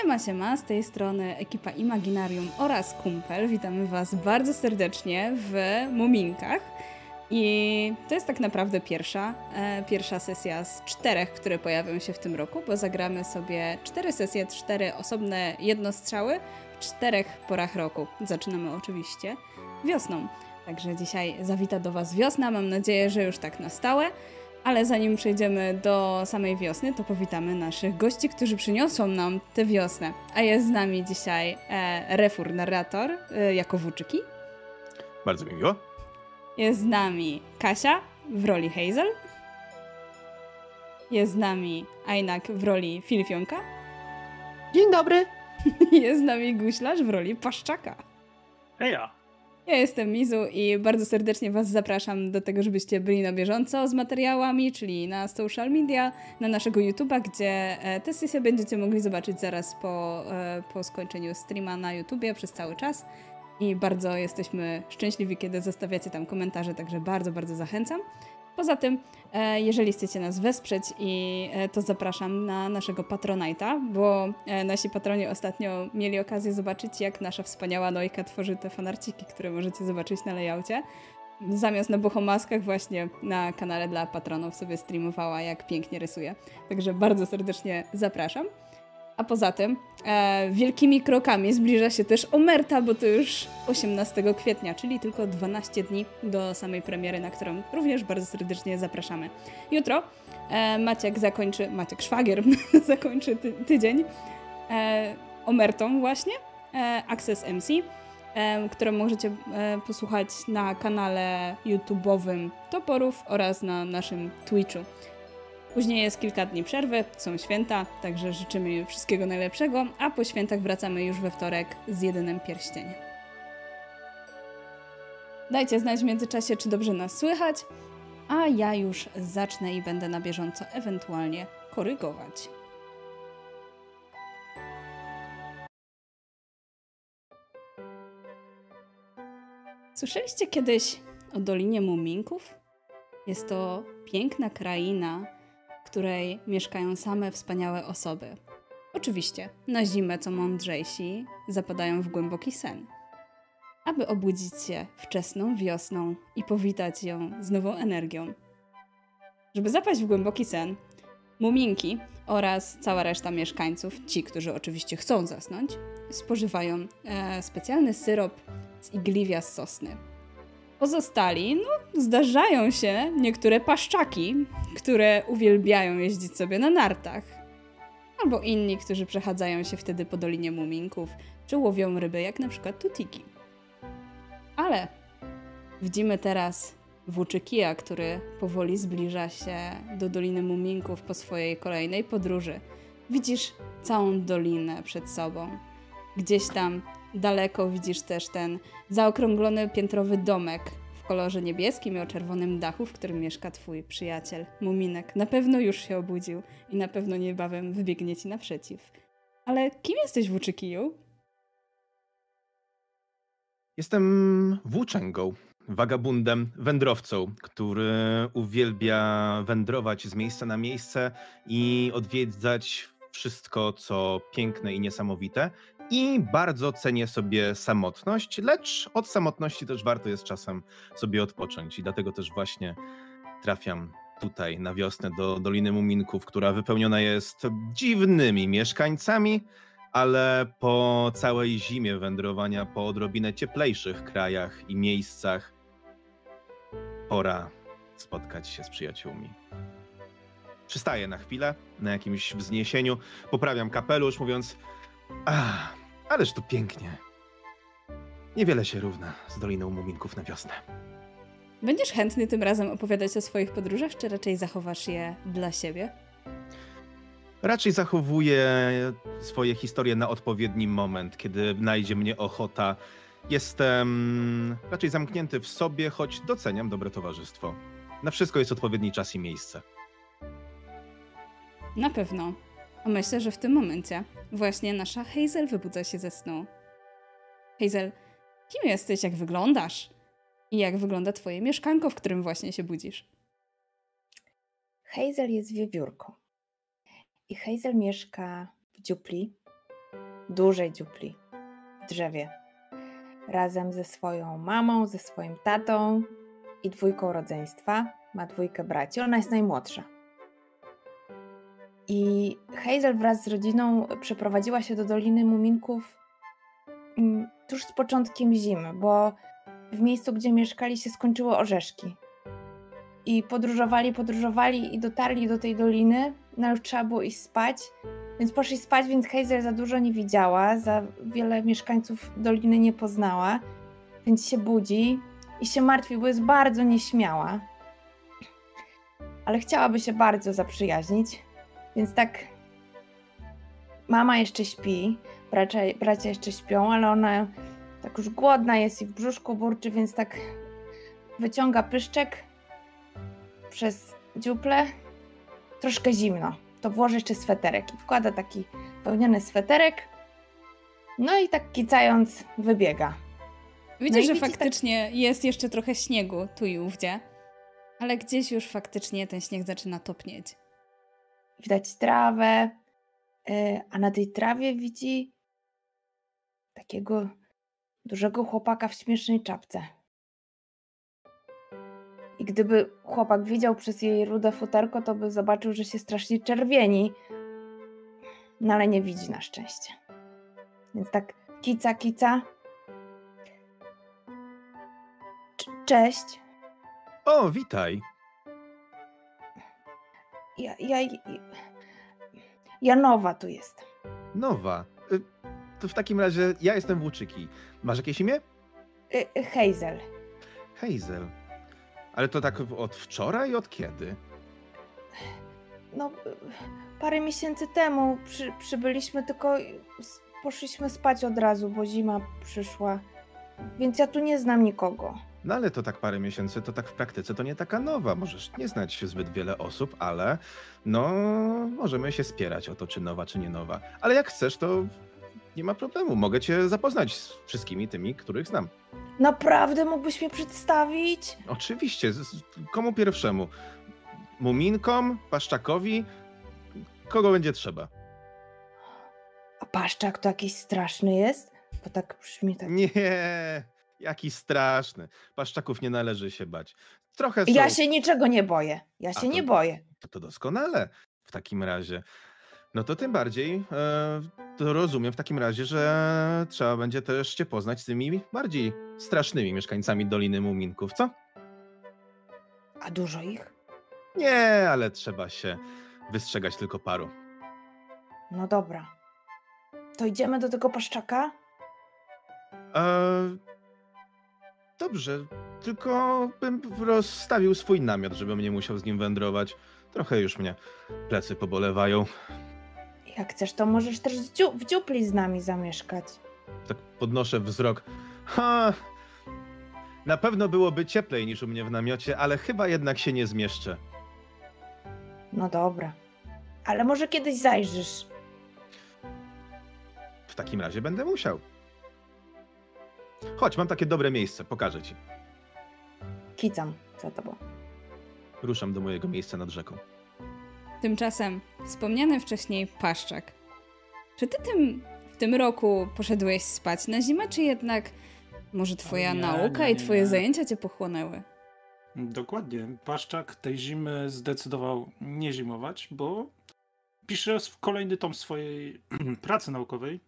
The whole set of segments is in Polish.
Siema, siema, z tej strony ekipa Imaginarium oraz Kumpel. Witamy Was bardzo serdecznie w Muminkach. I to jest tak naprawdę pierwsza, e, pierwsza sesja z czterech, które pojawią się w tym roku, bo zagramy sobie cztery sesje, cztery osobne jednostrzały w czterech porach roku. Zaczynamy oczywiście wiosną. Także dzisiaj zawita do Was wiosna, mam nadzieję, że już tak na stałe. Ale zanim przejdziemy do samej wiosny, to powitamy naszych gości, którzy przyniosą nam tę wiosnę. A jest z nami dzisiaj e, Refur, narrator, e, jako Włóczyki. Bardzo mi miło. Jest z nami Kasia w roli Hazel. Jest z nami Ainak w roli Filifionka. Dzień dobry. Jest z nami Guślarz w roli Paszczaka. Heja. Ja jestem Mizu i bardzo serdecznie Was zapraszam do tego, żebyście byli na bieżąco z materiałami, czyli na social media, na naszego YouTube'a, gdzie e, te sesje będziecie mogli zobaczyć zaraz po, e, po skończeniu streama na YouTubie przez cały czas. I bardzo jesteśmy szczęśliwi, kiedy zostawiacie tam komentarze, także bardzo, bardzo zachęcam. Poza tym, e, jeżeli chcecie nas wesprzeć, i e, to zapraszam na naszego Patronite'a, bo e, nasi patroni ostatnio mieli okazję zobaczyć, jak nasza wspaniała Nojka tworzy te fanarciki, które możecie zobaczyć na layoutie. Zamiast na buchomaskach właśnie na kanale dla patronów sobie streamowała, jak pięknie rysuje. Także bardzo serdecznie zapraszam. A poza tym e, wielkimi krokami zbliża się też Omerta, bo to już 18 kwietnia, czyli tylko 12 dni do samej premiery, na którą również bardzo serdecznie zapraszamy. Jutro e, Maciek zakończy, Maciek Szwagier zakończy ty, tydzień e, Omertą właśnie, e, Access MC, e, którą możecie e, posłuchać na kanale YouTube'owym Toporów oraz na naszym Twitchu. Później jest kilka dni przerwy, są święta, także życzymy wszystkiego najlepszego, a po świętach wracamy już we wtorek z jedynym pierścieniem. Dajcie znać w międzyczasie, czy dobrze nas słychać, a ja już zacznę i będę na bieżąco ewentualnie korygować. Słyszeliście kiedyś o Dolinie Muminków? Jest to piękna kraina, której mieszkają same wspaniałe osoby. Oczywiście, na zimę co mądrzejsi zapadają w głęboki sen. Aby obudzić się wczesną wiosną i powitać ją z nową energią. Żeby zapaść w głęboki sen, muminki oraz cała reszta mieszkańców, ci, którzy oczywiście chcą zasnąć, spożywają e, specjalny syrop z igliwia z sosny. Pozostali, no, zdarzają się niektóre paszczaki, które uwielbiają jeździć sobie na nartach. Albo inni, którzy przechadzają się wtedy po Dolinie Muminków, czy łowią ryby, jak na przykład tutiki. Ale widzimy teraz Włóczykija, który powoli zbliża się do Doliny Muminków po swojej kolejnej podróży. Widzisz całą dolinę przed sobą. Gdzieś tam daleko widzisz też ten zaokrąglony piętrowy domek w kolorze niebieskim i o czerwonym dachu, w którym mieszka twój przyjaciel, Muminek. Na pewno już się obudził i na pewno niebawem wybiegnie ci naprzeciw. Ale kim jesteś, Włóczykiju? Jestem włóczęgą, wagabundem, wędrowcą, który uwielbia wędrować z miejsca na miejsce i odwiedzać wszystko, co piękne i niesamowite. I bardzo cenię sobie samotność, lecz od samotności też warto jest czasem sobie odpocząć. I dlatego też właśnie trafiam tutaj na wiosnę do Doliny Muminków, która wypełniona jest dziwnymi mieszkańcami, ale po całej zimie wędrowania po odrobinę cieplejszych krajach i miejscach pora spotkać się z przyjaciółmi. Przystaję na chwilę, na jakimś wzniesieniu, poprawiam kapelusz, mówiąc: Ach, ależ tu pięknie. Niewiele się równa z Doliną Muminków na wiosnę. Będziesz chętny tym razem opowiadać o swoich podróżach, czy raczej zachowasz je dla siebie? Raczej zachowuję swoje historie na odpowiedni moment, kiedy najdzie mnie ochota. Jestem raczej zamknięty w sobie, choć doceniam dobre towarzystwo. Na wszystko jest odpowiedni czas i miejsce. Na pewno. A myślę, że w tym momencie właśnie nasza Hazel wybudza się ze snu. Hazel, kim jesteś, jak wyglądasz? I jak wygląda twoje mieszkanko, w którym właśnie się budzisz? Hazel jest wiewiórką. I Hazel mieszka w dziupli dużej dziupli w drzewie. Razem ze swoją mamą, ze swoim tatą i dwójką rodzeństwa. Ma dwójkę braci, ona jest najmłodsza. I Hazel wraz z rodziną przeprowadziła się do Doliny Muminków mm, tuż z początkiem zimy, bo w miejscu, gdzie mieszkali, się skończyły orzeszki. I podróżowali, podróżowali i dotarli do tej doliny, no już trzeba było iść spać, więc poszli spać, więc Hazel za dużo nie widziała, za wiele mieszkańców doliny nie poznała, więc się budzi i się martwi, bo jest bardzo nieśmiała. Ale chciałaby się bardzo zaprzyjaźnić, więc tak mama jeszcze śpi, bracia, bracia jeszcze śpią, ale ona tak już głodna jest i w brzuszku burczy, więc tak wyciąga pyszczek przez dziuple. Troszkę zimno. To włoży jeszcze sweterek i wkłada taki pełniony sweterek. No i tak kicając wybiega. Widzę, No że widzi tak- faktycznie jest jeszcze trochę śniegu tu i ówdzie, ale gdzieś już faktycznie ten śnieg zaczyna topnieć. Widać trawę, y, a na tej trawie widzi takiego dużego chłopaka w śmiesznej czapce. I gdyby chłopak widział przez jej rude futerko, to by zobaczył, że się strasznie czerwieni. No ale nie widzi na szczęście. Więc tak kica, kica. Cz- Cześć. O, witaj. Ja, ja, ja nowa tu jestem. Nowa. Y, To w takim razie ja jestem Włóczyki. Masz jakieś imię? Y, y, Hazel. Hazel. Ale to tak od wczoraj? Od kiedy? No, parę miesięcy temu przy, przybyliśmy, tylko poszliśmy spać od razu, bo zima przyszła. Więc ja tu nie znam nikogo. No ale to tak parę miesięcy, to tak w praktyce to nie taka nowa. Możesz nie znać zbyt wiele osób, ale no możemy się spierać o to, czy nowa, czy nie nowa. Ale jak chcesz, to nie ma problemu. Mogę cię zapoznać z wszystkimi tymi, których znam. Naprawdę mógłbyś mnie przedstawić? Oczywiście. z- z- Komu pierwszemu? Muminkom? Paszczakowi? Kogo będzie trzeba? A paszczak to jakiś straszny jest? Bo tak brzmi tak. Nie, jaki straszny. Paszczaków nie należy się bać. Trochę są... Ja się niczego nie boję. Ja się nie boję. To, to doskonale w takim razie. No to tym bardziej e, to rozumiem w takim razie, że trzeba będzie też cię poznać z tymi bardziej strasznymi mieszkańcami Doliny Muminków, co? A dużo ich? Nie, ale trzeba się wystrzegać tylko paru. No dobra. To idziemy do tego paszczaka? E, dobrze, tylko bym rozstawił swój namiot, żebym nie musiał z nim wędrować. Trochę już mnie plecy pobolewają. Jak chcesz, to możesz też dziu- w dziupli z nami zamieszkać. Tak podnoszę wzrok. Ha! Na pewno byłoby cieplej niż u mnie w namiocie, ale chyba jednak się nie zmieszczę. No dobra. Ale może kiedyś zajrzysz. W takim razie będę musiał. Chodź, mam takie dobre miejsce, pokażę ci. Kicam za tobą. Ruszam do mojego miejsca nad rzeką. Tymczasem wspomniany wcześniej paszczak. Czy ty tym, w tym roku poszedłeś spać na zimę, czy jednak może twoja nie, nauka nie, i twoje nie. zajęcia cię pochłonęły? Dokładnie. Paszczak tej zimy zdecydował nie zimować, bo pisze w kolejny tom swojej pracy naukowej.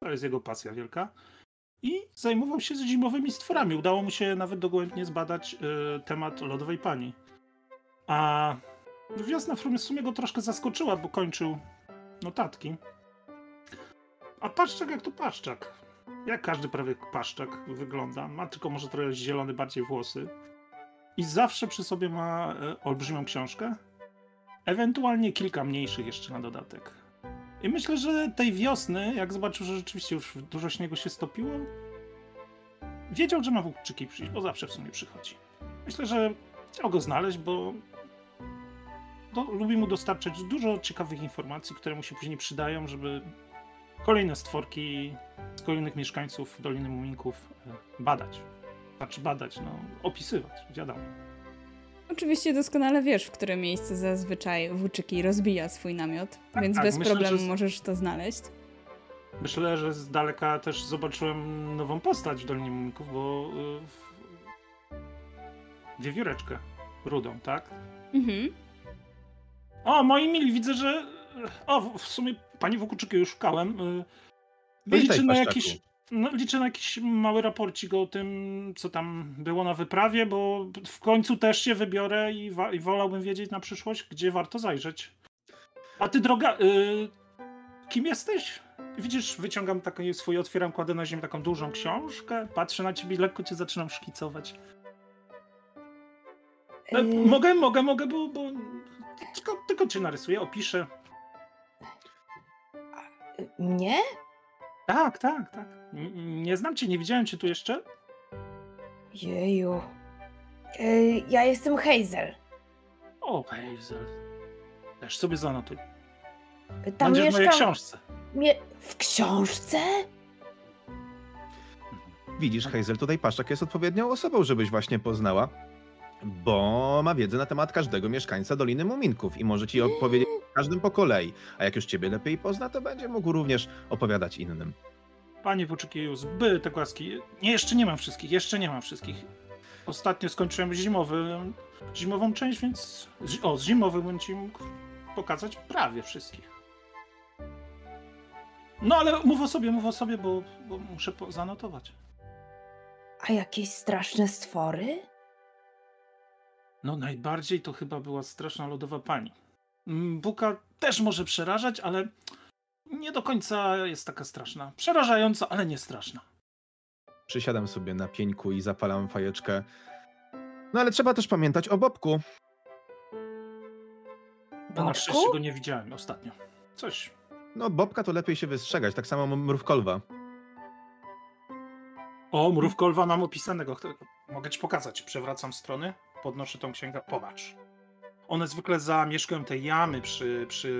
To jest jego pasja wielka. I zajmował się zimowymi stworami. Udało mu się nawet dogłębnie zbadać y, temat lodowej pani. A wiosna w sumie go troszkę zaskoczyła, bo kończył notatki. A paszczak jak to paszczak. Jak każdy prawie paszczak wygląda. Ma tylko może trochę zielone bardziej włosy. I zawsze przy sobie ma e, olbrzymią książkę. Ewentualnie kilka mniejszych jeszcze na dodatek. I myślę, że tej wiosny, jak zobaczył, że rzeczywiście już dużo śniegu się stopiło, wiedział, że ma włóczyki przyjść, bo zawsze w sumie przychodzi. Myślę, że chciał go znaleźć, bo do, lubi mu dostarczać dużo ciekawych informacji, które mu się później przydają, żeby kolejne stworki z kolejnych mieszkańców Doliny Muminków e, badać. Znaczy badać, no, opisywać, wiadomo. Oczywiście doskonale wiesz, w którym miejscu zazwyczaj włóczyki rozbija swój namiot, Tak, więc tak, bez myślę, problemu że- możesz to znaleźć. Myślę, że z daleka też zobaczyłem nową postać w Dolinie Muminków, bo yy, wiewióreczkę rudą, tak? Mhm. O, moi mili, widzę, że... O, w sumie pani Wokuczyki już szukałem. Yy, na jakiś... No, liczę na jakiś mały raporcik o tym, co tam było na wyprawie, bo w końcu też się wybiorę i, i wolałbym wiedzieć na przyszłość, gdzie warto zajrzeć. A ty, droga, y, kim jesteś? Widzisz, wyciągam taki swój, otwieram, kładę na ziemię taką dużą książkę, patrzę na ciebie i lekko cię zaczynam szkicować. E, Yy, Mogę, mogę, mogę, bo, bo tylko, tylko cię narysuję, opiszę. Mnie? Tak, tak, tak. N- Nie znam cię, nie widziałem cię tu jeszcze. Jeju. Yy, ja jestem Hazel. O, Hazel. Też sobie zanotuj. Tam Będziesz w mojej mieszkam... książce. Mie... W książce? Widzisz, Hazel, tutaj Paszczak jest odpowiednią osobą, żebyś właśnie poznała, bo ma wiedzę na temat każdego mieszkańca Doliny Muminków i może ci opowiedzieć o każdym po kolei. A jak już ciebie lepiej pozna, to będzie mógł również opowiadać innym. Panie Włóczykiju, zbyt łaski. Nie, jeszcze nie mam wszystkich, jeszcze nie mam wszystkich. Ostatnio skończyłem zimowy, zimową część, więc... O, z zimowym bym ci mógł pokazać prawie wszystkich. No ale mów o sobie, mów o sobie, bo, bo muszę po- zanotować. A jakieś straszne stwory? No najbardziej to chyba była straszna lodowa pani. Mm, Buka też może przerażać, ale nie do końca jest taka straszna. Przerażająca, ale nie straszna. Przysiadam sobie na pieńku i zapalam fajeczkę. No ale trzeba też pamiętać o Bobku. No, na szczęście Bobku? go nie widziałem ostatnio. Coś. No Bobka to lepiej się wystrzegać, tak samo mrówkolwa. O, mrówkolwa mam opisanego. Mogę ci pokazać. Przewracam strony, podnoszę tą księgę. Popatrz. One zwykle zamieszkują te jamy przy, przy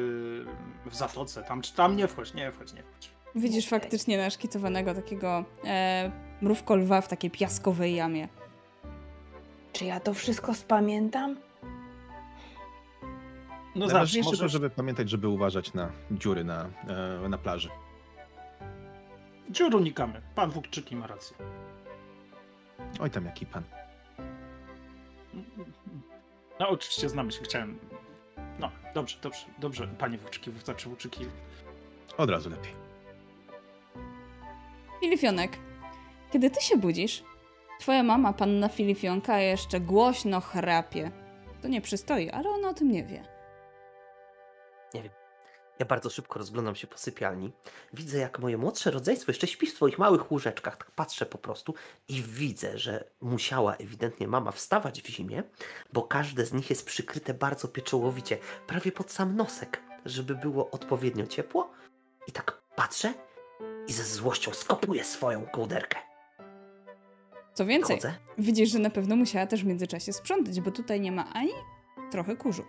w zatoce. Tam, tam nie wchodź, nie wchodź, nie wchodź. Widzisz faktycznie naszkicowanego takiego e, mrówko lwa w takiej piaskowej jamie. Czy ja to wszystko spamiętam? No zawsze Najważniejsze to, możesz... żeby pamiętać, żeby uważać na dziury na, e, na plaży. Dziur unikamy. Pan Włókczyki ma rację. Oj tam jaki pan. No oczywiście znamy się, chciałem... No, dobrze, dobrze, dobrze, panie Włóczyki, znaczy Włóczyki. Od razu lepiej. Filifionek, kiedy ty się budzisz, twoja mama, panna Filifionka, jeszcze głośno chrapie. To nie przystoi, ale ona o tym nie wie. Ja bardzo szybko rozglądam się po sypialni. Widzę, jak moje młodsze rodzeństwo jeszcze śpi w swoich małych łóżeczkach. Tak patrzę po prostu i widzę, że musiała ewidentnie mama wstawać w zimie, bo każde z nich jest przykryte bardzo pieczołowicie, prawie pod sam nosek, żeby było odpowiednio ciepło. I tak patrzę i ze złością skopuję swoją kołderkę. Co więcej, Chodzę. widzisz, że na pewno musiała też w międzyczasie sprzątać, bo tutaj nie ma ani trochę kurzu.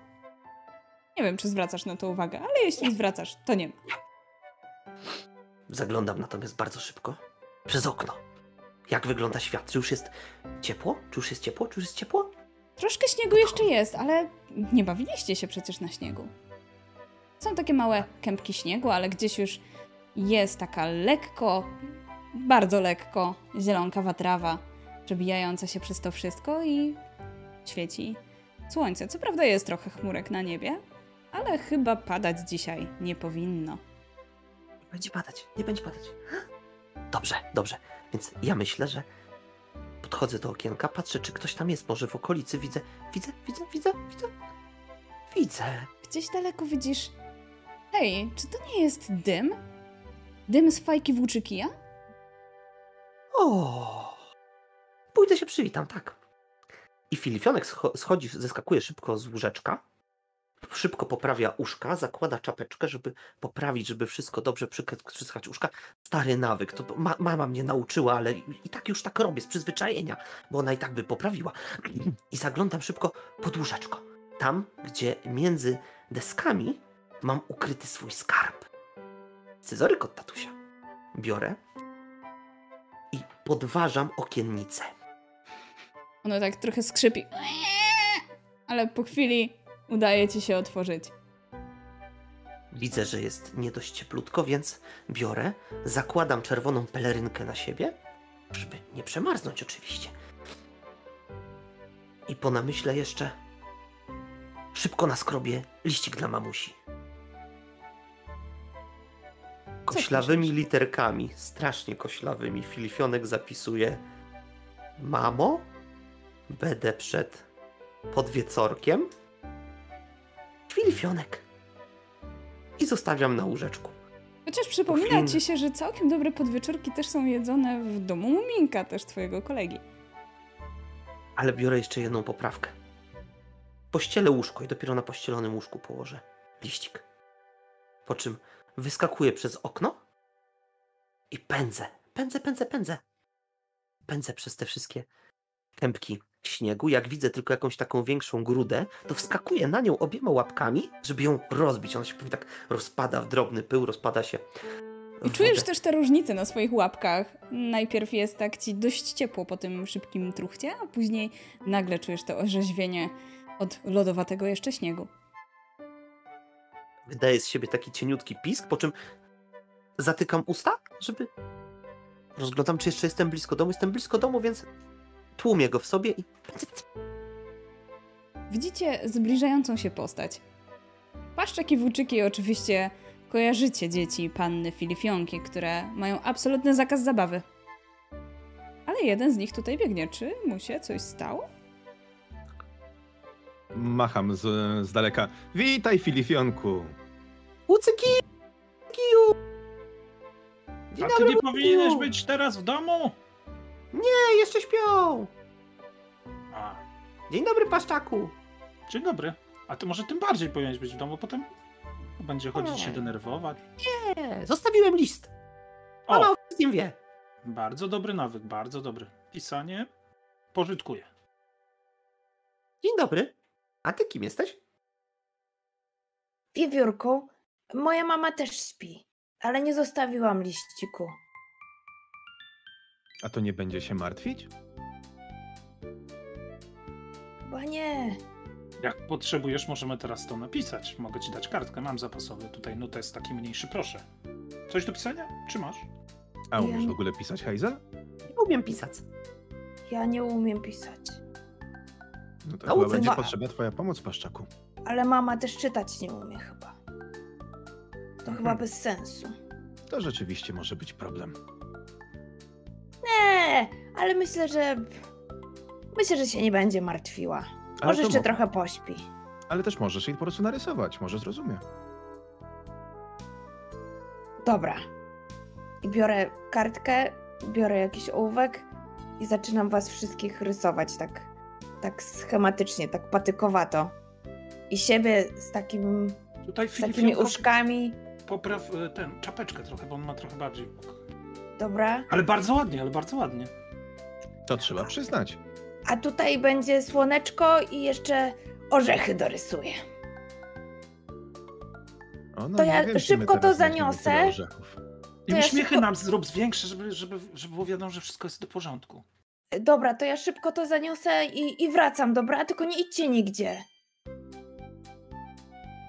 Nie wiem, czy zwracasz na to uwagę, ale jeśli zwracasz, to nie ma. Zaglądam natomiast bardzo szybko przez okno. Jak wygląda świat? Czy już jest ciepło? Czy już jest ciepło? Czy już jest ciepło? Troszkę śniegu jeszcze jest, ale nie bawiliście się przecież na śniegu. Są takie małe kępki śniegu, ale gdzieś już jest taka lekko, bardzo lekko zielonkawa trawa, przebijająca się przez to wszystko i świeci słońce. Co prawda jest trochę chmurek na niebie, ale chyba padać dzisiaj nie powinno. Nie będzie padać, nie będzie padać. Dobrze, dobrze. Więc ja myślę, że podchodzę do okienka, patrzę, czy ktoś tam jest. Może w okolicy widzę, widzę, widzę, widzę, widzę. Widzę. Gdzieś daleko widzisz. Hej, czy to nie jest dym? Dym z fajki włóczykija? O! Pójdę się przywitam, tak. I Filifionek scho- schodzi, zeskakuje szybko z łóżeczka. Szybko poprawia uszka, zakłada czapeczkę, żeby poprawić, żeby wszystko dobrze przyskać uszka. Stary nawyk, to ma- mama mnie nauczyła, ale i tak już tak robię z przyzwyczajenia, bo ona i tak by poprawiła. I zaglądam szybko pod łóżeczko. Tam, gdzie między deskami mam ukryty swój skarb. Scyzoryk od tatusia. Biorę i podważam okiennicę. Ono tak trochę skrzypi. Ale po chwili udaje ci się otworzyć. Widzę, że jest nie dość cieplutko, więc biorę, zakładam czerwoną pelerynkę na siebie, żeby nie przemarznąć oczywiście. I po namyśle jeszcze szybko na skrobie liścik dla mamusi. Koślawymi literkami, strasznie koślawymi, Filifionek zapisuje Mamo, będę przed podwiecorkiem. Filifionek. I zostawiam na łóżeczku. Chociaż przypomina film- ci się, że całkiem dobre podwieczorki też są jedzone w domu Muminka, też twojego kolegi. Ale biorę jeszcze jedną poprawkę. Pościelę łóżko i dopiero na pościelonym łóżku położę liścik. Po czym wyskakuję przez okno i pędzę, pędzę, pędzę, pędzę. Pędzę przez te wszystkie kępki śniegu. Jak widzę tylko jakąś taką większą grudę, to wskakuję na nią obiema łapkami, żeby ją rozbić. Ona się pewnie tak rozpada w drobny pył, rozpada się. I czujesz też te różnice na swoich łapkach. Najpierw jest tak ci dość ciepło po tym szybkim truchcie, a później nagle czujesz to orzeźwienie od lodowatego jeszcze śniegu. Wydaje z siebie taki cieniutki pisk, po czym zatykam usta, żeby. Rozglądam, czy jeszcze jestem blisko domu. Jestem blisko domu, więc tłumię go w sobie i. Widzicie zbliżającą się postać. Paszczak i włóczyki oczywiście kojarzycie dzieci panny Filifionki, które mają absolutny zakaz zabawy. Ale jeden z nich tutaj biegnie. Czy mu się coś stało? Macham z, z daleka. Witaj, Filifionku. Łucyki! Kiju! A ty nie powinieneś być teraz w domu? Nie, jeszcze śpią! A, Dzień dobry, paszczaku! dzień dobry. A ty może tym bardziej powinieneś być w domu, potem będzie chodzić się denerwować. Nie, zostawiłem list. Ona O, o wszystkim wie. bardzo dobry nawyk, bardzo dobry. Pisanie pożytkuje. Dzień dobry. A ty kim jesteś? Wiewiórku, moja mama też śpi, ale nie zostawiłam liściku. A to nie będzie się martwić? Chyba nie. Jak potrzebujesz, możemy teraz to napisać. Mogę ci dać kartkę, mam zapasowy. Tutaj no jest taki mniejszy, proszę. Coś do pisania? Czy masz? A umiesz Ja- w ogóle pisać, Hazel? Nie umiem pisać. Ja nie umiem pisać. No to chyba będzie ma- potrzebna twoja pomoc, Paszczaku. Ale mama też czytać nie umie chyba. To chyba Mhm. bez sensu. To rzeczywiście może być problem. Nie, ale myślę, że. Myślę, że się nie będzie martwiła. Ale, Może jeszcze mo- trochę pośpi. ale też możesz jej po prostu narysować, może zrozumie. Dobra. I biorę kartkę, biorę jakiś ołówek i zaczynam was wszystkich rysować tak, tak schematycznie, tak patykowato. I siebie z, takim, Tutaj z takimi uszkami. popraw ten, czapeczkę trochę, bo on ma trochę bardziej. Dobra. Ale bardzo ładnie, ale bardzo ładnie. To trzeba przyznać. A tutaj będzie słoneczko i jeszcze orzechy dorysuję. O, no To nie ja szybko to zaniosę. I To ja uśmiechy szybko- nam zrób większe, żeby, żeby, żeby było wiadomo, że wszystko jest do porządku. Dobra, to ja szybko to zaniosę i, i wracam, dobra? Tylko nie idźcie nigdzie.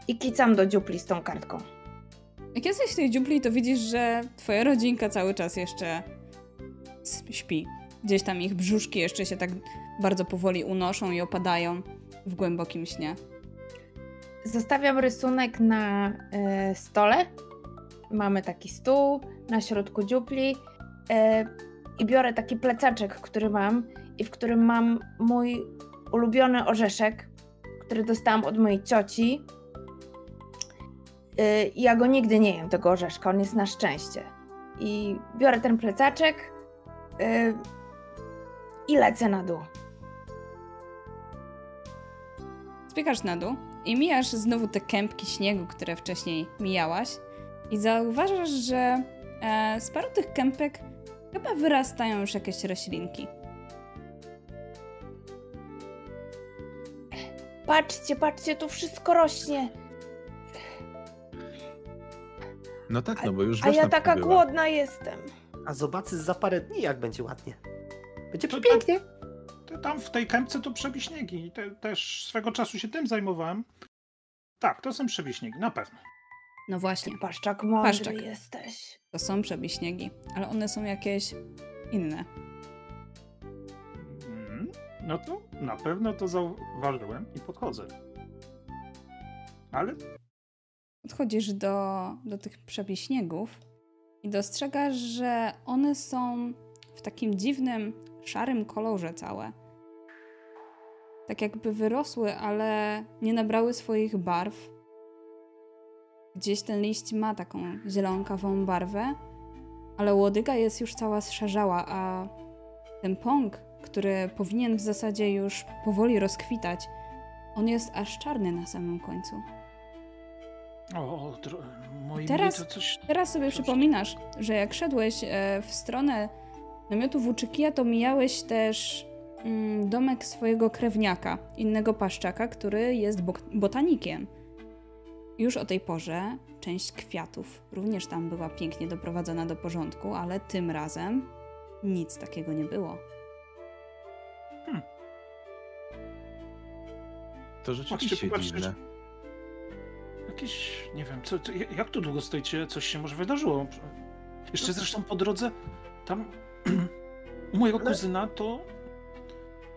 I kicam do dziupli z tą kartką. Jak jesteś w tej dziupli, to widzisz, że twoja rodzinka cały czas jeszcze śpi. Gdzieś tam ich brzuszki jeszcze się tak bardzo powoli unoszą i opadają w głębokim śnie. Zostawiam rysunek na e, stole. Mamy taki stół na środku dziupli e, i biorę taki plecaczek, który mam i w którym mam mój ulubiony orzeszek, który dostałam od mojej cioci. Ja go nigdy nie jem, tego orzeszka, on jest na szczęście. I biorę ten plecaczek e, i lecę na dół. Zbiegasz na dół i mijasz znowu te kępki śniegu, które wcześniej mijałaś i zauważasz, że e, z paru tych kępek chyba wyrastają już jakieś roślinki. Patrzcie, patrzcie, tu wszystko rośnie. No tak, no bo już A wiosna ja taka przybyła. głodna jestem. A zobaczy za parę dni, jak będzie ładnie. Będzie To pięknie. To tam w tej kępce to przebiśniegi. Te, też swego czasu się tym zajmowałem. Tak, to są przebiśniegi, na pewno. No właśnie, Ty paszczak mądry Paszczak. jesteś. to są przebiśniegi, ale one są jakieś inne. Mm, No to na pewno to zauważyłem i podchodzę. Ale Podchodzisz do, do tych przebiśniegów i dostrzegasz, że one są w takim dziwnym, szarym kolorze całe. Tak jakby wyrosły, ale nie nabrały swoich barw. Gdzieś ten liść ma taką zielonkawą barwę, ale łodyga jest już cała zszarzała, a ten pąk, który powinien w zasadzie już powoli rozkwitać, on jest aż czarny na samym końcu. O, o dro- moi Teraz- mili, to coś. Teraz sobie Coś- przypominasz, że jak szedłeś e, w stronę namiotu Włóczykija, to mijałeś też mm, domek swojego krewniaka, innego paszczaka, który jest bok- botanikiem. Już o tej porze część kwiatów również tam była pięknie doprowadzona do porządku, ale tym razem nic takiego nie było. To rzeczywiście dziwne. Jakieś, nie wiem, co, co, jak tu długo stoicie? Coś się może wydarzyło. Jeszcze zresztą po drodze tam u mojego Ale- kuzyna to.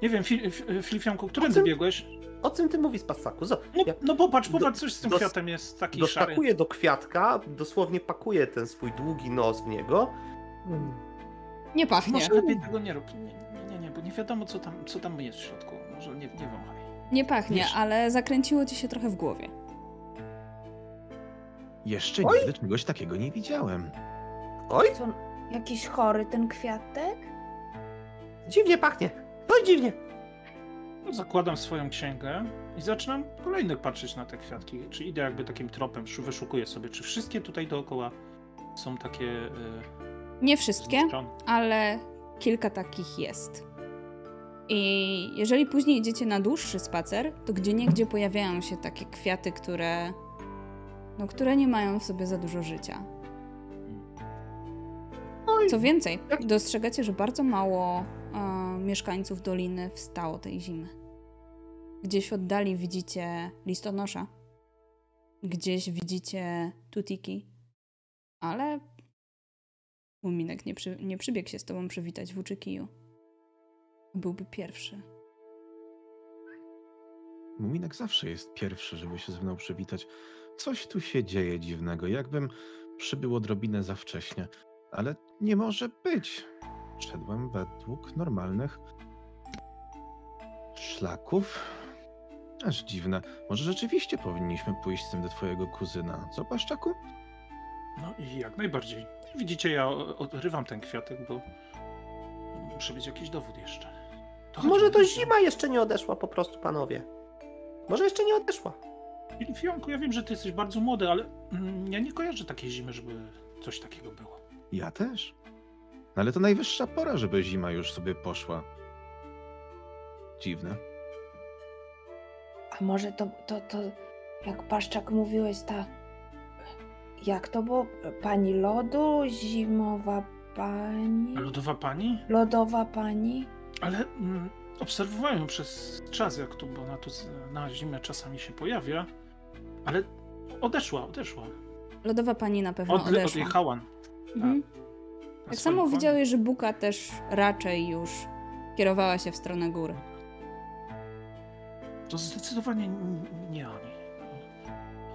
Nie wiem, Fil, Fil- Filifianku, którędy czym- biegłeś? O czym ty mówisz, Passaku? Zo- No, ja no popatrz, popatrz, coś z tym dos- kwiatem jest taki szary. doskakuję do kwiatka, dosłownie pakuję ten swój długi nos w niego. Nie pachnie. Może lepiej tego nie rób. Nie, nie, nie, nie, bo nie wiadomo, co tam, co tam jest w środku. Może nie, nie wąchaj. Nie pachnie, Wiesz- ale zakręciło ci się trochę w głowie. Jeszcze Oj! nigdy czegoś takiego nie widziałem. Oj, Co, jakiś chory ten kwiatek? dziwnie pachnie. Oj, dziwnie. No, zakładam swoją księgę i zaczynam kolejnych patrzeć na te kwiatki. Czy idę jakby takim tropem, szu- wyszukuję sobie, czy wszystkie tutaj dookoła są takie. y, Nie wszystkie, zniszczone. ale kilka takich jest. I jeżeli później idziecie na dłuższy spacer, to gdzie niegdzie pojawiają się takie kwiaty, które. No, które nie mają w sobie za dużo życia. Co więcej, dostrzegacie, że bardzo mało e, mieszkańców doliny wstało tej zimy. Gdzieś w oddali widzicie listonosza, gdzieś widzicie tutiki, ale Muminek nie, przy, nie przybiegł się z tobą przywitać w Uczykiju. Byłby pierwszy. Muminek zawsze jest pierwszy, żeby się ze mną przywitać. Coś tu się dzieje dziwnego, jakbym przybył odrobinę za wcześnie. Ale nie może być. Szedłem według normalnych szlaków. Aż dziwne. Może rzeczywiście powinniśmy pójść z tym do twojego kuzyna. Co, Paszczaku? No i jak najbardziej. Widzicie, ja odrywam ten kwiatek, bo muszę mieć jakiś dowód jeszcze. To Może to zima jeszcze nie odeszła po prostu, panowie. Może jeszcze nie odeszła. Filifianku, ja wiem, że ty jesteś bardzo młody, ale mm, ja nie kojarzę takiej zimy, żeby coś takiego było. Ja też. No Ale to najwyższa pora, żeby zima już sobie poszła. Dziwne. A może to, to, to jak Paszczak mówiłeś, ta... Jak to było? Pani lodu? Zimowa pani? Lodowa pani? Lodowa pani? Ale mm, obserwowałem przez czas, jak tu, bo ona tu na zimę czasami się pojawia, ale odeszła, odeszła. Lodowa pani na pewno Od, odeszła. odjechała. na Mhm. swoim Tak samo koniu. widziałeś, że Buka też raczej już kierowała się w stronę gór. To zdecydowanie nie oni.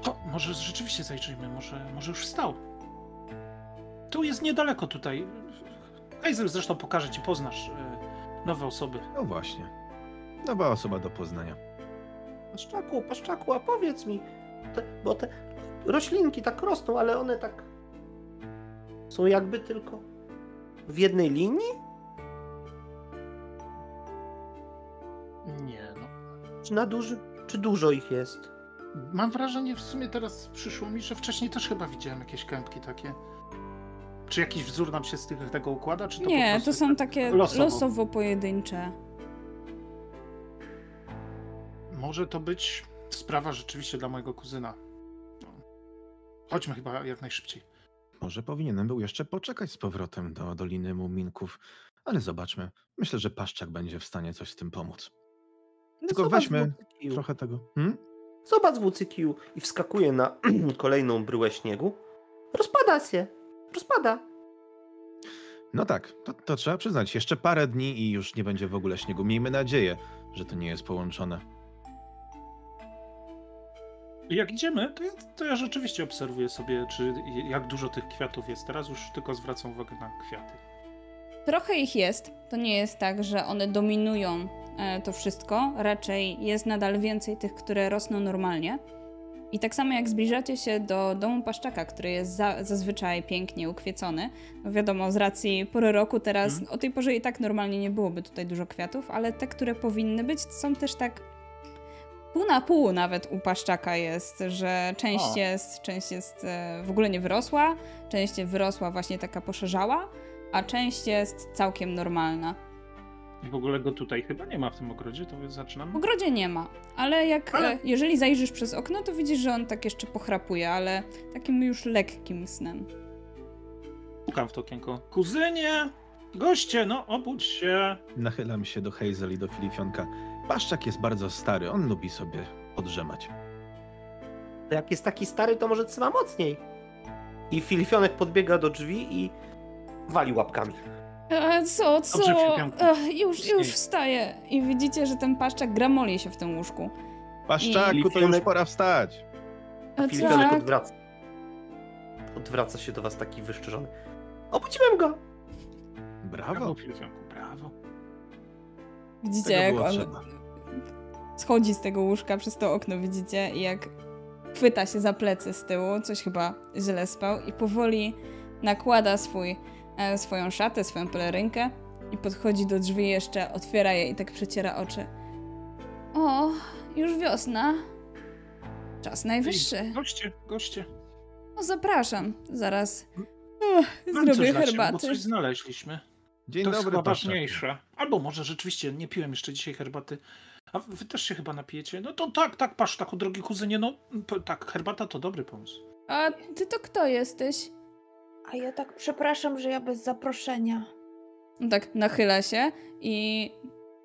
O, może rzeczywiście zajrzyjmy, może, może już wstał. Tu jest niedaleko tutaj. Hazel zresztą pokaże ci, poznasz e, nowe osoby. No właśnie. Nowa osoba do poznania. Paszczaku, Paszczaku, a powiedz mi, te, bo te roślinki tak rosną, ale one tak są jakby tylko w jednej linii? Nie, no. Czy na duży, czy dużo ich jest? Mam wrażenie, w sumie teraz przyszło mi, że wcześniej też chyba widziałem jakieś kępki takie. Czy jakiś wzór nam się z tych, tego układa, czy to Nie, to są tak takie losowo? losowo pojedyncze. Może to być sprawa rzeczywiście dla mojego kuzyna. No. Chodźmy chyba jak najszybciej. Może powinienem był jeszcze poczekać z powrotem do Doliny Muminków. Ale zobaczmy. Myślę, że Paszczak będzie w stanie coś z tym pomóc. No Tylko weźmy. Trochę tego. Hmm? Zobacz Wucykiju i wskakuje na kolejną bryłę śniegu. Rozpada się. Rozpada. No tak, to, to trzeba przyznać. Jeszcze parę dni i już nie będzie w ogóle śniegu. Miejmy nadzieję, że to nie jest połączone. Jak idziemy, to ja, to ja rzeczywiście obserwuję sobie, czy jak dużo tych kwiatów jest. Teraz już tylko zwracam uwagę na kwiaty. Trochę ich jest. To nie jest tak, że one dominują e, to wszystko. Raczej jest nadal więcej tych, które rosną normalnie. I tak samo jak zbliżacie się do domu paszczaka, który jest za, zazwyczaj pięknie ukwiecony, no wiadomo, z racji pory roku teraz Mhm. o tej porze i tak normalnie nie byłoby tutaj dużo kwiatów, ale te, które powinny być, są też tak pół na pół nawet u paszczaka jest, że część O. jest, część jest e, w ogóle nie wyrosła, część wyrosła właśnie taka poszerzała, a część jest całkiem normalna. I w ogóle go tutaj chyba nie ma w tym ogrodzie, to W zaczynam. ogrodzie nie ma, ale jak Ale- e, jeżeli zajrzysz przez okno, to widzisz, że on tak jeszcze pochrapuje, ale takim już lekkim snem. Pukam w to okienko. Kuzynie! Goście, no obudź się! Nachylam się do Hazel i do Filifionka. Paszczak jest bardzo stary, on lubi sobie podrzemać. To Jak jest taki stary, to może trzyma mocniej. I Filifionek podbiega do drzwi i wali łapkami. E, co, co? Dobrze, Filipionku. E, już, już wstaję. I widzicie, że ten paszczak gramoli się w tym łóżku. Paszczaku, to już pora wstać. E, Filifionek tak, odwraca. Odwraca się do was taki wyszczerzony. Obudziłem go! Brawo, Brawo. Filifionku, brawo. widzicie, jak on trzeba. schodzi z tego łóżka przez to okno, widzicie, i jak chwyta się za plecy z tyłu, coś chyba źle spał i powoli nakłada swój, swoją szatę, swoją pelerynkę i podchodzi do drzwi jeszcze, otwiera je i tak przeciera oczy. O, już wiosna. Czas najwyższy. Goście, goście. No zapraszam, zaraz Ech, Mam coś zrobię dla ciebie, bo herbaty. coś znaleźliśmy. Dzień to jest dobry, Paszczaku. ważniejsze. Albo może rzeczywiście nie piłem jeszcze dzisiaj herbaty. A wy też się chyba napijecie? No to tak, tak, patrz, taku drogi kuzynie, no tak, herbata to dobry pomysł. A ty to kto jesteś? A ja tak przepraszam, że ja bez zaproszenia. On tak nachyla się i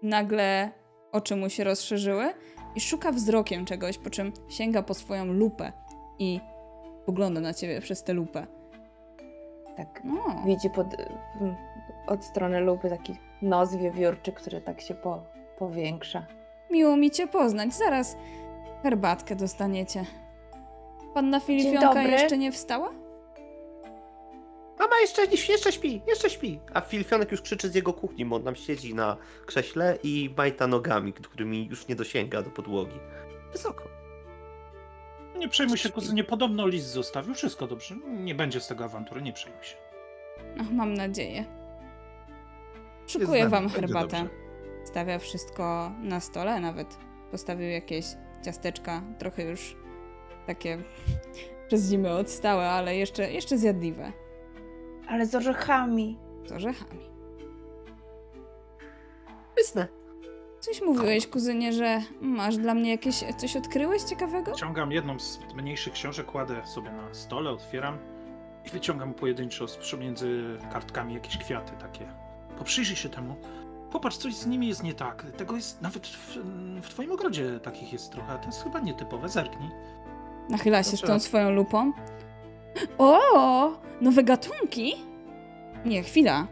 nagle oczy mu się rozszerzyły i szuka wzrokiem czegoś, po czym sięga po swoją lupę i pogląda na ciebie przez tę lupę. Tak O, widzi pod, od strony lupy taki nos wiewiórczy, który tak się po, powiększa. miło mi cię poznać. Zaraz herbatkę dostaniecie. Panna Filipionka jeszcze nie wstała? Mama jeszcze, jeszcze śpi, jeszcze śpi. A Filifionek już krzyczy z jego kuchni, bo on tam siedzi na krześle i majta nogami, którymi już nie dosięga do podłogi. Wysoko. Nie przejmuj się, kuzynie, podobno list zostawił, wszystko dobrze. Nie będzie z tego awantury, nie przejmuj się. Ach, mam nadzieję. Szykuję wam herbatę. Stawia wszystko na stole, nawet postawił jakieś ciasteczka, trochę już takie przez zimę odstałe, ale jeszcze, jeszcze zjadliwe. Ale z orzechami. Z orzechami. Pysnę. Coś mówiłeś, kuzynie, że masz dla mnie jakieś... Coś odkryłeś ciekawego? Ciągam jedną z mniejszych książek, kładę sobie na stole, otwieram i wyciągam pojedynczo z pomiędzy kartkami jakieś kwiaty takie. Poprzyjrzyj się temu. Popatrz, coś z nimi jest nie tak. Tego jest nawet w, w twoim ogrodzie takich jest trochę, a to jest chyba nietypowe. Zerknij. Nachyla się z tą swoją lupą. O! Nowe gatunki? Nie, chwila.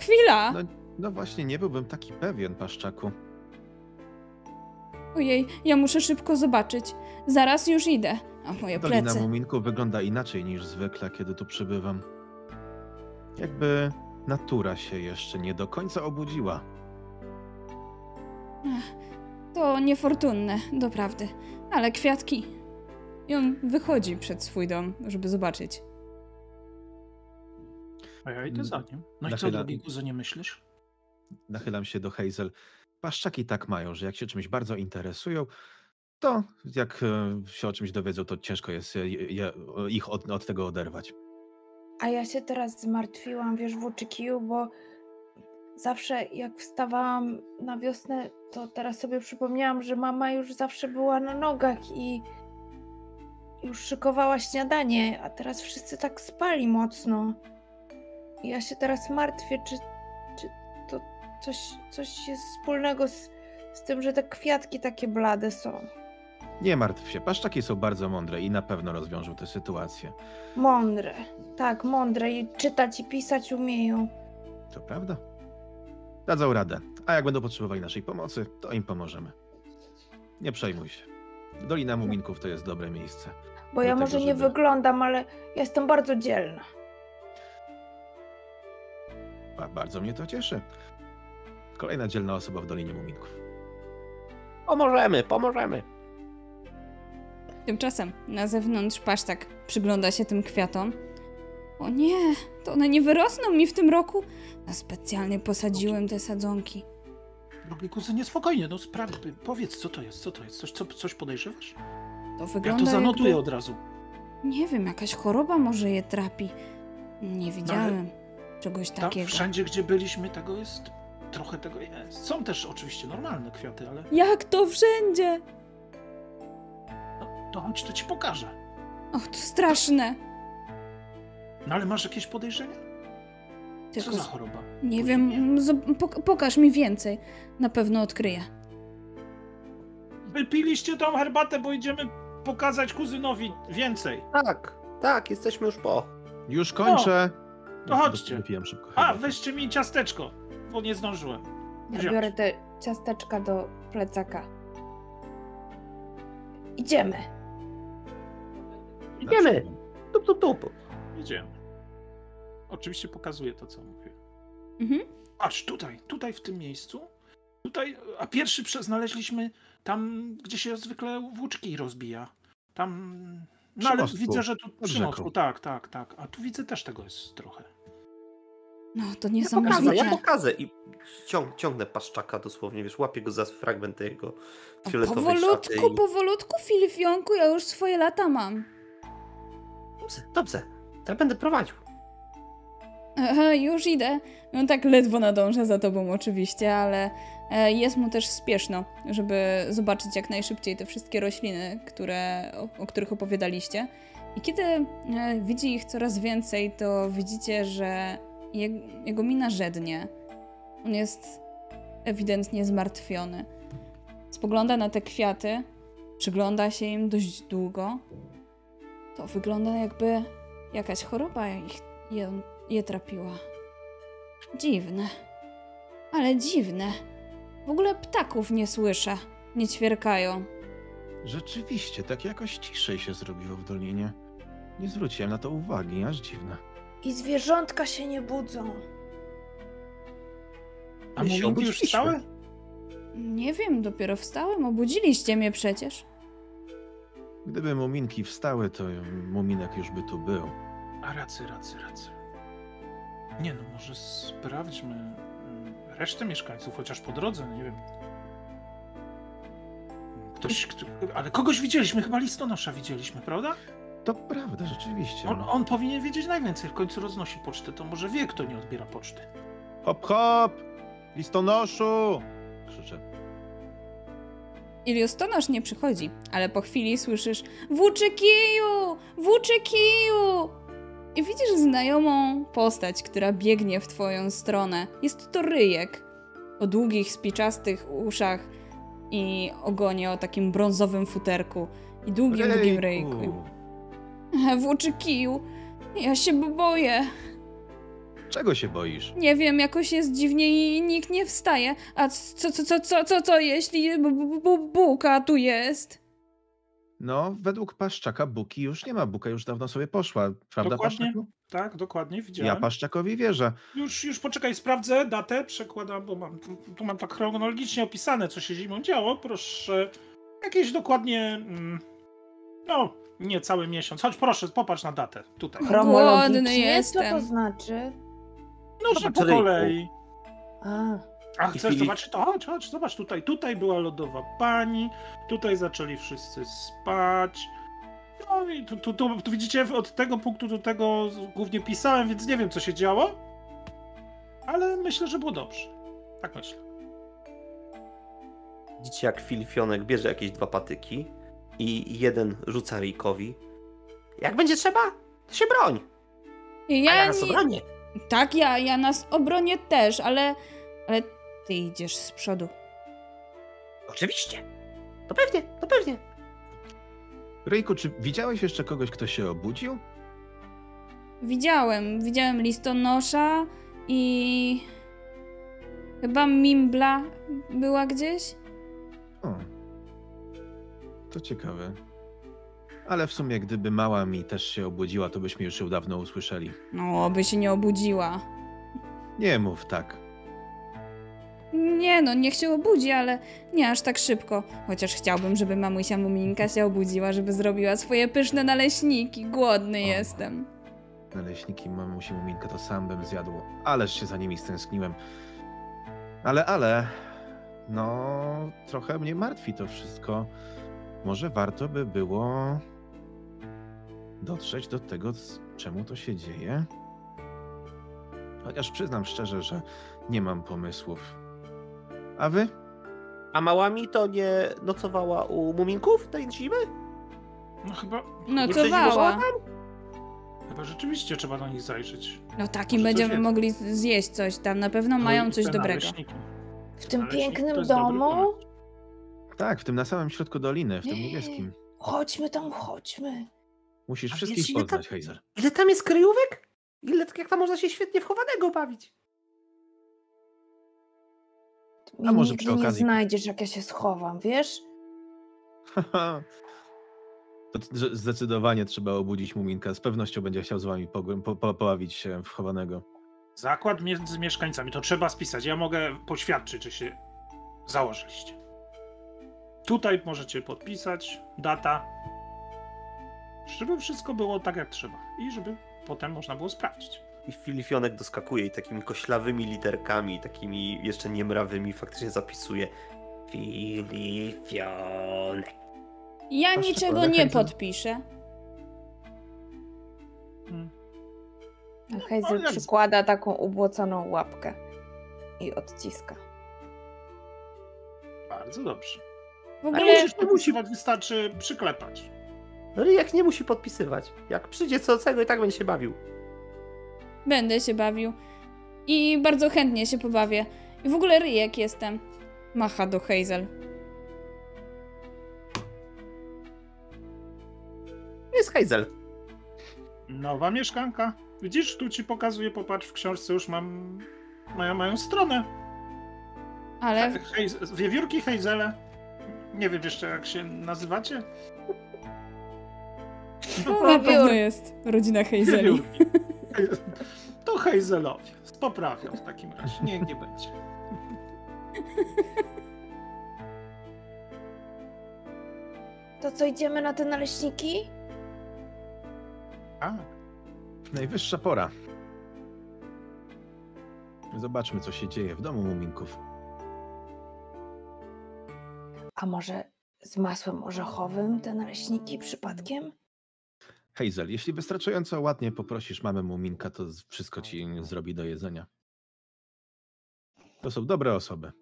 Chwila! No, no właśnie, nie byłbym taki pewien, Paszczaku. Ojej, ja muszę szybko zobaczyć. Zaraz już idę. A moje Dolina plecy. Muminków wygląda inaczej niż zwykle, kiedy tu przybywam. Jakby natura się jeszcze nie do końca obudziła. To niefortunne, doprawdy. Ale kwiatki. I on wychodzi przed swój dom, żeby zobaczyć. A ja idę za nim. No i co, Nachyla- drogi kuzynie, myślisz? Nachylam się do Hazel. Paszczaki tak mają, że jak się czymś bardzo interesują, to jak e, się o czymś dowiedzą, to ciężko jest je, je, ich od, od tego oderwać. A ja się teraz zmartwiłam, wiesz, Włóczykiju, bo zawsze jak wstawałam na wiosnę, to teraz sobie przypomniałam, że mama już zawsze była na nogach i już szykowała śniadanie, a teraz wszyscy tak spali mocno. Ja się teraz martwię, czy, czy to coś, coś jest wspólnego z, Z tym, że te kwiatki takie blade są. Nie martw się, paszczaki są bardzo mądre i na pewno rozwiążą tę sytuację. Mądre. Tak, mądre i czytać i pisać umieją. To prawda? Dadzą radę, a jak będą potrzebowali naszej pomocy, to im pomożemy. Nie przejmuj się. Dolina Muminków to jest dobre miejsce. Bo ja może tego, nie żeby- wyglądam, ale jestem bardzo dzielna. Ba- bardzo mnie to cieszy. Kolejna dzielna osoba w Dolinie Muminków. Pomożemy, pomożemy. Tymczasem na zewnątrz pasztak przygląda się tym kwiatom. O nie, to one nie wyrosną mi w tym roku. Ja specjalnie posadziłem te sadzonki. Drogi kuzynie, spokojnie, no sprawdź, powiedz co to jest, co to jest, coś, co, coś podejrzewasz? To Ja wygląda to zanotuję jakby, od razu. Nie wiem, jakaś choroba może je trapi. Nie widziałem czegoś Tam takiego. wszędzie, gdzie byliśmy, tego jest, trochę tego jest. Są też oczywiście normalne kwiaty, ale Jak to wszędzie? no, to chodź, to ci pokażę. Och, to straszne. No ale masz jakieś podejrzenia? Co Tylko za choroba? nie wiem, zob- pok- pokaż mi więcej. Na pewno odkryję. Wypiliście tą herbatę, bo idziemy pokazać kuzynowi więcej. Tak, tak, jesteśmy już po. Już kończę. to chodźcie. Wypiłem szybko. A, weźcie mi ciasteczko, bo nie zdążyłem. Ja Wziąć. biorę te ciasteczka do plecaka. Idziemy. Idziemy. Tup, tup, tup. Idziemy. Oczywiście pokazuję to, co mówię. Mhm. Aż tutaj, tutaj w tym miejscu. Tutaj, a pierwszy znaleźliśmy tam, gdzie się zwykle włóczki rozbija. Tam. No ale widzę, że tu przy mostku, tak, tak, tak. A tu widzę też tego jest trochę. No, to Ja pokażę, ja pokażę i ciąg, ciągnę paszczaka dosłownie, wiesz, łapię go za fragment jego fioletowej szaty. Powolutku, I... powolutku, Filifionku, ja już swoje lata mam. Dobrze, dobrze, to ja będę prowadził. Aha, już idę. No tak ledwo nadąża za tobą oczywiście, ale jest mu też spieszno, żeby zobaczyć jak najszybciej te wszystkie rośliny, które, o, o których opowiadaliście. I kiedy e, widzi ich coraz więcej, to widzicie, że je, jego mina żednie. On jest ewidentnie zmartwiony. Spogląda na te kwiaty, przygląda się im dość długo. To wygląda jakby jakaś choroba ich, je, je trapiła. Dziwne. Ale dziwne. W ogóle ptaków nie słyszę. Nie ćwierkają. Rzeczywiście, tak jakoś ciszej się zrobiło w Dolinie. Nie zwróciłem na to uwagi, aż dziwne. I zwierzątka się nie budzą. A My się już wstały? Nie wiem, dopiero wstałem. Obudziliście mnie przecież. Gdyby muminki wstały, to muminek już by tu był. A racy, racy, racy. Nie no, może sprawdźmy resztę mieszkańców, chociaż po drodze, nie wiem. Ktoś, kto, ale kogoś widzieliśmy, chyba listonosza widzieliśmy, prawda? To prawda, rzeczywiście. On, on powinien wiedzieć najwięcej, w końcu roznosi pocztę, to może wie, kto nie odbiera poczty. Hop, hop! Listonoszu! Krzyczę. Iliustonosz nie przychodzi, ale po chwili słyszysz Włóczy kiju! Włóczy kiju! I widzisz znajomą postać, która biegnie w twoją stronę. Jest to ryjek o długich, spiczastych uszach i ogonie o takim brązowym futerku i długim, długim ryjku. Włóczy kiju! Ja się boję. Czego się boisz? Nie wiem, jakoś jest dziwnie i nikt nie wstaje. A co, co, co, co, co, co jeśli bu- bu- bu- buka tu jest? No, według Paszczaka Buki już nie ma. Buka już dawno sobie poszła. Prawda, Dokładnie. Paszczaku? Tak, dokładnie, Ja widziałem. Paszczakowi wierzę. Już, już poczekaj, sprawdzę datę, przekładam, bo mam, tu, mam tak chronologicznie opisane, co się zimą działo. Proszę, jakieś dokładnie, mm, no, nie cały miesiąc. Chodź, proszę, popatrz na datę, tutaj. Głodny Chronologicznie? Co to znaczy? No, że po kolei. A, A chcesz zobaczyć to? Chodź, chodź, zobacz tutaj. Tutaj była lodowa pani, tutaj zaczęli wszyscy spać. No i tu, tu, tu, tu widzicie, od tego punktu do tego głównie pisałem, więc nie wiem, co się działo. Ale myślę, że było dobrze. Tak myślę. Widzicie, jak Filifionek bierze jakieś dwa patyki i jeden rzuca Ryjkowi. Jak będzie trzeba, to się broń. A ja Ja nas nie... obronię. Tak, ja, ja nas obronię też, ale... Ale ty idziesz z przodu. Oczywiście. To pewnie, to pewnie. Ryjku, czy widziałeś jeszcze kogoś, kto się obudził? Widziałem, widziałem listonosza i chyba Mimbla była gdzieś. O, to ciekawe. Ale w sumie, gdyby mała mi też się obudziła, to byśmy już ją dawno usłyszeli. No, by się nie obudziła. Nie mów tak. Nie no, niech się obudzi, ale nie aż tak szybko. Chociaż chciałbym, żeby mamusia Muminka się obudziła, żeby zrobiła swoje pyszne naleśniki. Głodny O. jestem. Naleśniki mamusi Muminka to sam bym zjadł. Ależ się za nimi stęskniłem. Ale, ale... No, trochę mnie martwi to wszystko. Może warto by było dotrzeć do tego, czemu to się dzieje? Chociaż przyznam szczerze, że nie mam pomysłów. A wy? A małami to nie nocowała u muminków tej zimy? No chyba, Nocowała. tam? chyba rzeczywiście trzeba do nich zajrzeć. No takim Może będziemy mogli zjeść coś tam. Na pewno No mają coś dobrego. naleśniki. W tym pięknym domu? Tak, w tym na samym środku doliny, w tym Nie. niebieskim. Chodźmy tam, chodźmy. Musisz A wszystkich wiesz, ile tam- poznać, Heiser. Ile tam jest kryjówek? Ile, jak tam można się świetnie wchowanego bawić? Mnie może nigdy przy nie okazji- znajdziesz, jak ja się schowam, wiesz? To zdecydowanie trzeba obudzić Muminka. Z pewnością będzie chciał z wami po, po, poławić się w chowanego. Zakład między mieszkańcami, to trzeba spisać. Ja mogę poświadczyć, że się założyliście. Tutaj możecie podpisać, data, żeby wszystko było tak jak trzeba i żeby potem można było sprawdzić. I Filifionek doskakuje i takimi koślawymi literkami, takimi jeszcze niemrawymi faktycznie zapisuje. Filifionek. Ja niczego nie podpiszę. No, Hazel jak- przykłada taką ubłoconą łapkę i odciska. Bardzo dobrze. W Ale ogóle musisz podpisywać, wystarczy przyklepać. Ryjek nie musi podpisywać. Jak przyjdzie co cego i tak będzie się bawił. Będę się bawił. I bardzo chętnie się pobawię. I w ogóle ryjek jestem. Macha do Hazel. Jest Hazel. Nowa mieszkanka. Widzisz, tu ci pokazuję, popatrz, w książce już mam... Mają, mają stronę. Ale Hejz- Wiewiórki Hejzele. Nie wiem jeszcze jak się nazywacie. to na pewno jest rodzina Hazeli. Wiewiórki. To Hejzelowie. Poprawią w takim razie. Nie, nie będzie. To co, idziemy na te naleśniki? A, Najwyższa pora. Zobaczmy, co się dzieje w domu Muminków. A może z masłem orzechowym te naleśniki przypadkiem? Hazel, jeśli wystarczająco ładnie poprosisz mamę Muminka, to wszystko ci zrobi do jedzenia. To są dobre osoby.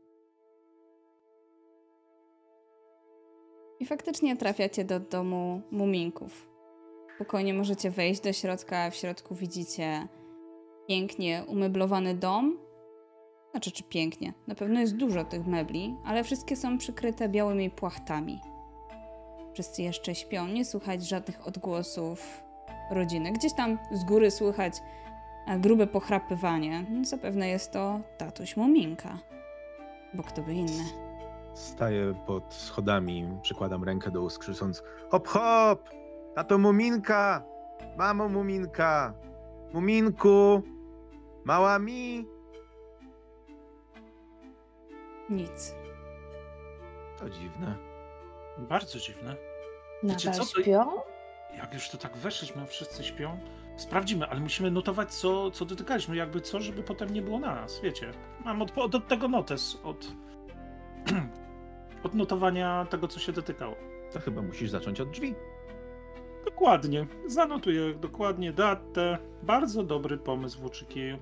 I faktycznie trafiacie do domu muminków. Spokojnie możecie wejść do środka, w środku widzicie pięknie umeblowany dom. Znaczy, czy pięknie? Na pewno jest dużo tych mebli, ale wszystkie są przykryte białymi płachtami. Wszyscy jeszcze śpią, nie słychać żadnych odgłosów rodziny. Gdzieś tam z góry słychać e, grube pochrapywanie. Zapewne jest to tatuś Muminka. Bo kto by inny. Staję pod schodami, przykładam rękę do ust, krzycząc hop hop! Tato Muminka! Mamo Muminka! Muminku! Mała mi! Nic. To dziwne. Bardzo dziwne. Wiecie Nadal co, to- śpią? Jak już to tak weszliśmy, a wszyscy śpią, sprawdzimy, ale musimy notować, co, co dotykaliśmy, jakby co, żeby potem nie było na nas, wiecie. Mam od, od, od tego notes, od, od notowania tego, co się dotykało. To chyba musisz zacząć od drzwi. Dokładnie, zanotuję dokładnie datę. Bardzo dobry pomysł, Włóczykieju.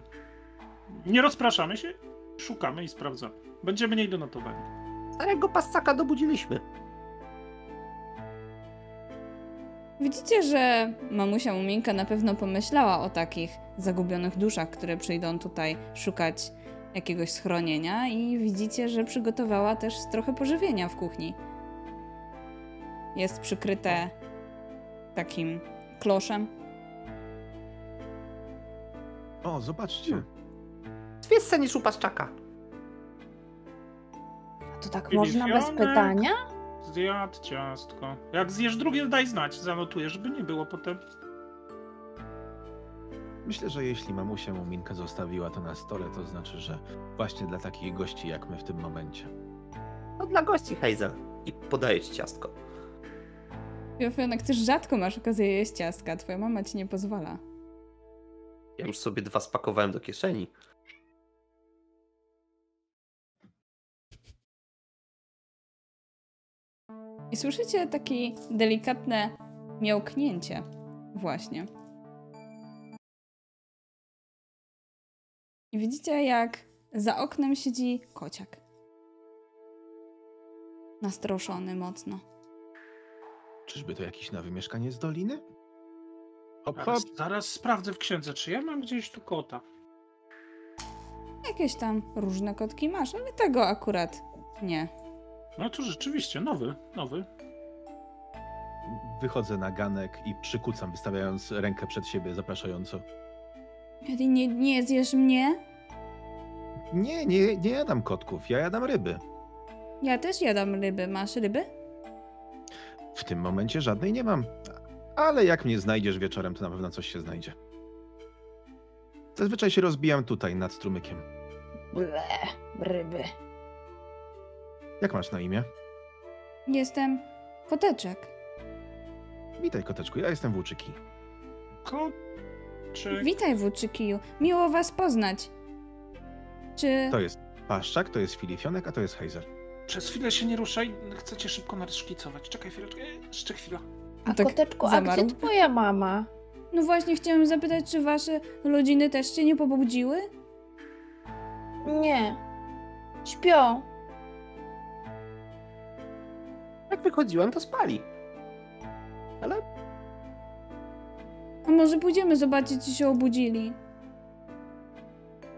Nie rozpraszamy się, szukamy i sprawdzamy. Będzie mniej do notowania. Starego passaka dobudziliśmy. Widzicie, że mamusia Muminka na pewno pomyślała o takich zagubionych duszach, które przyjdą tutaj szukać jakiegoś schronienia i widzicie, że przygotowała też trochę pożywienia w kuchni. Jest przykryte takim kloszem. O, zobaczcie. Hmm. Więcej niż u Paszczaka. A to tak można bez pytania? Zjadł ciastko. Jak zjesz drugie, daj znać, zanotuję, żeby nie było potem. Myślę, że jeśli mamusia Muminka zostawiła to na stole, to znaczy, że właśnie dla takich gości jak my w tym momencie. No dla gości Hazel. I podaję ci ciastko. Filifionek, też rzadko masz okazję jeść ciastka. Twoja mama ci nie pozwala. Ja już sobie dwa spakowałem do kieszeni. I słyszycie takie delikatne miałknięcie. Właśnie. I widzicie, jak za oknem siedzi kociak. Nastroszony mocno. Czyżby to jakiś nowy mieszkaniec Doliny? Hop, hop. Zaraz, zaraz sprawdzę w księdze, czy ja mam gdzieś tu kota. Jakieś tam różne kotki masz, ale tego akurat nie. No to rzeczywiście, nowy, nowy. Wychodzę na ganek i przykucam, wystawiając rękę przed siebie zapraszająco. Ty nie, nie zjesz mnie? Nie, nie, nie jadam kotków, ja jadam ryby. Ja też jadam ryby. Masz ryby? W tym momencie żadnej nie mam. Ale jak mnie znajdziesz wieczorem, to na pewno coś się znajdzie. Zazwyczaj się rozbijam tutaj, nad strumykiem. Ble, ryby. Jak masz na imię? Jestem koteczek. Witaj, koteczku, ja jestem Włóczyki. Koczyk. Witaj, Włóczykiju. Miło was poznać. Czy... To jest Paszczak, to jest Filifionek, a to jest Hazel. Przez chwilę się nie ruszaj, chcę cię szybko naszkicować. Czekaj chwileczkę, jeszcze chwila. A Tak koteczku, a zamarł. gdzie twoja mama? No właśnie, chciałem zapytać, czy wasze rodziny też cię nie pobudziły? Nie. Śpią. Jak wychodziłem, to spali. Ale A może pójdziemy zobaczyć, czy się obudzili?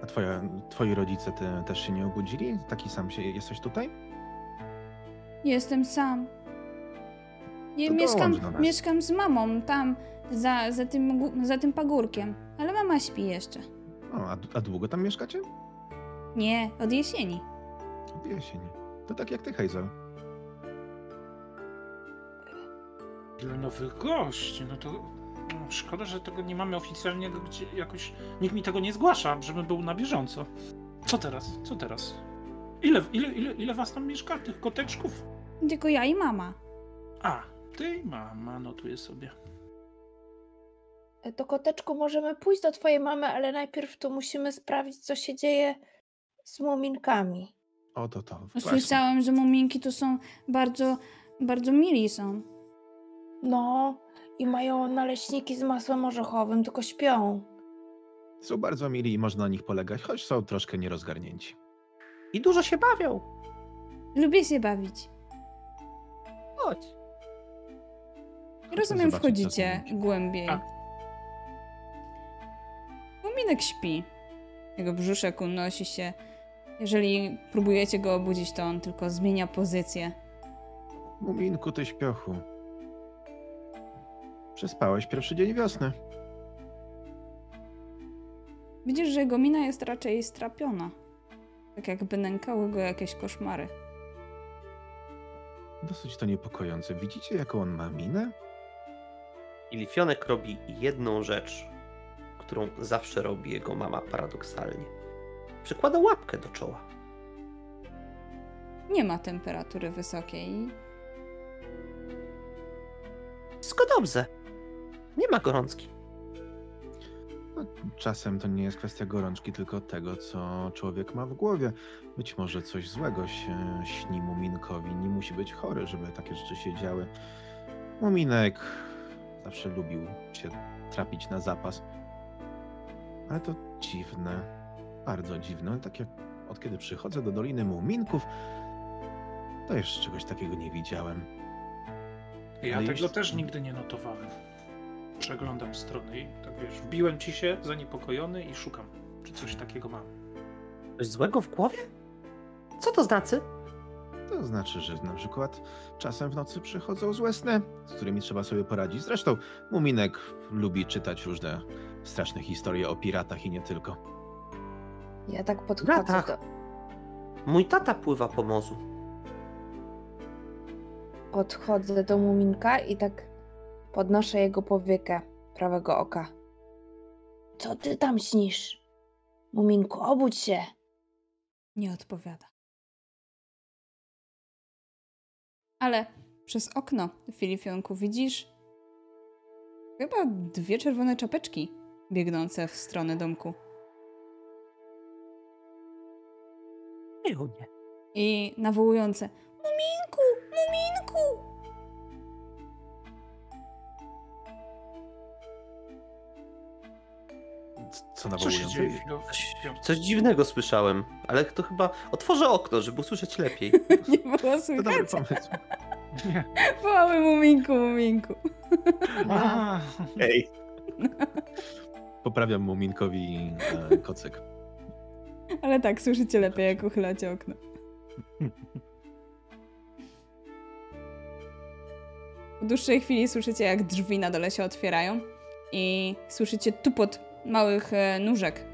A twoja, twoi rodzice te, też się nie obudzili? Taki sam się, jesteś tutaj? Jestem sam. Nie, To mieszkam, mieszkam z mamą tam, za, za, tym, za tym pagórkiem. Ale mama śpi jeszcze. O, a, a długo tam mieszkacie? Nie, od jesieni. Od jesieni. To tak jak ty, Hazel. Ile nowych gości, no to no, szkoda, że tego nie mamy oficjalnie gdzie jakoś... Nikt mi tego nie zgłasza, żebym był na bieżąco. Co teraz? Co teraz? Ile, ile, ile, ile was tam mieszka, tych koteczków? Tylko ja i mama. A, ty i mama, notuję sobie. To koteczku, możemy pójść do twojej mamy, ale najpierw tu musimy sprawdzić, co się dzieje z muminkami. Oto to. Właśnie. Słyszałem, że muminki to są bardzo, bardzo mili są. No, i mają naleśniki z masłem orzechowym, tylko śpią. Są bardzo mili i można na nich polegać, choć są troszkę nierozgarnięci. i dużo się bawią. Lubię się bawić. Chodź. Rozumiem, zobaczyć, wchodzicie głębiej. Tak. Muminek śpi. Jego brzuszek unosi się. Jeżeli próbujecie go obudzić, to on tylko zmienia pozycję. Muminku, ty śpiochu. Przespałeś pierwszy dzień wiosny. Widzisz, że jego mina jest raczej strapiona. Tak jakby nękały go jakieś koszmary. Dosyć to niepokojące. Widzicie, jaką on ma minę? I Lifionek robi jedną rzecz, którą zawsze robi jego mama paradoksalnie. Przykłada łapkę do czoła. Nie ma temperatury wysokiej. Wszystko dobrze. Nie ma gorączki. No, czasem to nie jest kwestia gorączki, tylko tego, co człowiek ma w głowie. Być może coś złego się śni Muminkowi. Nie musi być chory, żeby takie rzeczy się działy. Muminek zawsze lubił się trapić na zapas. Ale to dziwne, bardzo dziwne. Ale tak jak od kiedy przychodzę do Doliny Muminków, to jeszcze czegoś takiego nie widziałem. Ja Ale tego jeśli- też nigdy nie notowałem. Przeglądam strony i tak wiesz, wbiłem ci się zaniepokojony i szukam, czy coś takiego mam. Coś złego w głowie? Co to znaczy? To znaczy, że na przykład czasem w nocy przychodzą złe sny, z którymi trzeba sobie poradzić. Zresztą Muminek lubi czytać różne straszne historie o piratach i nie tylko. Ja tak podchodzę do, Mój tata pływa po morzu. podchodzę do Muminka i tak podnoszę jego powiekę prawego oka. Co ty tam śnisz? Muminku, obudź się. Nie odpowiada. Ale przez okno, Filifionku, widzisz chyba dwie czerwone czapeczki biegnące w stronę domku. Nie, o nie. I nawołujące C- Co Co się nawołują? dzieje? Chwilę. Coś, coś dziwnego słyszałem, ale to chyba otworzę okno, żeby usłyszeć lepiej. Nie było To dobry słychać. pomysł. Nie. Wołały Muminku, Muminku. A, Ej. Poprawiam Muminkowi e, kocyk. Ale tak, słyszycie lepiej, jak uchylacie okno. W dłuższej chwili słyszycie, jak drzwi na dole się otwierają i słyszycie tupot małych e, nóżek,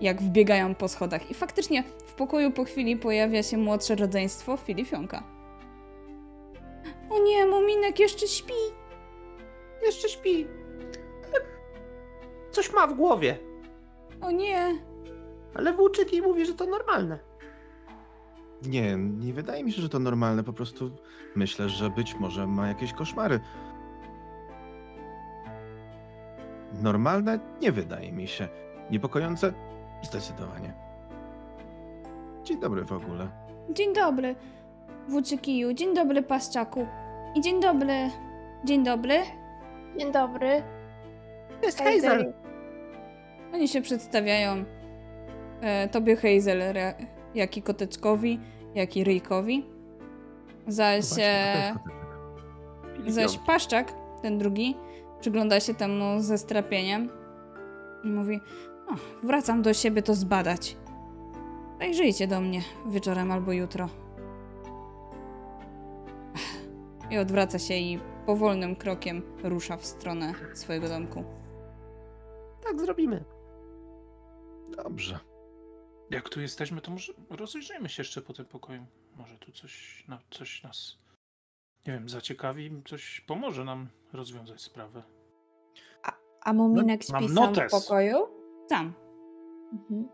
jak wbiegają po schodach. I faktycznie w pokoju po chwili pojawia się młodsze rodzeństwo Filifionka. O nie, Muminek jeszcze śpi. Jeszcze śpi. Coś ma w głowie, O nie. ale włóczyki mówi, że to normalne. Nie, nie wydaje mi się, że to normalne. Po prostu myślę, że być może ma jakieś koszmary. Normalne? Nie wydaje mi się. Niepokojące? Zdecydowanie. Dzień dobry w ogóle. Dzień dobry, Włóczykiju. Dzień dobry, Paszczaku. I dzień dobry. Dzień dobry. Dzień dobry. To jest Hazel. Hazel. Oni się przedstawiają e, tobie Hazel, re, jak i Koteczkowi, jak i Ryjkowi. Zaś, Właśnie, e, zaś Paszczak, ten drugi, przygląda się temu ze strapieniem i mówi o, wracam do siebie to zbadać. Zajrzyjcie do mnie wieczorem albo jutro. I odwraca się i powolnym krokiem rusza w stronę swojego domku. Tak zrobimy. Dobrze. jak tu jesteśmy, to może rozejrzyjmy się jeszcze po tym pokoju. Może tu coś, no, coś nas, nie wiem, zaciekawi, coś pomoże nam rozwiązać sprawę. A Muminek No, śpi sam w pokoju? Sam. Mhm.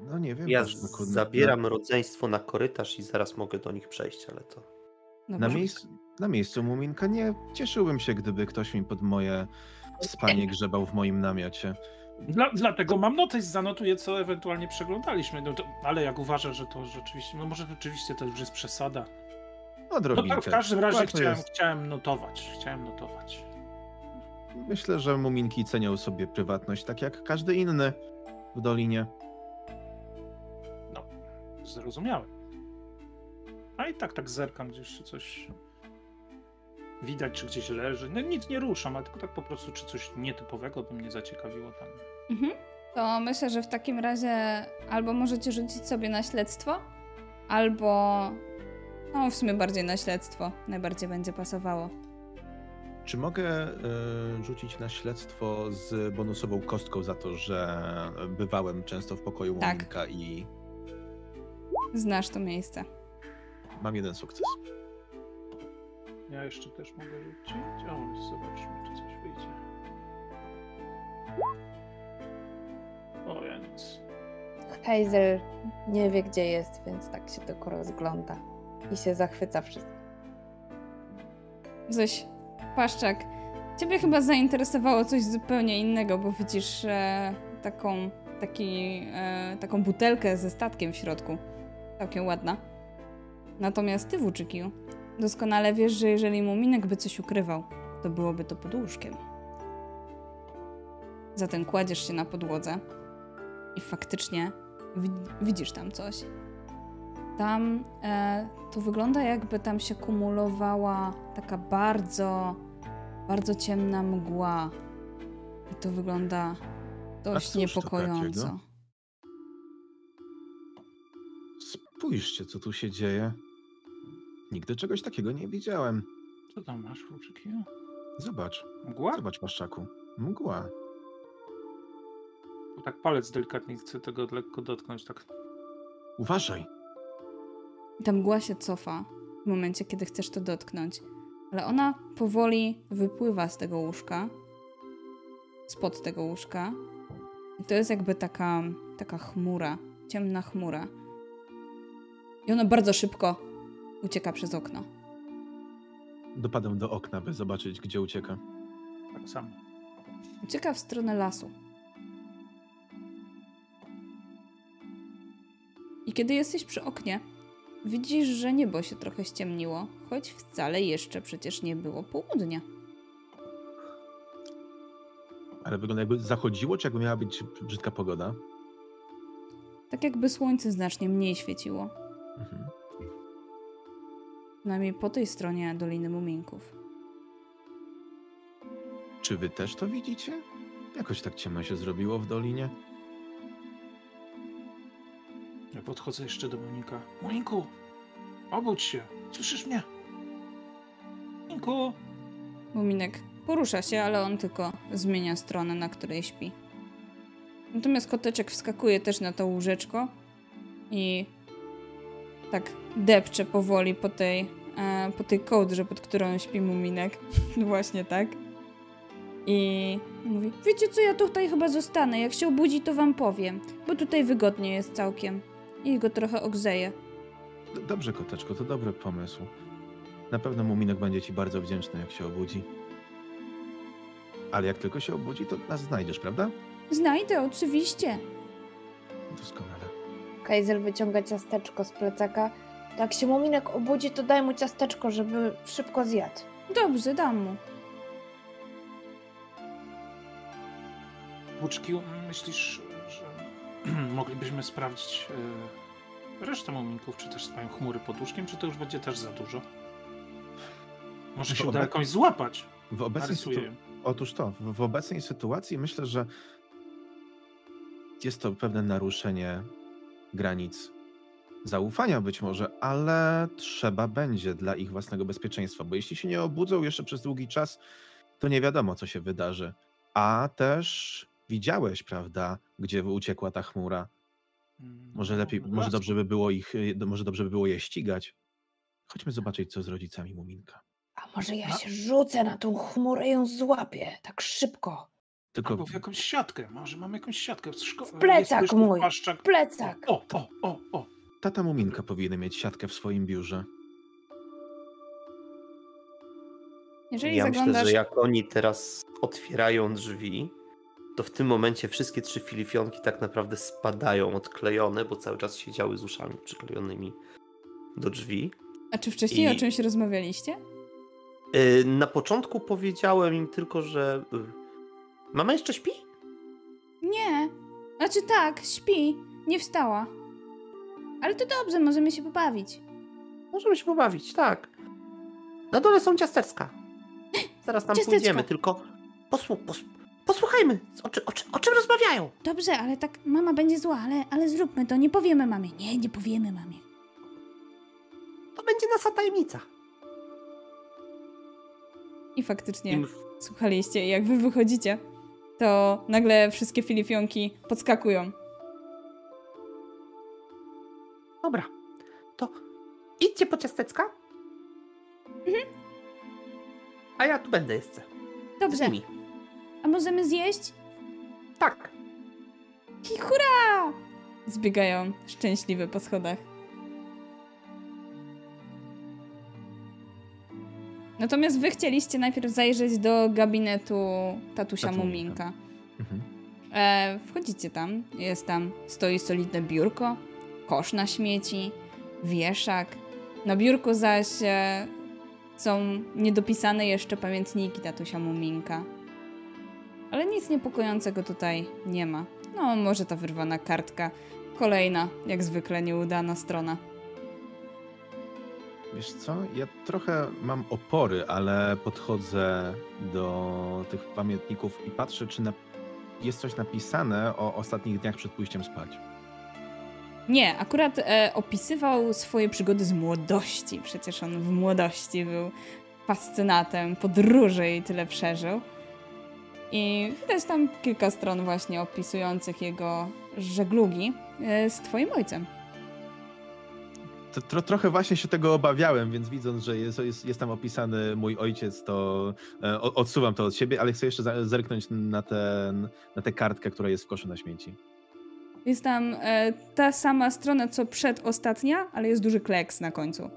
No nie wiem. Ja na- zabieram rodzeństwo na korytarz i zaraz mogę do nich przejść, ale to... Na, Dobra. miejscu, na miejscu Muminka nie cieszyłbym się, gdyby ktoś mi pod moje spanie grzebał w moim namiocie. Dla, dlatego mam notes, zanotuję, co ewentualnie przeglądaliśmy. No to, ale jak uważasz, że to rzeczywiście, no może rzeczywiście to już jest przesada. No Odrobinkę. tak, w każdym razie chciałem, jest. chciałem notować. Chciałem notować. Myślę, że Muminki cenią sobie prywatność, tak jak każdy inny w Dolinie. Zrozumiałem. A i tak, tak zerkam gdzieś, czy coś widać, czy gdzieś leży. No nic nie ruszam, ale tylko tak po prostu, czy coś nietypowego by mnie zaciekawiło tam. Mhm. To myślę, że w takim razie albo możecie rzucić sobie na śledztwo, albo. No, w sumie bardziej na śledztwo. Najbardziej będzie pasowało. Czy mogę e, rzucić na śledztwo z bonusową kostką za to, że bywałem często w pokoju Tak. I Znasz to miejsce. mam jeden sukces? Ja jeszcze też mogę rzucić. O, zobaczmy, czy coś wyjdzie. O, ja nic. Hazel nie wie, gdzie jest, więc tak się tylko rozgląda i się zachwyca wszystkim. Zaś, Paszczak, ciebie chyba zainteresowało coś zupełnie innego, bo widzisz e, taką, taki, e, taką butelkę ze statkiem w środku. Całkiem ładna. Natomiast ty, Włóczykiju, doskonale wiesz, że jeżeli Muminek by coś ukrywał, to byłoby to pod łóżkiem. Zatem kładziesz się na podłodze i faktycznie wi- widzisz tam coś. Tam e, to wygląda jakby tam się kumulowała taka bardzo, bardzo ciemna mgła. I to wygląda dość niepokojąco. Spójrzcie, co tu się dzieje. Nigdy czegoś takiego nie widziałem. Co tam masz, chłopczyki? Zobacz, Mgła? zobacz, paszczaku. Mgła. Tak palec delikatnie chcę tego lekko dotknąć, tak. Uważaj. Ta mgła się cofa w momencie, kiedy chcesz to dotknąć. Ale ona powoli wypływa z tego łóżka. Spod tego łóżka. I to jest jakby taka, taka chmura. Ciemna chmura. I ona bardzo szybko ucieka przez okno. Dopadam do okna, by zobaczyć, gdzie ucieka. Tak samo. Ucieka w stronę lasu. I kiedy jesteś przy oknie, widzisz, że niebo się trochę ściemniło, choć wcale jeszcze przecież nie było południa. Ale wygląda jakby zachodziło, czy jakby miała być brzydka pogoda. Tak jakby słońce znacznie mniej świeciło. Mhm. Przynajmniej po tej stronie Doliny Muminków. Czy wy też to widzicie? Jakoś tak ciemno się zrobiło w dolinie. Ja podchodzę jeszcze do Monika. Moninku! Obudź się! Słyszysz mnie? Moninku! Muminek porusza się, ale on tylko zmienia stronę, na której śpi. Natomiast koteczek wskakuje też na to łóżeczko i tak depcze powoli po tej, e, po tej kołdrze, pod którą śpi Muminek. Właśnie tak. I mówi, wiecie co, ja tutaj chyba zostanę. Jak się obudzi, to wam powiem, bo tutaj wygodnie jest całkiem. I go trochę ogrzeje. D- Dobrze, koteczko, to dobry pomysł. Na pewno Muminek będzie ci bardzo wdzięczny, jak się obudzi. Ale jak tylko się obudzi, to nas znajdziesz, prawda? Znajdę, oczywiście. Doskonale. Kajzel wyciąga ciasteczko z plecaka. Jak się Muminek obudzi, to daj mu ciasteczko, żeby szybko zjadł. Dobrze, dam mu. Buczki, myślisz, że moglibyśmy sprawdzić e, resztę muminków, czy też spają chmury pod łóżkiem, czy to już będzie też za dużo? Może się uda jakąś złapać. W obecnej sytu... Otóż to, w obecnej sytuacji myślę, że jest to pewne naruszenie granic zaufania być może, ale trzeba będzie dla ich własnego bezpieczeństwa, bo jeśli się nie obudzą jeszcze przez długi czas, to nie wiadomo, co się wydarzy. A też widziałeś, prawda, gdzie uciekła ta chmura. Mm, Może no, lepiej, no może dobrze by było ich, y, może dobrze by było je ścigać. Chodźmy zobaczyć, co z rodzicami Muminka. A może ja się rzucę na tą chmurę i ją złapię, tak szybko. Tylko Albo w jakąś siatkę. Może mamy jakąś siatkę. Szko- W plecak mój. Paszczak. Plecak. O, o, o, o. tata Muminka powinien mieć siatkę w swoim biurze. Jeżeli ja zaglądasz... myślę, że jak oni teraz otwierają drzwi, to w tym momencie wszystkie trzy filifionki tak naprawdę spadają odklejone, bo cały czas siedziały z uszami przyklejonymi do drzwi. A czy wcześniej I- o czymś rozmawialiście? Yy, Na początku powiedziałem im tylko, że yy, mama jeszcze śpi? Nie. Znaczy tak, śpi. Nie wstała. Ale to dobrze, możemy się pobawić. Możemy się pobawić, tak. Na dole są ciasteczka. Zaraz tam Ciasteczka. pójdziemy, tylko posłu, pos, posłuchajmy, o, czy, o, czy, o czym rozmawiają. Dobrze, ale tak mama będzie zła, ale, ale zróbmy to, nie powiemy mamie. Nie, nie powiemy mamie. To będzie nasza tajemnica. I faktycznie Im słuchaliście, jak wy wychodzicie, to nagle wszystkie filifionki podskakują. Dobra, to idźcie po ciasteczka. A ja tu będę jeszcze. Z Dobrze, nimi. A możemy zjeść? Tak. I hurra! Zbiegają szczęśliwe po schodach. Natomiast wy chcieliście najpierw zajrzeć do gabinetu tatusia Tatu Muminka. Mhm. E, wchodzicie tam, jest tam, stoi solidne biurko, kosz na śmieci, wieszak. Na biurku zaś e, są niedopisane jeszcze pamiętniki tatusia Muminka. Ale nic niepokojącego tutaj nie ma. No, może ta wyrwana kartka. Kolejna, jak zwykle nieudana strona. Wiesz co, ja trochę mam opory, ale podchodzę do tych pamiętników i patrzę, czy jest coś napisane o ostatnich dniach przed pójściem spać. Nie, akurat e, opisywał swoje przygody z młodości. Przecież on w młodości był fascynatem podróży i tyle przeżył. I widać tam kilka stron właśnie opisujących jego żeglugi e, z twoim ojcem. Tro, trochę właśnie się tego obawiałem, więc widząc, że jest, jest, jest tam opisany mój ojciec, to e, odsuwam to od siebie, ale chcę jeszcze zerknąć na, ten, na tę kartkę, która jest w koszu na śmieci. Jest tam e, ta sama strona, co przedostatnia, ale jest duży kleks na końcu.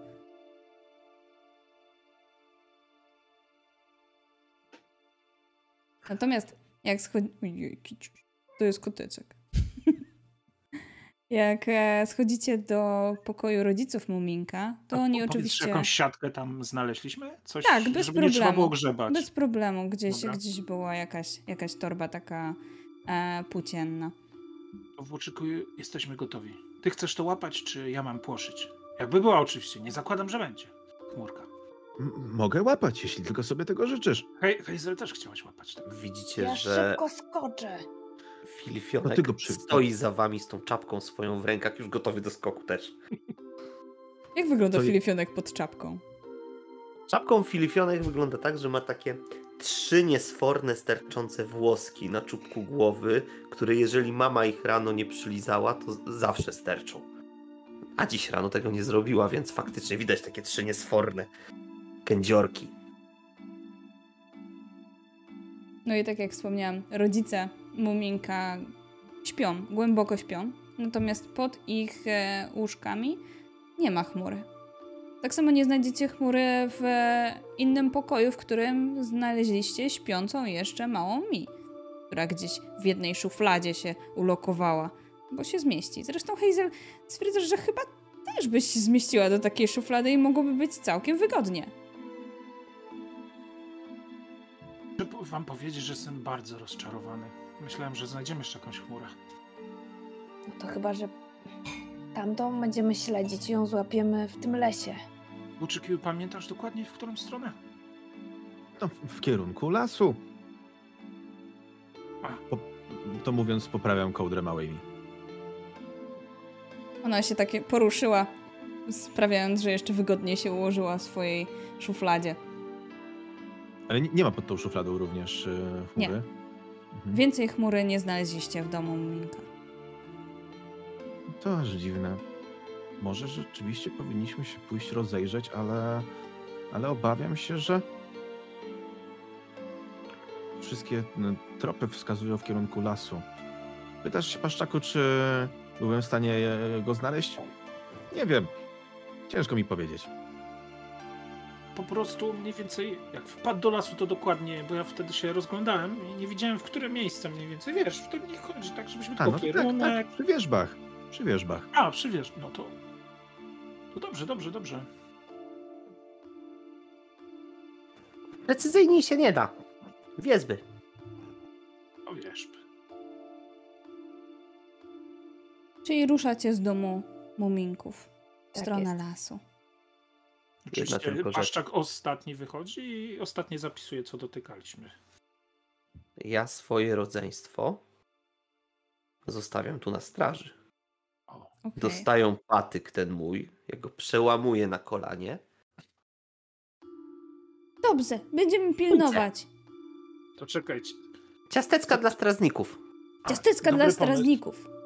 Natomiast jak schodzi... Ojej, kiciuś. To jest koteczek. jak e, schodzicie do pokoju rodziców Muminka, to A oni oczywiście... jakąś siatkę tam znaleźliśmy? Coś, Tak, bez żeby nie trzeba problemu. było grzebać. Bez problemu. Gdzieś, Dobra. gdzieś była jakaś, jakaś torba taka e, płócienna. To Włóczyku, jesteśmy gotowi. Ty chcesz to łapać, czy ja mam płoszyć? Jakby była oczywiście, nie zakładam, że będzie. Chmurka. Mogę łapać, jeśli tylko sobie tego życzysz. Hej, Hazel też chciałaś łapać. Tak? Widzicie, Ja że szybko skoczę. Filifionek No przy- stoi za wami z tą czapką swoją w rękach, już gotowy do skoku też. Jak wygląda To Filifionek pod czapką? Czapką Filifionek wygląda tak, że ma takie trzy niesforne, sterczące włoski na czubku głowy, które jeżeli mama ich rano nie przylizała, to zawsze sterczą. A dziś rano tego nie zrobiła, więc faktycznie widać takie trzy niesforne kędziorki. No i tak jak wspomniałam, rodzice Muminka śpią, głęboko śpią, natomiast pod ich e, łóżkami nie ma chmury. Tak samo nie znajdziecie chmury w innym pokoju, w którym znaleźliście śpiącą jeszcze małą Mi, która gdzieś w jednej szufladzie się ulokowała, bo się zmieści. Zresztą Hazel stwierdzasz, że chyba też byś się zmieściła do takiej szuflady i mogłoby być całkiem wygodnie. Muszę wam powiedzieć, że jestem bardzo rozczarowany. Myślałem, że znajdziemy jeszcze jakąś chmurę. No to chyba, że tamtą będziemy śledzić i ją złapiemy w tym lesie. Włóczyku, pamiętasz dokładnie w którą stronę? No, w kierunku lasu. Po, to mówiąc, poprawiam kołdrę małej mi. Ona się takie poruszyła, sprawiając, że jeszcze wygodniej się ułożyła w swojej szufladzie. Ale nie, nie ma pod tą szufladą również y, Nie. chmury. Mhm. Więcej chmury nie znaleźliście w domu Muminka. To aż dziwne. Może rzeczywiście powinniśmy się pójść rozejrzeć, ale, ale obawiam się, że wszystkie tropy wskazują w kierunku lasu. Pytasz się, Paszczaku, czy byłem w stanie e, go znaleźć? Nie wiem. Ciężko mi powiedzieć. Po prostu mniej więcej, jak wpadł do lasu, to dokładnie, bo ja wtedy się rozglądałem i nie widziałem, w które miejsce mniej więcej. Wiesz, to nie chodzi tak, żebyśmy A, tylko no tak, kierunek... tak, przy wierzbach. Przy wierzbach. A, przywierz, no to... To dobrze, dobrze, dobrze. Precyzyjniej się nie da. Wiezby. O wiesz. Czyli ruszacie z domu Muminków w Tak stronę jest. lasu. Oczywiście. Paszczak ostatni wychodzi i ostatnie zapisuje, co dotykaliśmy. Ja swoje rodzeństwo zostawiam tu na straży. O, Okej. Dostają patyk ten mój, ja go przełamuję na kolanie. Dobrze, będziemy pilnować. to czekajcie. Ciasteczka dla strażników. Ciasteczka dla pomysł. strażników.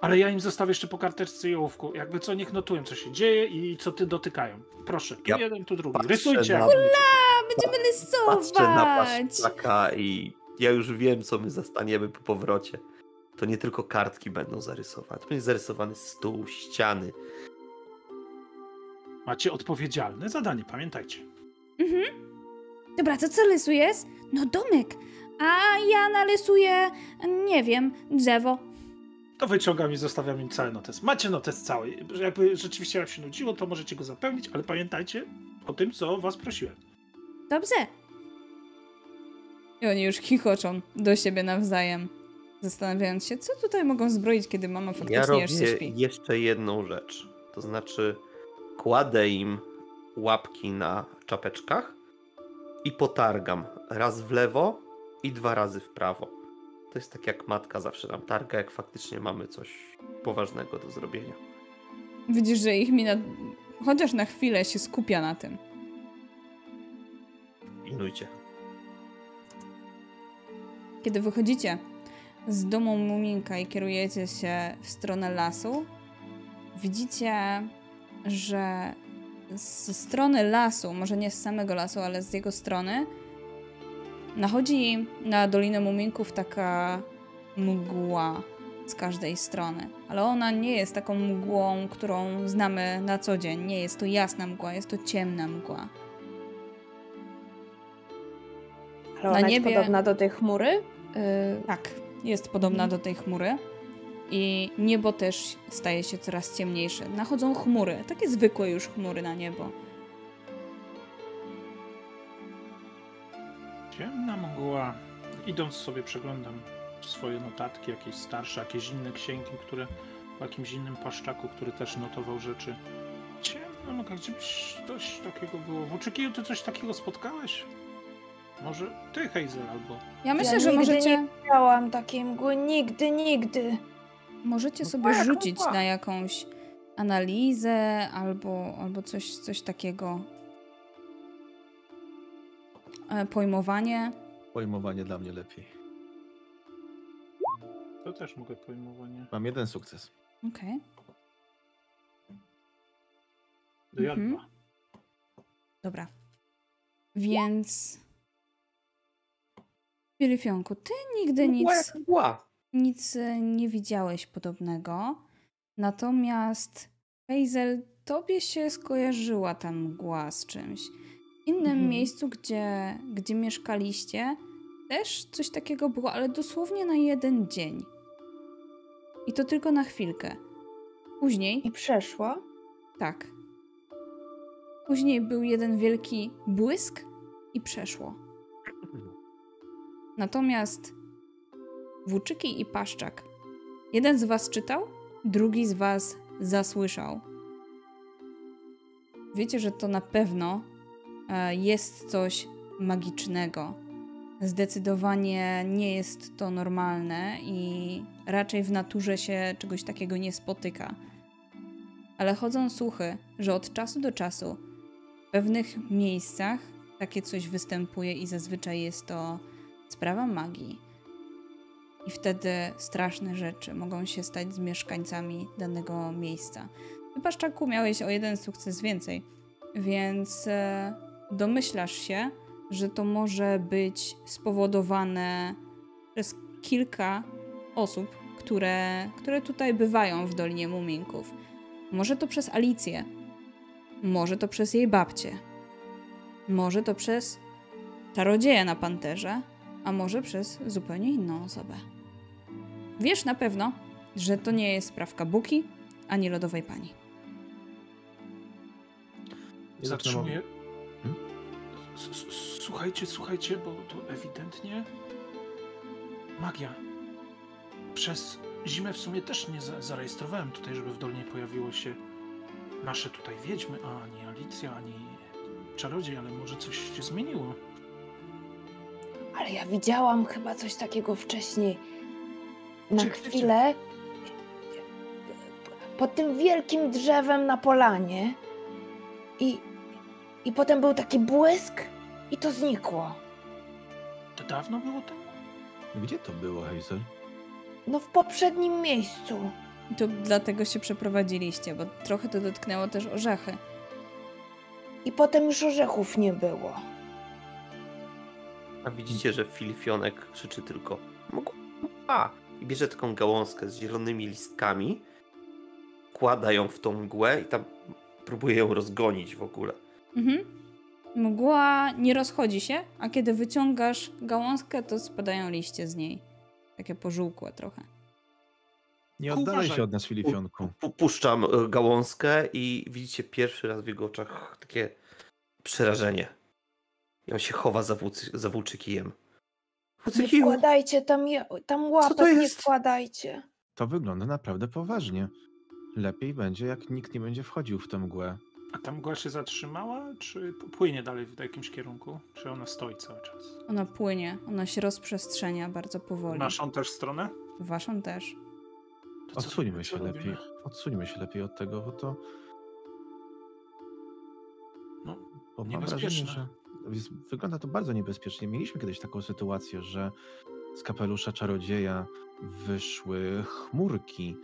Ale ja im zostawię jeszcze po karteczce i ołówku. Jakby co, niech notują, co się dzieje i co ty dotykają. Proszę, tu Ja jeden, tu drugi. Rysujcie. na- jak będziecie. A, będziemy Patrzę na rysować. paszczaka i ja już wiem, co my zastaniemy po powrocie. To nie tylko kartki będą zarysowane. To będzie zarysowany stół, ściany. Macie odpowiedzialne zadanie, pamiętajcie. Mhm. Dobra, to co rysujesz? No domek. A ja narysuję, nie wiem, drzewo. To wyciągam i zostawiam im cały notes. Macie notes cały. Jakby rzeczywiście jak się nudziło, to możecie go zapełnić, ale pamiętajcie o tym, co was prosiłem. Dobrze. I oni już chichoczą do siebie nawzajem, zastanawiając się, co tutaj mogą zbroić, kiedy mama Ja faktycznie jeszcze robię śpi. jeszcze jedną rzecz. To znaczy kładę im łapki na czapeczkach i potargam raz w lewo i dwa razy w prawo. To jest tak jak matka zawsze nam targa, jak faktycznie mamy coś poważnego do zrobienia. Widzisz, że ich mina chociaż na chwilę się skupia na tym. Pilnujcie. Kiedy wychodzicie z domu Muminka i kierujecie się w stronę lasu, widzicie, że z strony lasu, może nie z samego lasu, ale z jego strony, nachodzi na Dolinę Muminków taka mgła z każdej strony. Ale ona nie jest taką mgłą, którą znamy na co dzień. Nie jest to jasna mgła, jest to ciemna mgła. Ale ona Na jest niebie- podobna do tej chmury? Y, Tak, jest podobna Mhm. do tej chmury. I niebo też staje się coraz ciemniejsze. Nachodzą chmury, takie zwykłe już chmury na niebo. Ciemna mgła. Idąc sobie przeglądam swoje notatki, jakieś starsze, jakieś inne księgi, które po jakimś innym paszczaku, który też notował rzeczy. Ciemna mgła, gdziebyś coś takiego było? W Uczykiju ty coś takiego spotkałeś? Może ty, Hazel, albo... Ja myślę, ja że nigdy możecie, nie widziałam takiej mgły, nigdy, nigdy. możecie No sobie tak, rzucić mgła. na jakąś analizę albo, albo coś, coś takiego. E, Pojmowanie. Pojmowanie dla mnie lepiej. To też mogę pojmowanie. Mam jeden sukces. Okej. Dojadła. Mhm. Dobra. Więc. Filifionku, ty nigdy Mgła nic, jak mgła. nic e, nie widziałeś podobnego. Natomiast Hazel, tobie się skojarzyła ta mgła z czymś. W innym Mhm. miejscu, gdzie, gdzie mieszkaliście, też coś takiego było, ale dosłownie na jeden dzień. I to tylko na chwilkę. Później I przeszła. tak. Później był jeden wielki błysk i przeszło. Natomiast Włóczyki i Paszczak. Jeden z was czytał, drugi z was zasłyszał. Wiecie, że to na pewno jest coś magicznego. Zdecydowanie nie jest to normalne i raczej w naturze się czegoś takiego nie spotyka ale chodzą słuchy, że od czasu do czasu w pewnych miejscach takie coś występuje i zazwyczaj jest to sprawa magii. I wtedy straszne rzeczy mogą się stać z mieszkańcami danego miejsca. Ty, Paszczaku, miałeś o jeden sukces więcej, więc e, domyślasz się, że to może być spowodowane przez kilka osób, które, które tutaj bywają w Dolinie Muminków. Może to przez Alicję. Może to przez jej babcię. Może to przez czarodzieja na panterze, a może przez zupełnie inną osobę. Wiesz na pewno, że to nie jest sprawka Buki ani lodowej pani. Zatrzymuję. Słuchajcie, słuchajcie, bo to ewidentnie magia. Przez zimę w sumie też nie za- zarejestrowałem tutaj, żeby w Dolnie pojawiło się nasze tutaj wiedźmy, a ani Alicja, ani czarodziej, ale może coś się zmieniło. Ale ja widziałam chyba coś takiego wcześniej. Na gdzie? chwilę. Pod tym wielkim drzewem na polanie. I, I potem był taki błysk i to znikło. To dawno było temu? Gdzie to było, Hazel? No w poprzednim miejscu. I to dlatego się przeprowadziliście, bo trochę to dotknęło też orzechy. I potem już orzechów nie było. A widzicie, że Filifionek krzyczy tylko mgła i bierze taką gałązkę z zielonymi listkami, kłada ją w tą mgłę i tam próbuje ją rozgonić w ogóle. Mhm. Mgła nie rozchodzi się, a kiedy wyciągasz gałązkę, to spadają liście z niej. Takie pożółkłe trochę. Nie oddalaj się od nas, Filifionku. Pu- Puszczam e, gałązkę i widzicie pierwszy raz w jego oczach takie przerażenie. I on się chowa za, włócy, za włóczykijem. Nie wkładajcie tam, tam łapek, nie wkładajcie. To wygląda naprawdę poważnie. Lepiej będzie, jak nikt nie będzie wchodził w tę mgłę. A ta mgła się zatrzymała, czy płynie dalej w jakimś kierunku? Czy ona stoi cały czas? Ona płynie, ona się rozprzestrzenia bardzo powoli. W naszą też stronę? W waszą też. To Odsuńmy co się robimy? lepiej. Odsuńmy się lepiej od tego, bo to. No, bo mam niebezpieczne. wrażenie, że wygląda to bardzo niebezpiecznie. Mieliśmy kiedyś taką sytuację, że z kapelusza czarodzieja wyszły chmurki.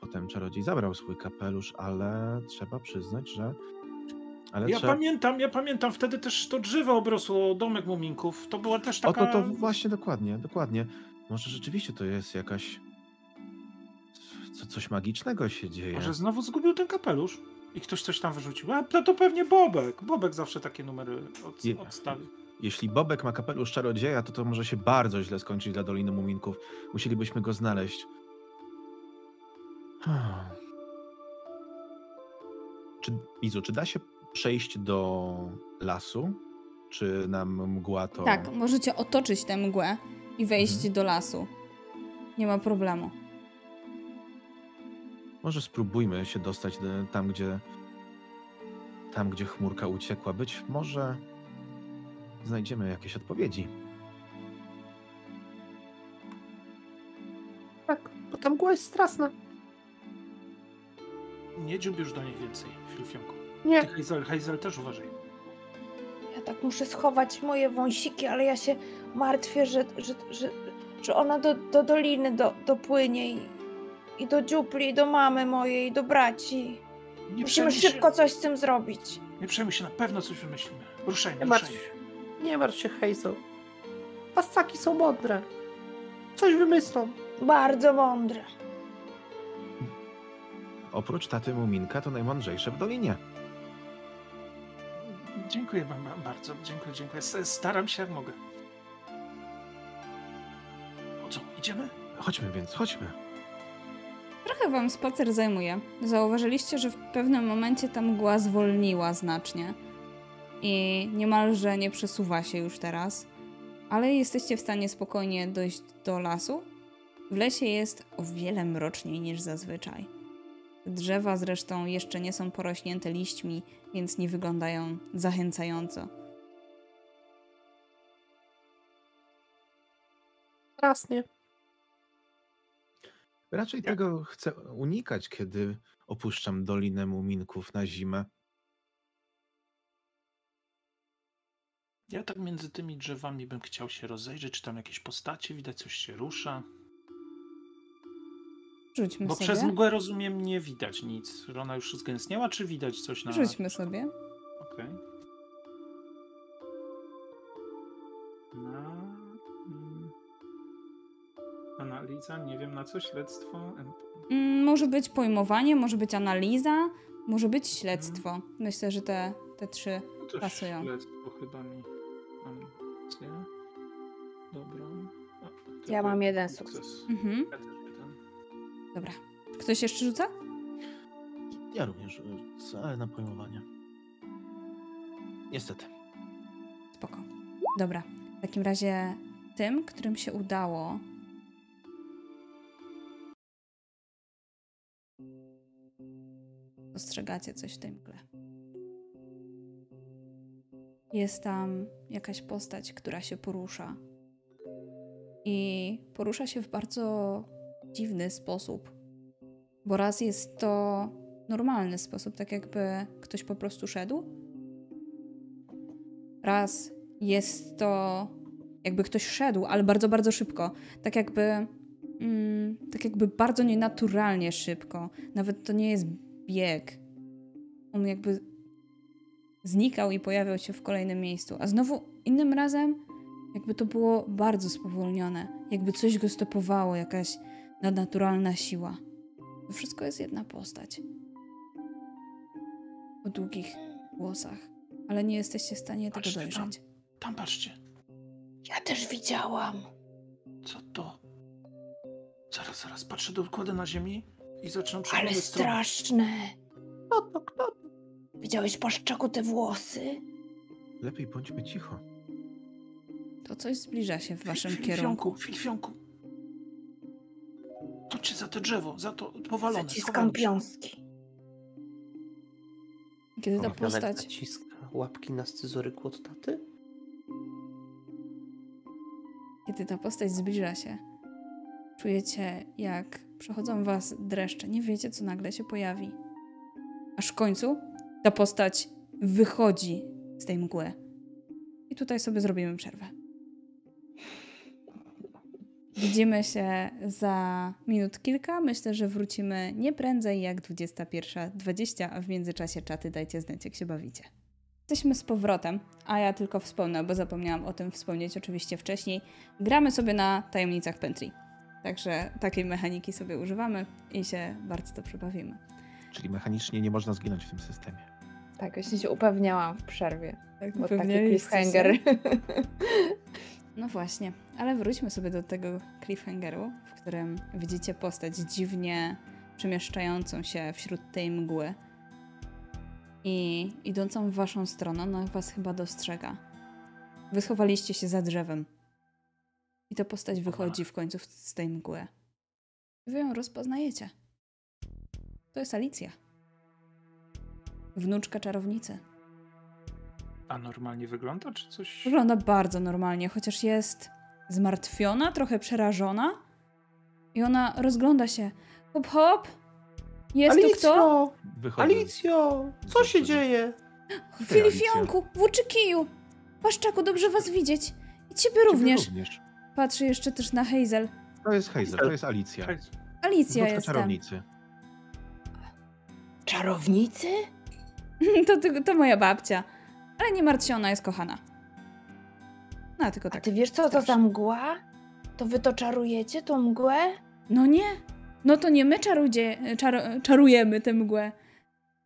Potem czarodziej zabrał swój kapelusz, ale trzeba przyznać, że. Ale Ja trzeba... pamiętam, ja pamiętam, wtedy też to drzewo obrosło domek muminków. To była też taka... O to, to właśnie dokładnie, dokładnie. Może rzeczywiście to jest jakaś. Co, coś magicznego się dzieje. Może znowu zgubił ten kapelusz i ktoś coś tam wyrzucił. A to, to pewnie Bobek. Bobek zawsze takie numery od, Je- odstawi. Jeśli Bobek ma kapelusz czarodzieja, to to może się bardzo źle skończyć dla Doliny Muminków. Musielibyśmy go znaleźć. Hmm. Czy, Izu, czy da się przejść do lasu? Czy nam mgła to... Tak, możecie otoczyć tę mgłę i wejść Mhm. do lasu. Nie ma problemu. Może spróbujmy się dostać do, tam, gdzie tam, gdzie chmurka uciekła. Być może znajdziemy jakieś odpowiedzi. Tak, bo ta mgła jest straszna. Nie dziób już do niej więcej, Filfionku. Nie. Ty, Hazel, Hazel też uważaj. Ja tak muszę schować moje wąsiki, ale ja się martwię, że, że, że, że ona do, do doliny do, dopłynie i, i do dziupli, i do mamy mojej, i do braci. Nie Musimy szybko się, coś z tym zrobić. nie przejmuj się, na pewno coś wymyślimy. Ruszajmy, Nie martw, ruszajmy. nie martw się, Hazel. Pasaki są mądre. Coś wymyślą. Bardzo mądre. Oprócz taty Muminka to najmądrzejsze w Dolinie. Dziękuję wam ba- bardzo, dziękuję, dziękuję. Staram się jak mogę. O co, idziemy? Chodźmy więc, chodźmy. Trochę wam spacer zajmuje. Zauważyliście, że w pewnym momencie ta mgła zwolniła znacznie i niemalże nie przesuwa się już teraz, ale jesteście w stanie spokojnie dojść do lasu. W lesie jest o wiele mroczniej niż zazwyczaj. Drzewa zresztą jeszcze nie są porośnięte liśćmi, więc nie wyglądają zachęcająco. Strasznie. Raczej tego chcę unikać, kiedy opuszczam Dolinę Muminków na zimę. Ja tak między tymi drzewami bym chciał się rozejrzeć, czy tam jakieś postacie, widać coś się rusza. Rzućmy Bo sobie. przez mgłę rozumiem nie widać nic. Ona już zgęstniała, czy widać coś na... Rzućmy sobie. Okej. Na... mm, Analiza, nie wiem na co, śledztwo. Mm, Może być pojmowanie, może być analiza, może być śledztwo. Myślę, że te, te trzy. No to Pasują. śledztwo chyba mi... Rację. Dobra. A, Ja mam jeden sukces. Mhm. Dobra. Ktoś jeszcze rzuca? Ja również, y, ale na pojmowanie. Niestety. Spoko. Dobra. W takim razie tym, którym się udało. Dostrzegacie coś w tej mgle. Jest tam jakaś postać, która się porusza. I porusza się w bardzo dziwny sposób. Bo raz jest to normalny sposób, tak jakby ktoś po prostu szedł, Raz jest to jakby ktoś szedł, ale bardzo, bardzo szybko. Tak jakby, mm, tak jakby bardzo nienaturalnie szybko. Nawet to nie jest bieg. On jakby znikał i pojawiał się w kolejnym miejscu. A znowu innym razem jakby to było bardzo spowolnione. Jakby coś go stopowało, jakaś nadnaturalna siła. To wszystko jest jedna postać. O długich włosach ale nie jesteście w stanie tego Patrzcie tam. dojrzeć. Tam patrzcie. Ja też widziałam. Co to? Zaraz, zaraz. Patrzę do układu na ziemi i zaczynam Ale przeglądać stronę. straszne. Kto to, kto to? Widziałeś paszczaku te włosy? Lepiej bądźmy cicho. To coś zbliża się w waszym Fil- kierunku. Filfionku, filfionku. Chodźcie za to drzewo, za to powalone. Zaciskam piąstki. Kiedy ta postać, naciska łapki na scyzoryku od taty? kiedy ta postać zbliża się, czujecie jak Przechodzą was dreszcze, nie wiecie, co nagle się pojawi. Aż w końcu ta postać wychodzi z tej mgły. I tutaj sobie zrobimy przerwę. Widzimy się za minut kilka. Myślę, że wrócimy nie prędzej jak 21.20, a w międzyczasie czaty dajcie znać, jak się bawicie. Jesteśmy z powrotem, a ja tylko wspomnę, bo zapomniałam o tym wspomnieć oczywiście wcześniej. Gramy sobie na tajemnicach Pentry. Także takiej mechaniki sobie używamy i się bardzo dobrze bawimy. Czyli mechanicznie nie można zginąć w tym systemie. Tak, właśnie się upewniałam w przerwie. Tak, Bo taki cliffhanger. No właśnie, ale wróćmy sobie do tego cliffhangeru, w którym widzicie postać dziwnie przemieszczającą się wśród tej mgły i idącą w waszą stronę, ona was chyba dostrzega. Wy schowaliście się za drzewem i ta postać wychodzi w końcu z tej mgły. Wy ją rozpoznajecie. To jest Alicja. Wnuczka czarownicy. A normalnie wygląda, czy coś? Wygląda bardzo normalnie, chociaż jest zmartwiona, trochę przerażona. I ona rozgląda się. Hop, hop! Jest tu kto? Alicjo! Wychodzę. Alicjo! Co się dzieje? Filifionku, Włóczykiju! Paszczaku, dobrze was widzieć. I ciebie Ciebie również. również. Patrzy jeszcze też na Hazel. To jest Hazel, to jest Alicja. Alicja jestem. czarownicy. Czarownicy? To, to, to moja babcia. Ale nie martw się, ona jest kochana. No, tylko A tak. ty wiesz, co to za mgła? To wy to czarujecie, tą mgłę? No nie. No to nie my czarudzie, czar, czarujemy tę mgłę.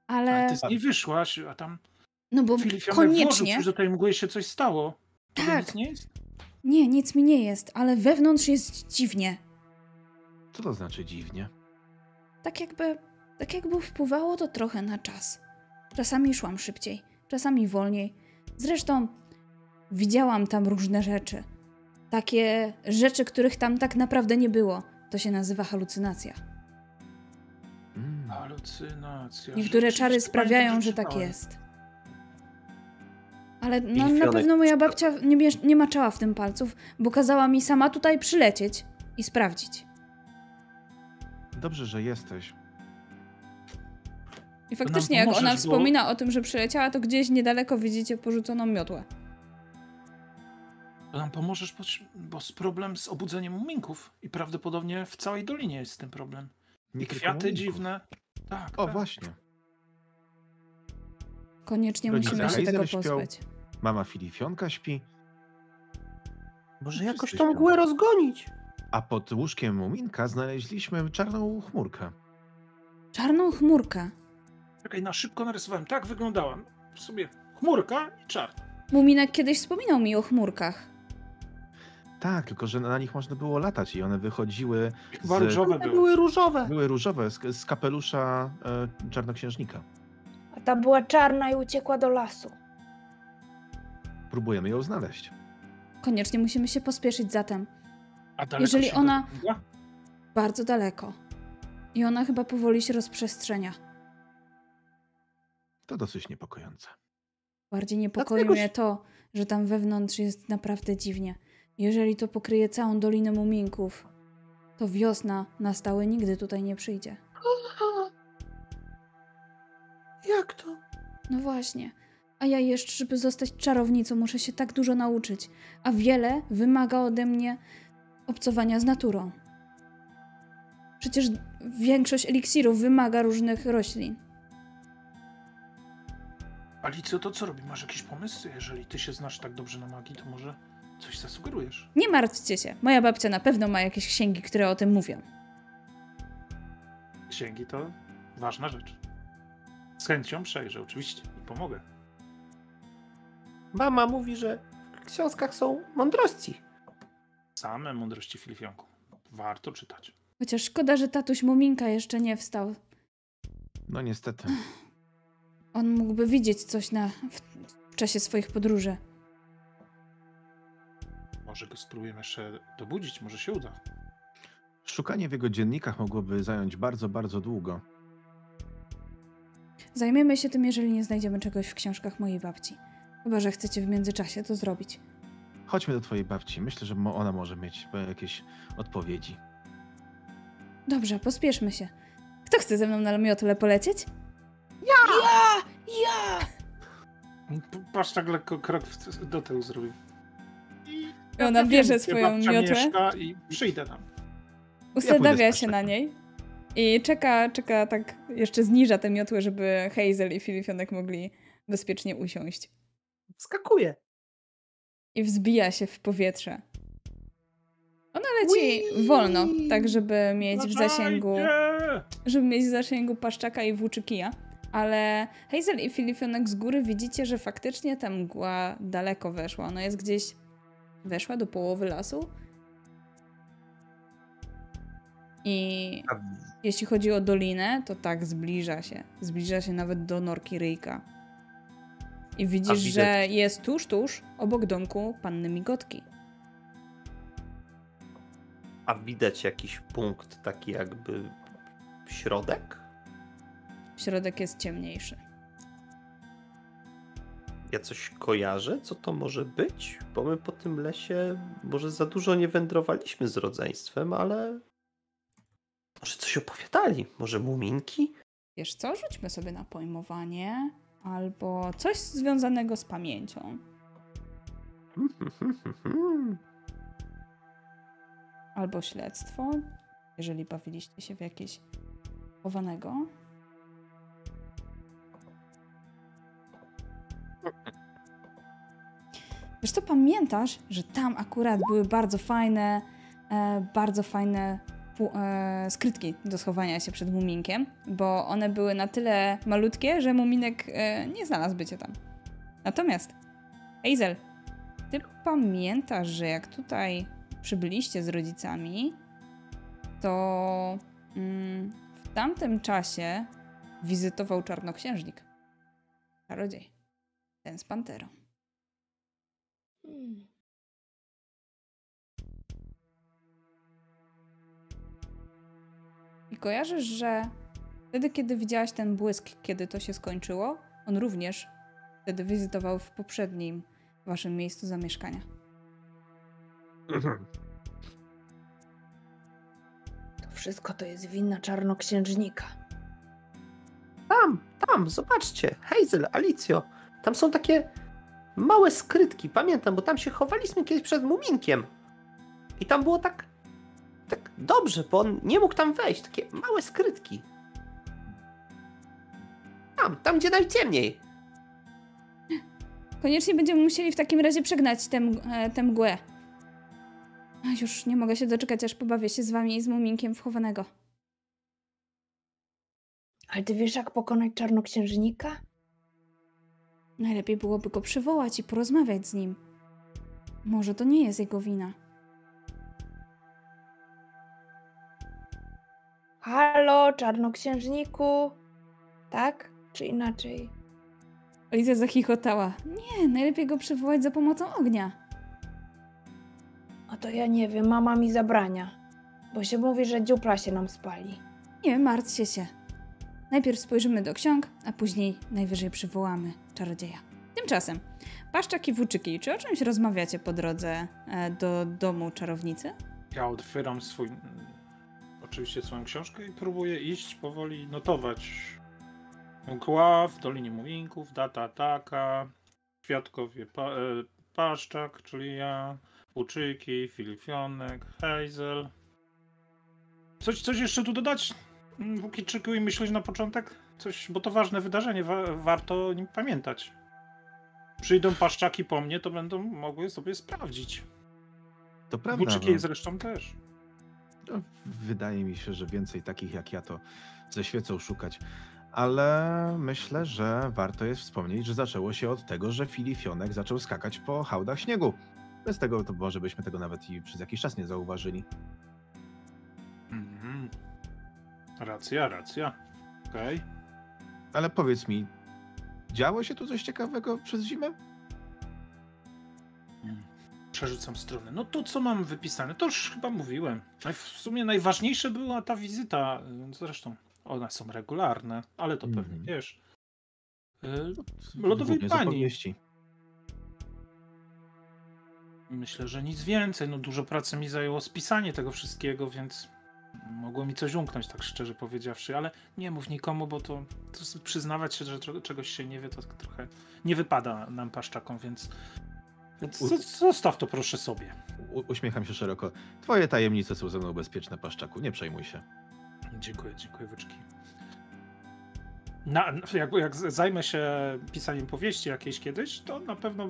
Ale... Ale ty z niej wyszłaś, a tam No bo Filip włożył koniecznie. coś do tej mgły się coś stało. Tak. nic nie jest? Nie, nic mi nie jest, ale wewnątrz jest dziwnie. Co to znaczy dziwnie? Tak jakby, tak jakby wpływało to trochę na czas. Czasami szłam szybciej, czasami wolniej. Zresztą widziałam tam różne rzeczy. Takie rzeczy, których tam tak naprawdę nie było. To się nazywa halucynacja. Mm. Halucynacja. Niektóre czary sprawiają, że tak jest. Ale no, na pewno moja babcia nie, nie maczała w tym palców, bo kazała mi sama tutaj przylecieć i sprawdzić. Dobrze, że jesteś. I faktycznie, jak ona wspomina o tym, że przyleciała, to gdzieś niedaleko widzicie porzuconą miotłę. To nam pomożesz, bo, bo jest problem z obudzeniem muminków i prawdopodobnie w całej dolinie jest ten problem. Nie I kwiaty muminków. dziwne. Tak, O, tak. właśnie. Koniecznie Rodzice musimy się tego śpią. pozbyć. Mama Filifionka śpi, Może Wszyscy jakoś tą mgłę rozgonić? a pod łóżkiem Muminka znaleźliśmy czarną chmurkę. Czarną chmurkę. Czekaj, na szybko narysowałem. Tak wyglądała. W sobie chmurka i czarna. Muminek kiedyś wspominał mi o chmurkach. Tak, tylko że na nich można było latać i one wychodziły, Chyba Z- różowe były. były różowe. były różowe z, z kapelusza e, czarnoksiężnika. A ta była czarna i uciekła do lasu. Próbujemy ją znaleźć. Koniecznie musimy się pospieszyć zatem. A daleko Jeżeli ona-? Bardzo daleko. I ona chyba powoli się rozprzestrzenia. To dosyć niepokojące. Bardziej niepokoi Dlatego mnie to, że tam wewnątrz jest naprawdę dziwnie. Jeżeli to pokryje całą Dolinę Muminków, to wiosna na stałe nigdy tutaj nie przyjdzie. Jak to? No właśnie. A ja jeszcze, żeby zostać czarownicą, muszę się tak dużo nauczyć. A wiele wymaga ode mnie obcowania z naturą. Przecież większość eliksirów wymaga różnych roślin. Alicjo, to co robi? Masz jakiś pomysł? Jeżeli ty się znasz tak dobrze na magii, to może coś zasugerujesz? Nie martwcie się. Moja babcia na pewno ma jakieś księgi, które o tym mówią. Księgi to ważna rzecz. Z chęcią przejrzę, oczywiście. I pomogę. Mama mówi, że w książkach są mądrości. Same mądrości Filifionku. Warto czytać. Chociaż szkoda, że tatuś Muminka jeszcze nie wstał. No niestety. On mógłby widzieć coś na, w, w czasie swoich podróży. Może go spróbujemy jeszcze dobudzić, może się uda. Szukanie w jego dziennikach mogłoby zająć bardzo, bardzo długo. Zajmiemy się tym, jeżeli nie znajdziemy czegoś w książkach mojej babci. Chyba, że chcecie w międzyczasie to zrobić. Chodźmy do twojej babci. Myślę, że ona może mieć e, jakieś odpowiedzi. Dobrze, pospieszmy się. Kto chce ze mną na miotole polecieć? Ja! Ja! P- Paszczak lekko krok w- do tyłu zrobił. I ona Ja bierze swoją miotłę, I przyjdę tam. ustawia z się na niej i czeka, czeka tak, jeszcze zniża tę miotłę, żeby Hazel i Filifionek mogli bezpiecznie usiąść. Skakuje. I wzbija się w powietrze. Ona leci wolno, tak żeby mieć w zasięgu, żeby mieć w zasięgu paszczaka i włóczykija. Ale Hazel i Filifionek z góry widzicie, że faktycznie ta mgła daleko weszła. Ona jest gdzieś, weszła do połowy lasu. I A jeśli chodzi o dolinę, to tak, zbliża się. Zbliża się nawet do norki Ryjka. I widzisz, że jest tuż, tuż obok domku panny Migotki. A widać jakiś punkt taki jakby środek? Środek jest ciemniejszy. Ja coś kojarzę, co to może być? Bo my po tym lesie może za dużo nie wędrowaliśmy z rodzeństwem, ale może coś opowiadali? Może muminki? Wiesz co, rzućmy sobie na pojmowanie albo coś związanego z pamięcią. Albo śledztwo, jeżeli bawiliście się w jakieś chowanego. Wiesz co, pamiętasz, że tam akurat były bardzo fajne, e, bardzo fajne e, skrytki do schowania się przed muminkiem, bo one były na tyle malutkie, że muminek e, nie znalazłby cię tam. Natomiast, Hazel, ty pamiętasz, że jak tutaj przybyliście z rodzicami, to mm, w tamtym czasie wizytował czarnoksiężnik. Czarodziej. Ten z panterą. Hmm. I kojarzysz, że wtedy, kiedy widziałaś ten błysk, kiedy to się skończyło, on również wtedy wizytował w poprzednim waszym miejscu zamieszkania. To wszystko to jest wina czarnoksiężnika. Tam, tam, zobaczcie. Hazel, Alicjo. Tam są takie małe skrytki. Pamiętam, bo tam się chowaliśmy kiedyś przed muminkiem. I tam było tak, tak dobrze, bo on nie mógł tam wejść. Takie małe skrytki. Tam, tam gdzie najciemniej. Koniecznie będziemy musieli w takim razie przegnać tę, e, tę mgłę. A, Już nie mogę się doczekać, aż pobawię się z wami i z muminkiem wchowanego. Ale ty wiesz, jak pokonać czarnoksiężnika? Najlepiej byłoby go przywołać i porozmawiać z nim. Może to nie jest jego wina. Halo, czarnoksiężniku? Tak? Czy inaczej? Alicja zachichotała. Nie, najlepiej go przywołać za pomocą ognia. A to ja nie wiem, mama mi zabrania. Bo się mówi, że dziupla się nam spali. Nie martwcie się. Najpierw spojrzymy do ksiąg, a później najwyżej przywołamy czarodzieja. Tymczasem, Paszczak i Włóczyki, czy o czymś rozmawiacie po drodze e, do domu czarownicy? Ja otwieram swój. mm, Oczywiście swoją książkę i próbuję iść powoli, notować. Mgła w Dolinie Muminków, data taka, świadkowie pa, e, Paszczak, czyli ja, Łuczyki, Filifionek, Hazel. Coś, coś jeszcze tu dodać? mm, Włókiczyku i myśleć na początek? Coś, bo to ważne wydarzenie, wa, warto o nim pamiętać. Przyjdą Paszczaki po mnie, to będą mogły sobie sprawdzić. To prawda. Włóczyki No, zresztą też. no, wydaje mi się, że więcej takich jak ja to ze świecą szukać. Ale myślę, że warto jest wspomnieć, że zaczęło się od tego, że Filifionek zaczął skakać po hałdach śniegu. Bez tego to może byśmy tego nawet i przez jakiś czas nie zauważyli. Mhm. Racja, racja. Okej. Ale powiedz mi, działo się tu coś ciekawego przez zimę? Przerzucam stronę. No to co mam wypisane? To już chyba mówiłem. W sumie najważniejsza była ta wizyta. y, Zresztą one są regularne, ale to pewnie Mhm. wiesz. Y, Lodowej Głównie z pani. opowieści. Myślę, że nic więcej. No dużo pracy mi zajęło spisanie tego wszystkiego, więc mogło mi coś umknąć, tak szczerze powiedziawszy, ale nie mów nikomu, bo to, to przyznawać się, że czegoś się nie wie, to trochę nie wypada nam paszczakom, więc, więc zostaw to proszę sobie. U, uśmiecham się szeroko. Twoje tajemnice są ze mną bezpieczne, paszczaku, nie przejmuj się. Dziękuję, dziękuję, wyczki. Na, jak, jak zajmę się pisaniem powieści jakiejś kiedyś, to na pewno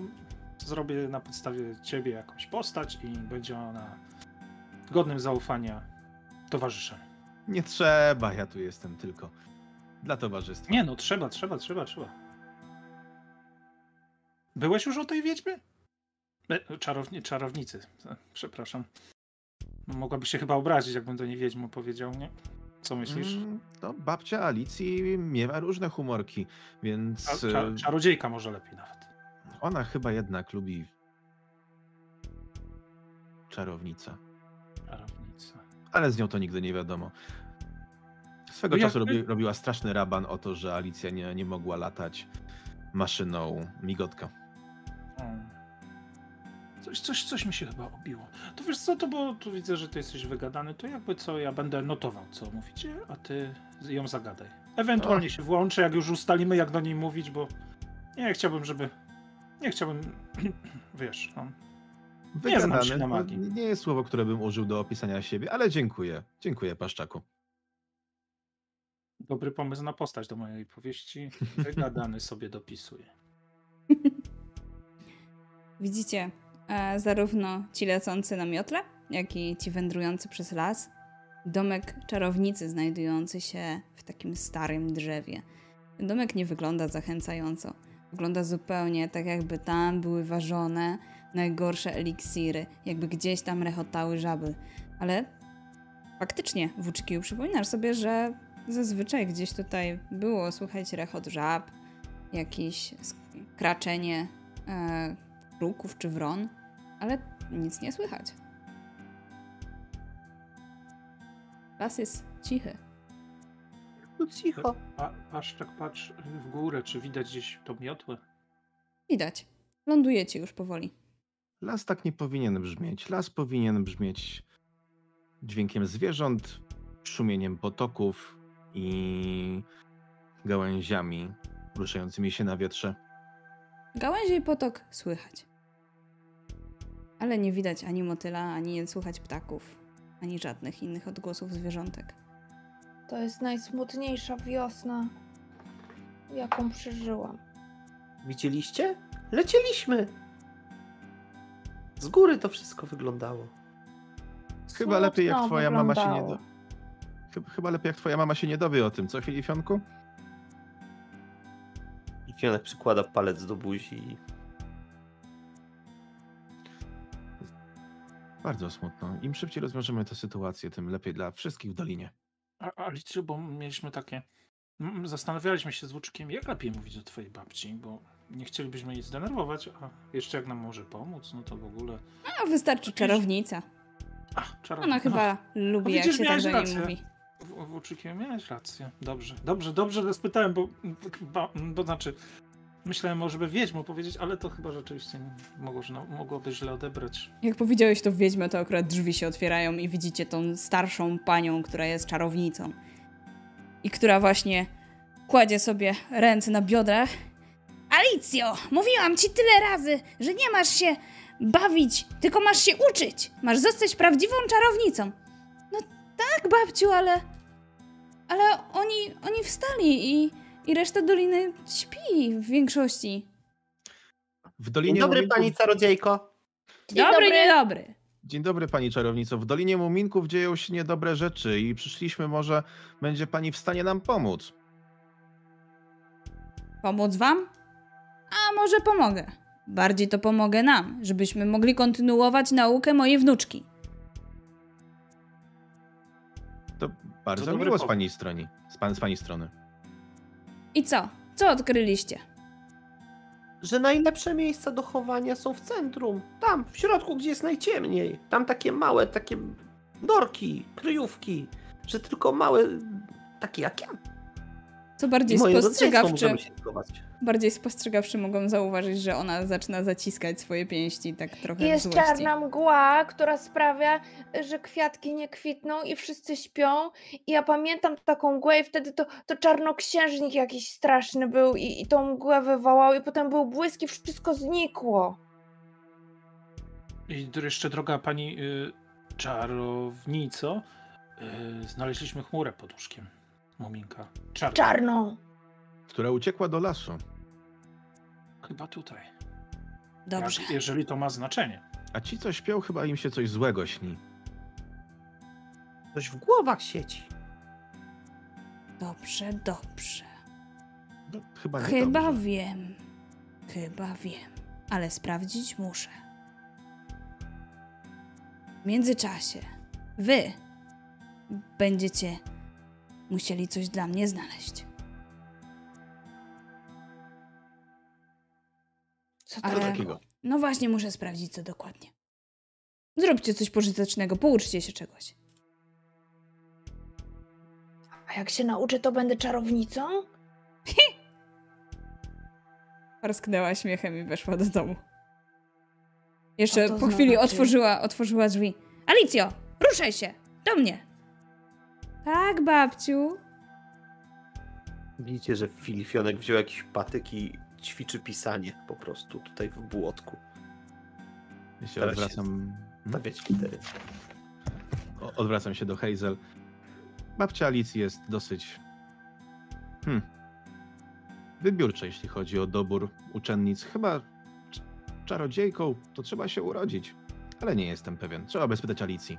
zrobię na podstawie ciebie jakąś postać i będzie ona godnym zaufania towarzyszem. Nie trzeba, ja tu jestem tylko dla towarzystwa. Nie no, trzeba, trzeba, trzeba, trzeba. Byłeś już o tej wiedźmie? Czarowni, czarownicy, e, przepraszam. Mogłaby się chyba obrazić, jakbym do niej wiedźmu powiedział, nie? Co myślisz? Mm, no, babcia Alicji miewa różne humorki, więc... Czar e, czarodziejka może lepiej nawet. Ona chyba jednak lubi czarownica. Ale z nią to nigdy nie wiadomo. Swego no czasu robi, robiła straszny raban o to, że Alicja nie, nie mogła latać maszyną migotka. Coś, coś, coś mi się chyba obiło. To wiesz co, to bo tu widzę, że ty jesteś wygadany, to jakby co, ja będę notował, co mówicie, a ty ją zagadaj. Ewentualnie się włączę, jak już ustalimy, jak do niej mówić, bo nie chciałbym, żeby... Nie chciałbym, wiesz, no. Nie znam się na magii. Nie jest słowo, które bym użył do opisania siebie, ale dziękuję. Dziękuję, Paszczaku. Dobry pomysł na postać do mojej powieści. Wygadany sobie dopisuje. Widzicie, e, zarówno ci lecący na miotle, jak i ci wędrujący przez las. Domek czarownicy znajdujący się w takim starym drzewie. Ten domek nie wygląda zachęcająco. Wygląda zupełnie tak, jakby tam były ważone najgorsze eliksiry, jakby gdzieś tam rechotały żaby. Ale faktycznie, włóczki, przypominasz sobie, że zazwyczaj gdzieś tutaj było, słuchajcie, rechot żab, jakieś kraczenie e, kruków czy wron, ale nic nie słychać. Las jest cichy. No cicho. A, aż tak patrz w górę, czy widać gdzieś to miotłę? Widać. Lądujecie już powoli. Las tak nie powinien brzmieć. Las powinien brzmieć dźwiękiem zwierząt, szumieniem potoków i gałęziami ruszającymi się na wietrze. Gałęzie i potok słychać. Ale nie widać ani motyla, ani nie słuchać ptaków, ani żadnych innych odgłosów zwierzątek. To jest najsmutniejsza wiosna, jaką przeżyłam. Widzieliście? Lecieliśmy! Z góry to wszystko wyglądało. Chyba lepiej jak twoja mama się nie do... Chyba lepiej jak twoja mama się nie dowie o tym, co Filifionku? Filifionek przykłada palec do buzi Bardzo smutno. Im szybciej rozwiążemy tę sytuację, tym lepiej dla wszystkich w Dolinie. A, Alicju, bo mieliśmy takie... Zastanawialiśmy się z Łuczkiem, jak lepiej mówić do twojej babci, bo nie chcielibyśmy jej zdenerwować, a jeszcze jak nam może pomóc, no to w ogóle... A, wystarczy czarownica. A, czarownica. Ona chyba lubi, no, widzisz, jak się tak do niej mówi. W, Łuczykiem miałeś rację. Dobrze, dobrze, dobrze, że spytałem, bo, bo, bo znaczy Myślałem może by Wiedźmu powiedzieć, ale to chyba rzeczywiście mogło, no, mogłoby źle odebrać. Jak powiedziałeś to w Wiedźmie, to akurat drzwi się otwierają i widzicie tą starszą panią, która jest czarownicą. I która właśnie kładzie sobie ręce na biodrach. Alicjo, mówiłam ci tyle razy, że nie masz się bawić, tylko masz się uczyć. Masz zostać prawdziwą czarownicą. No tak, babciu, ale... Ale oni, oni wstali i i reszta doliny śpi w większości. W Dolinie Dzień dobry, Muminków... pani czarodziejko. Dzień dobry, dobry, dobry. Dzień dobry, pani czarownico. W Dolinie Muminków dzieją się niedobre rzeczy i przyszliśmy, może będzie pani w stanie nam pomóc. Pomóc wam? A może pomogę. Bardziej to pomogę nam, żebyśmy mogli kontynuować naukę mojej wnuczki. To bardzo to miło z pani strony. Z, pan, z pani strony. I co? Co odkryliście? Że najlepsze miejsca do chowania są w centrum. Tam, w środku, gdzie jest najciemniej. Tam takie małe, takie dorki, kryjówki. Że tylko małe, takie jak ja. Co bardziej spostrzegawczy, bardziej spostrzegawczy mogą zauważyć, że ona zaczyna zaciskać swoje pięści tak trochę w Jest złości. czarna mgła, która sprawia, że kwiatki nie kwitną i wszyscy śpią. I ja pamiętam taką mgłę i wtedy to, to czarnoksiężnik jakiś straszny był i, i tą mgłę wywołał i potem był błysk i wszystko znikło. I jeszcze droga pani y, czarownico, y, znaleźliśmy chmurę pod łóżkiem. Muminka. Czarna. Czarną. Która uciekła do lasu. Chyba tutaj. Dobrze. Jak, jeżeli to ma znaczenie. A ci, co śpią, chyba im się coś złego śni. Coś w głowach sieci. Dobrze, dobrze. No, chyba nie Chyba dobrze. wiem. Chyba wiem. Ale sprawdzić muszę. W międzyczasie wy będziecie musieli coś dla mnie znaleźć. Co to Ale- takiego? No właśnie, muszę sprawdzić, co dokładnie. Zróbcie coś pożytecznego, pouczcie się czegoś. A jak się nauczę, to będę czarownicą? Parsknęła śmiechem i weszła do domu. Jeszcze po chwili otworzyła, otworzyła drzwi. Alicjo, ruszaj się! Do mnie! Tak, babciu. Widzicie, że Filifionek wziął jakiś patyk i ćwiczy pisanie po prostu tutaj w błotku. Ja się Teraz odwracam. Hmm? Stawiać litery. O- Odwracam się do Hazel. Babcia Alicji jest dosyć. Hmm. Wybiórcza, jeśli chodzi o dobór uczennic. Chyba cz- czarodziejką to trzeba się urodzić. Ale nie jestem pewien. Trzeba by spytać Alicji.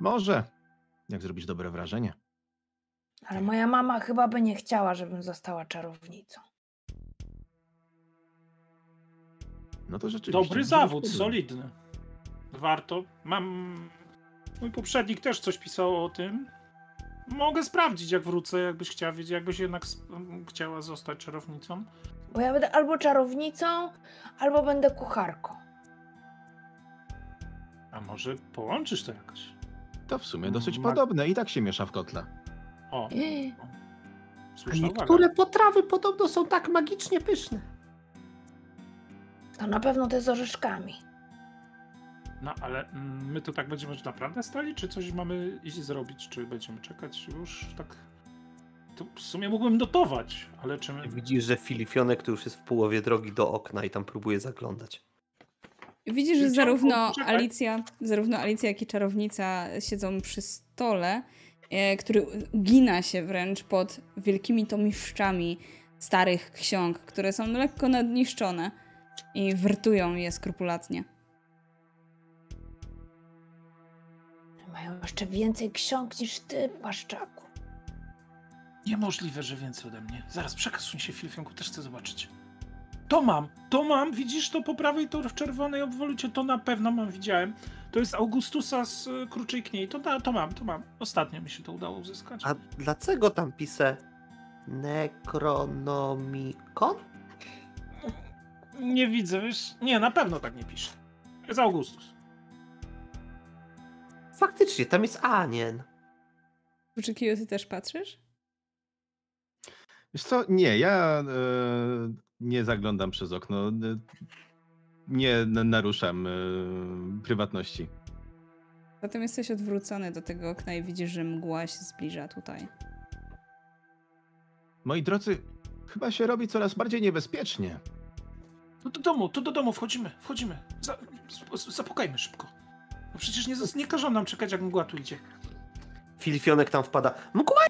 Może. Jak zrobić dobre wrażenie? Ale moja mama chyba by nie chciała, żebym została czarownicą. No to rzeczywiście. Dobry zawód, solidny. Warto. Mam. Mój poprzednik też coś pisał o tym. Mogę sprawdzić, jak wrócę, jakbyś chciała wiedzieć, jakbyś jednak sp- chciała zostać czarownicą. Bo ja będę albo czarownicą, albo będę kucharką. A może połączysz to jakoś? To w sumie dosyć Ma- podobne i tak się miesza w kotle. O, A słuszna uwaga. niektóre potrawy podobno są tak magicznie pyszne. To na pewno te z orzeszkami. No ale mm, my to tak będziemy naprawdę stali, czy coś mamy iść zrobić, czy będziemy czekać już tak... To w sumie mógłbym dotować, ale czy my... Widzisz, że Filifionek to już jest w połowie drogi do okna i tam próbuje zaglądać. Widzisz, że zarówno. Alicja, zarówno Alicja, jak i czarownica siedzą przy stole, e, który gina się wręcz pod wielkimi tomiszczami starych ksiąg, które są lekko nadniszczone i wertują je skrupulatnie. Mają jeszcze więcej ksiąg niż ty, paszczaku. Niemożliwe, że więcej ode mnie. Zaraz, przekasuj się, Filifionku, też chcę zobaczyć. To mam, to mam, widzisz to po prawej, to w czerwonej obwolucie, to na pewno mam, widziałem. To jest Augustusa z y, Kruczej Kniei, to, to mam, to mam. Ostatnio mi się to udało uzyskać. A dlaczego tam pisze Necronomicon? Nie widzę, wiesz? Nie, na pewno tak nie pisze. To jest Augustus. Faktycznie, tam jest Anien. Wyczekiju, ty też patrzysz? Wiesz co? Nie, ja e, nie zaglądam przez okno. Nie naruszam e, prywatności. Zatem jesteś odwrócony do tego okna i widzisz, że mgła się zbliża tutaj. Moi drodzy, chyba się robi coraz bardziej niebezpiecznie. No do domu, to do domu wchodzimy, wchodzimy. Za, zapukajmy szybko. No przecież nie, nie każą nam czekać, jak mgła tu idzie. Filifionek tam wpada. Mgła!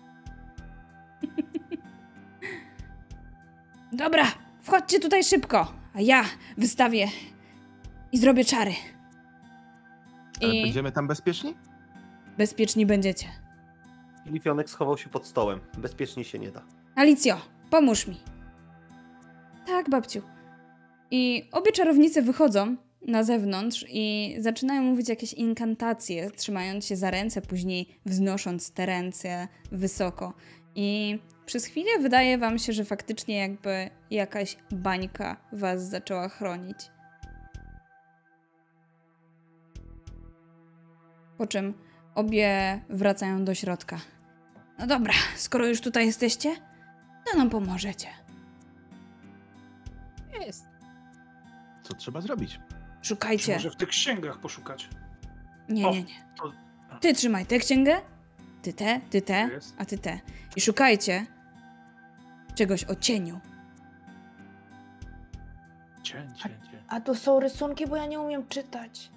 Dobra, wchodźcie tutaj szybko, a ja wystawię i zrobię czary. Ale I będziemy tam bezpieczni? bezpieczni będziecie. Filifionek schował się pod stołem. Bezpiecznie się nie da. Alicjo, pomóż mi. Tak, babciu. I obie czarownice wychodzą na zewnątrz i zaczynają mówić jakieś inkantacje, trzymając się za ręce, później wznosząc te ręce wysoko. I przez chwilę wydaje wam się, że faktycznie jakby jakaś bańka was zaczęła chronić. Po czym obie wracają do środka. No dobra, skoro już tutaj jesteście, Co nam pomożecie? Jest. Co trzeba zrobić? Czy Szukajcie. może w tych księgach poszukać? Nie, O, nie, nie. to- Ty trzymaj tę księgę, ty tę, ty tę, Jest. a ty tę. I szukajcie czegoś o cieniu. Cień, cień, cień. A tu są rysunki, bo ja nie umiem czytać.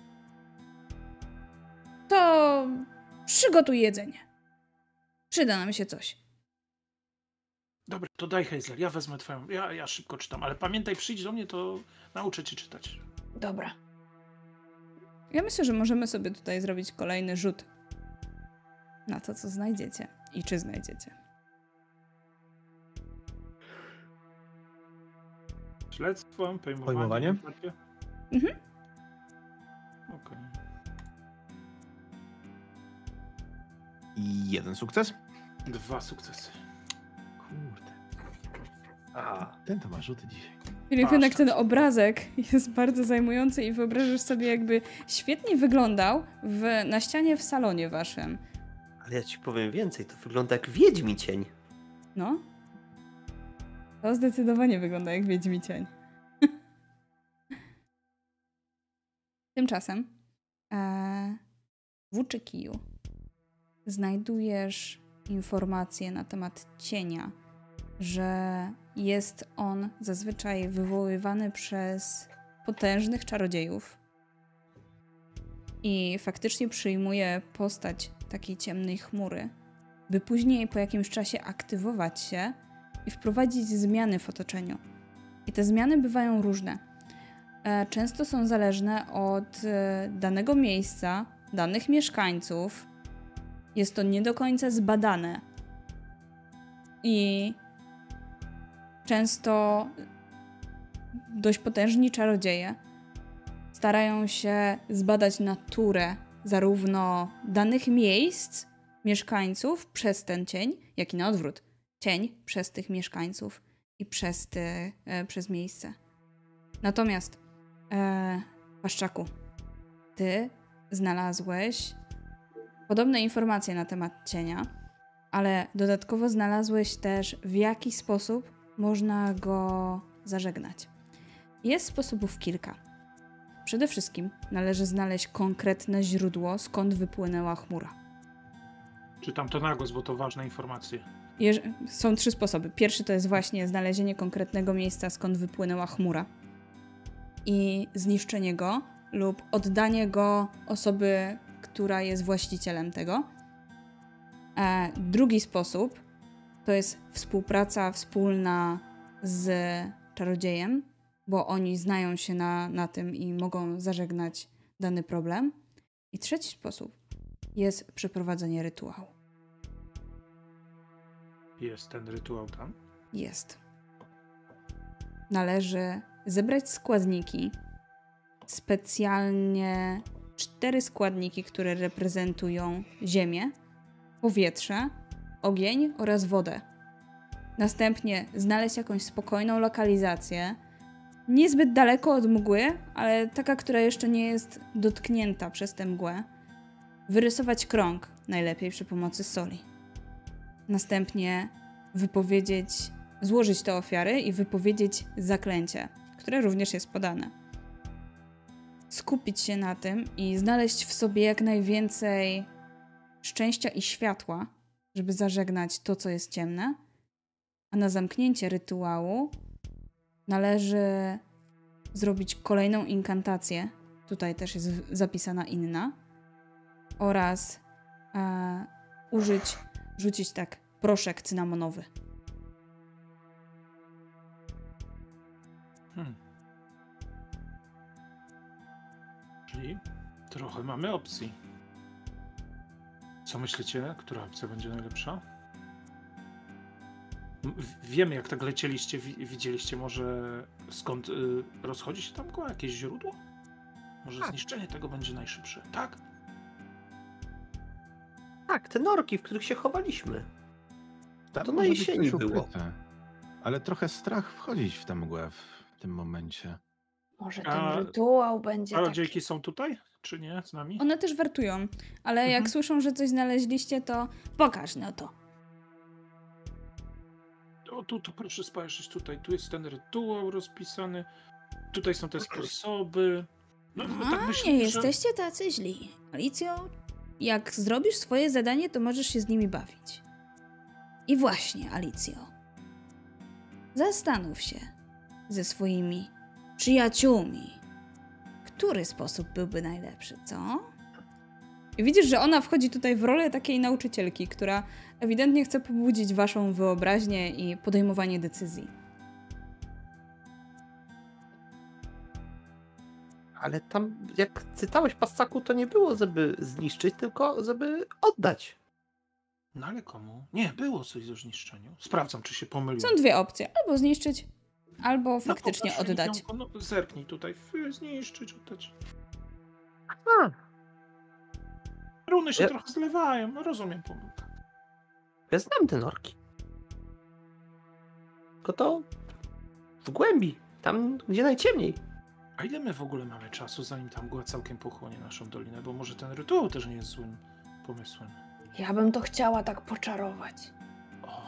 To przygotuj jedzenie. Przyda nam się coś. Dobra, to daj Hazel, ja wezmę twoją. Ja, ja szybko czytam, ale pamiętaj, przyjdź do mnie, to nauczę cię czytać. Dobra. Ja myślę, że możemy sobie tutaj zrobić kolejny rzut na to, co znajdziecie i czy znajdziecie. Śledztwo, pojmowanie. Pojmowanie? empatię. Mhm. Okej. I jeden sukces? Dwa sukcesy. Kurde. A, Ten to ma rzuty dzisiaj. Masz ten obrazek jest bardzo zajmujący i wyobrażasz sobie, jakby świetnie wyglądał w, na ścianie w salonie waszym. ale ja ci powiem więcej, to wygląda jak Wiedźmi cień. No. To zdecydowanie wygląda jak Wiedźmi cień. Tymczasem e, w Uczykiju znajdujesz informacje na temat cienia, że jest on zazwyczaj wywoływany przez potężnych czarodziejów i faktycznie przyjmuje postać takiej ciemnej chmury, by później po jakimś czasie aktywować się i wprowadzić zmiany w otoczeniu. I te zmiany bywają różne. E, Często są zależne od e, danego miejsca, danych mieszkańców. Jest to nie do końca zbadane. I często dość potężni czarodzieje starają się zbadać naturę zarówno danych miejsc, mieszkańców przez ten cień, jak i na odwrót. Cień przez tych mieszkańców i przez, ty, e, przez miejsce. Natomiast, e, Paszczaku, ty znalazłeś podobne informacje na temat cienia, ale dodatkowo znalazłeś też w jaki sposób można go zażegnać. Jest sposobów kilka. Przede wszystkim należy znaleźć konkretne źródło, skąd wypłynęła chmura. Czytam to na głos, bo to ważne informacje. Są trzy sposoby. Pierwszy to jest właśnie znalezienie konkretnego miejsca, skąd wypłynęła chmura i zniszczenie go lub oddanie go osoby, która jest właścicielem tego. E, drugi sposób to jest współpraca wspólna z czarodziejem, bo oni znają się na, na tym i mogą zażegnać dany problem. I trzeci sposób jest przeprowadzenie rytuału. Jest ten rytuał tam. Jest. Należy zebrać składniki, specjalnie cztery składniki, które reprezentują ziemię, powietrze, ogień oraz wodę. Następnie znaleźć jakąś spokojną lokalizację, niezbyt daleko od mgły, ale taka, która jeszcze nie jest dotknięta przez tę mgłę. Wyrysować krąg, najlepiej przy pomocy soli. Następnie wypowiedzieć, złożyć te ofiary i wypowiedzieć zaklęcie, które również jest podane. Skupić się na tym i znaleźć w sobie jak najwięcej szczęścia i światła, żeby zażegnać to, co jest ciemne. A na zamknięcie rytuału należy zrobić kolejną inkantację. Tutaj też jest zapisana inna. Oraz e, użyć, rzucić tak proszek cynamonowy. Hmm. Czyli trochę mamy opcji. Co myślicie, która opcja będzie najlepsza? Wiemy, jak tak lecieliście, wi- widzieliście może skąd y, rozchodzi się tam mgła? Jakieś źródło? Może Tak. zniszczenie tego będzie najszybsze, tak? Tak, te norki, w których się chowaliśmy. Tam To na jesieni było. ukryte. Ale trochę strach wchodzić w tę mgłę w tym momencie. Może ten A- rytuał będzie taki... Czarodziejki są tutaj, czy nie, z nami? One też wartują, ale jak Mhm. słyszą, że coś znaleźliście, to pokaż no to. O, tu, to proszę spojrzeć tutaj. Tu jest ten rytuał rozpisany. Tutaj są te sposoby. No, no A, tak myślę, nie że... jesteście tacy źli. Alicjo, jak zrobisz swoje zadanie, to możesz się z nimi bawić. I właśnie, Alicjo. Zastanów się ze swoimi przyjaciółmi, który sposób byłby najlepszy, co? I widzisz, że ona wchodzi tutaj w rolę takiej nauczycielki, która ewidentnie chce pobudzić waszą wyobraźnię i podejmowanie decyzji. Ale tam, jak cytałeś Passaku, to nie było, żeby zniszczyć, tylko żeby oddać. No ale komu? Nie, było coś o zniszczeniu. Sprawdzam, czy się pomyliłem. Są dwie opcje: albo zniszczyć, albo No, faktycznie pokaż, oddać. No, zerknij tutaj. Zniszczyć, oddać. A, Runy się Ja- trochę zlewają. No rozumiem pomyłkę. ja znam te norki. Tylko to w głębi, tam gdzie najciemniej. A ile my w ogóle mamy czasu, zanim ta mgła całkiem pochłonie naszą dolinę? Bo może ten rytuał też nie jest złym pomysłem. Ja bym to chciała tak poczarować. O,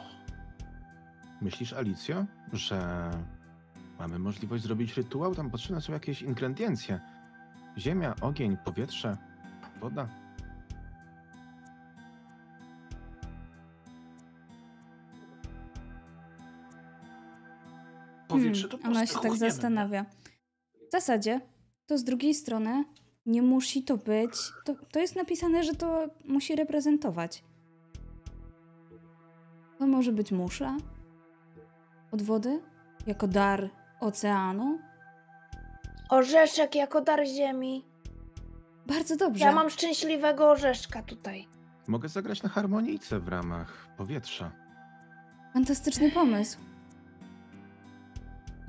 Myślisz, Alicjo, że mamy możliwość zrobić rytuał? Tam potrzebne są jakieś ingrediencje. Ziemia, ogień, powietrze, woda. powietrze to Hmm, Ona się tak pochłoniemy. W zasadzie, to z drugiej strony nie musi to być. To, to jest napisane, że to musi reprezentować. To może być muszla od wody, jako dar oceanu. Orzeszek jako dar ziemi. Bardzo dobrze. Ja mam szczęśliwego orzeszka tutaj. Mogę zagrać na harmonijce w ramach powietrza. Fantastyczny pomysł.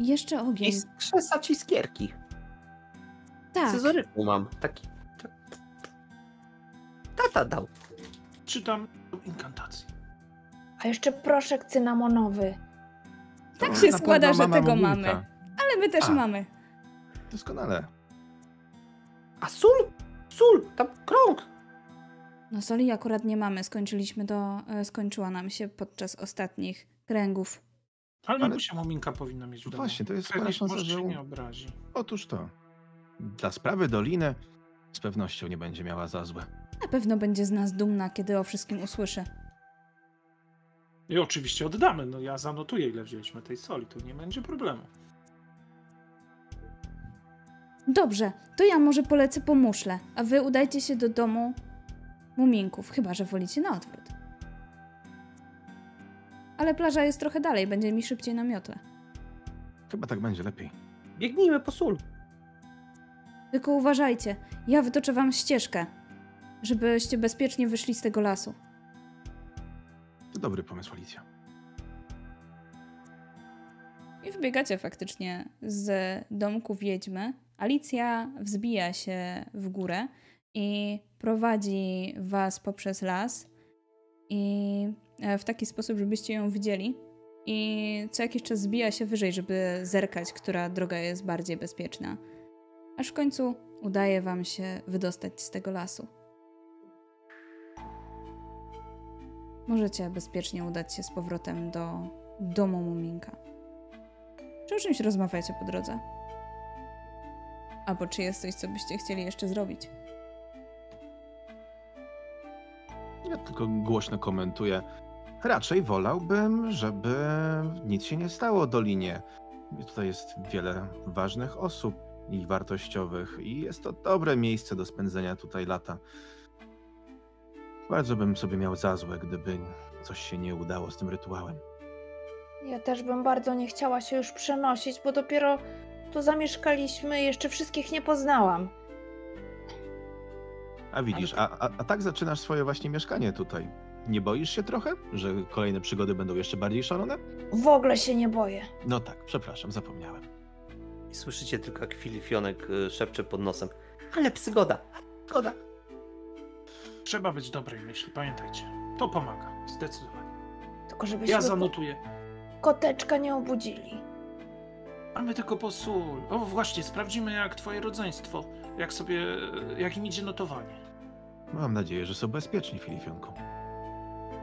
Jeszcze ogień. I skrzesać iskierki. Tak. Scyzoryku mam. Taki. tak. Tata dał. Czytam inkantację. A jeszcze proszek cynamonowy. Tak To się na składa, że tego mamy. Ale my też A. mamy. Doskonale. A sól? Sól! Tam krąg! No soli akurat nie mamy. Skończyliśmy to, e, skończyła nam się podczas ostatnich kręgów. Ale, Ale- mamusia Muminka powinna mieć w domu. Właśnie, to jest spora szansa, że nie obrazi. Otóż to. Dla sprawy Doliny z pewnością nie będzie miała za złe. Na pewno będzie z nas dumna, kiedy o wszystkim usłyszy. I oczywiście oddamy. No ja zanotuję, ile wzięliśmy tej soli. Tu nie będzie problemu. Dobrze, to ja może polecę po muszle, a wy udajcie się do domu muminków, chyba że wolicie na odwrót. Ale plaża jest trochę dalej, będzie mi szybciej na miotle. Chyba tak będzie lepiej. Biegnijmy po sól. Tylko uważajcie, ja wytoczę wam ścieżkę, żebyście bezpiecznie wyszli z tego lasu. To dobry pomysł, Alicja. I wbiegacie faktycznie z domku wiedźmy. Alicja wzbija się w górę i prowadzi was poprzez las i w taki sposób, żebyście ją widzieli. I co jakiś czas zbija się wyżej, żeby zerkać, która droga jest bardziej bezpieczna. Aż w końcu udaje wam się wydostać z tego lasu. Możecie bezpiecznie udać się z powrotem do domu Muminka. Czy o czymś rozmawiacie po drodze? Albo czy jest coś, co byście chcieli jeszcze zrobić? Ja tylko głośno komentuję. Raczej wolałbym, żeby nic się nie stało Dolinie. Tutaj jest wiele ważnych osób i wartościowych i jest to dobre miejsce do spędzenia tutaj lata. Bardzo bym sobie miał za złe, gdyby coś się nie udało z tym rytuałem. Ja też bym bardzo nie chciała się już przenosić, bo dopiero tu zamieszkaliśmy i jeszcze wszystkich nie poznałam. A widzisz, a, a, a tak zaczynasz swoje właśnie mieszkanie tutaj. Nie boisz się trochę, że kolejne przygody będą jeszcze bardziej szalone? W ogóle się nie boję. No tak, przepraszam, zapomniałem. I słyszycie tylko, jak Filifionek y, szepcze pod nosem. Ale przygoda, przygoda. Trzeba być dobrej myśli, pamiętajcie. To pomaga, zdecydowanie. Tylko żebyśmy Ja zanotuję. koteczka nie obudzili. A my tylko po sól. O właśnie, sprawdzimy jak twoje rodzeństwo, jak sobie, jak im idzie notowanie. Mam nadzieję, że są bezpieczni, Filifionku.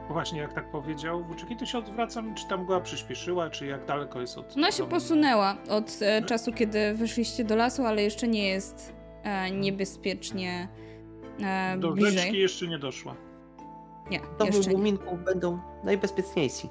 Właśnie, jak tak powiedział Włóczyki, to się odwracam, czy ta mgła przyspieszyła, czy jak daleko jest od... Ona się domu? posunęła od e, czasu, kiedy wyszliście do lasu, ale jeszcze nie jest e, niebezpiecznie e, Do bliżej. rzeczki jeszcze nie doszła. Nie, Domy jeszcze nie. będą najbezpieczniejsi.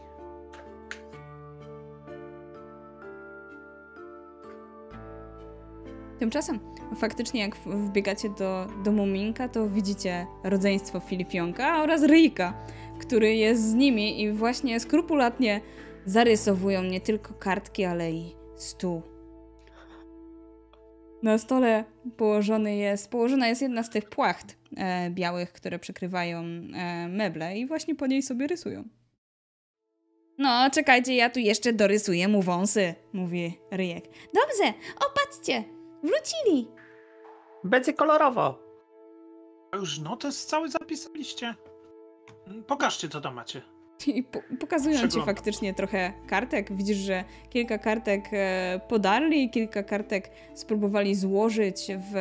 Tymczasem faktycznie jak wbiegacie do, do Muminka, to widzicie rodzeństwo Filipionka oraz Ryjka, który jest z nimi i właśnie skrupulatnie zarysowują nie tylko kartki, ale i stół. Na stole położony jest, położona jest jedna z tych płacht e, białych, które przykrywają e, meble i właśnie po niej sobie rysują. No, czekajcie, ja tu jeszcze dorysuję mu wąsy, mówi Ryjek. Dobrze, opatrzcie, wrócili. Będzie kolorowo. A już notes cały zapisaliście? Mm, Pokażcie, co tam macie. I po, pokazują ci Przeglądam. faktycznie trochę kartek. Widzisz, że kilka kartek e, podarli, kilka kartek spróbowali złożyć w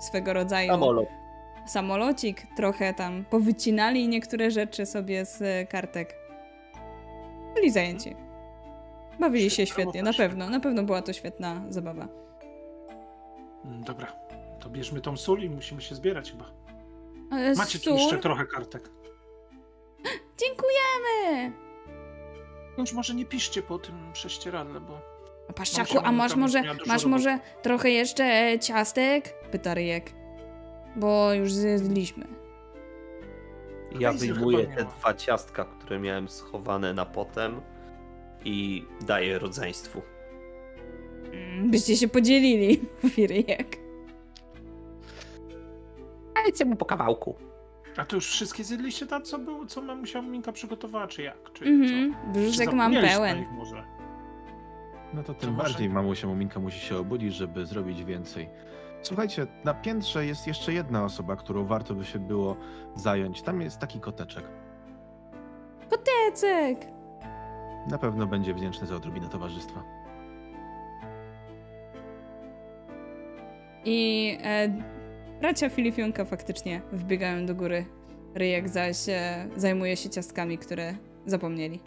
swego rodzaju Samolot. samolocik. Trochę tam powycinali niektóre rzeczy sobie z kartek. Byli zajęci. Bawili się świetnie, na pewno. Na pewno była to świetna zabawa. Mm, Dobra, to bierzmy tą sól i musimy się zbierać chyba. E, Macie tu jeszcze trochę kartek. Dziękujemy! Już może nie piszcie po tym prześcieradle, bo... Paszczaku, Może a masz może, masz roboty. może trochę jeszcze ciastek? Pyta Ryjek. Bo już zjedliśmy. Ja wyjmuję te dwa ciastka, które miałem schowane na potem i daję rodzeństwu. Mm, Byście się podzielili, mówi Ryjek. Dajcie mu po kawałku. A to już wszystkie zjedliście tak, co było, co musiała Minka przygotowała, czy jak? Czy Mhm, co? Czy brzuszek mam pełen. może? No to To tym może- bardziej mamusia Muminka musi się obudzić, żeby zrobić więcej. Słuchajcie, na piętrze jest jeszcze jedna osoba, którą warto by się było zająć. Tam jest taki koteczek. Ecek! Na pewno będzie wdzięczny za odrobinę towarzystwa. I e, bracia Filipionka faktycznie wbiegają do góry. Ryjek zaś e, zajmuje się ciastkami, które zapomnieli.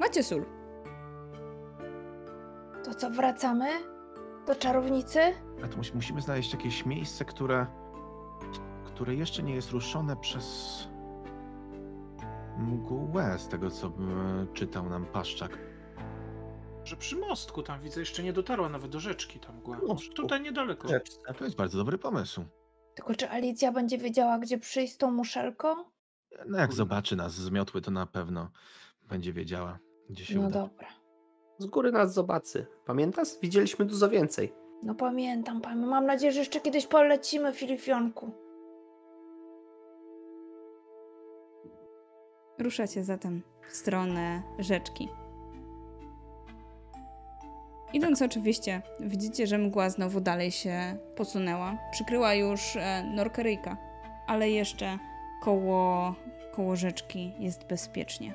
Macie sól. To co, wracamy? Do czarownicy? A to musi, musimy znaleźć jakieś miejsce, które, które jeszcze nie jest ruszone przez mgłę, z tego co czytał nam Paszczak. Że przy mostku tam widzę, jeszcze nie dotarła nawet do rzeczki tam mgła. No, Może Tutaj niedaleko. Rzeczce. To jest bardzo dobry pomysł. Tylko czy Alicja będzie wiedziała, gdzie przyjść z tą muszelką? No jak zobaczy nas z miotły, to na pewno będzie wiedziała, gdzie się No uda. dobra. Z góry nas zobaczy. Pamiętasz? Widzieliśmy dużo więcej. No pamiętam, pamiętam. Mam nadzieję, że jeszcze kiedyś polecimy, Filifionku. Ruszacie zatem w stronę rzeczki. Idąc oczywiście, widzicie, że mgła znowu dalej się posunęła. Przykryła już e, Norkeryjka, ale jeszcze koło, koło rzeczki jest bezpiecznie.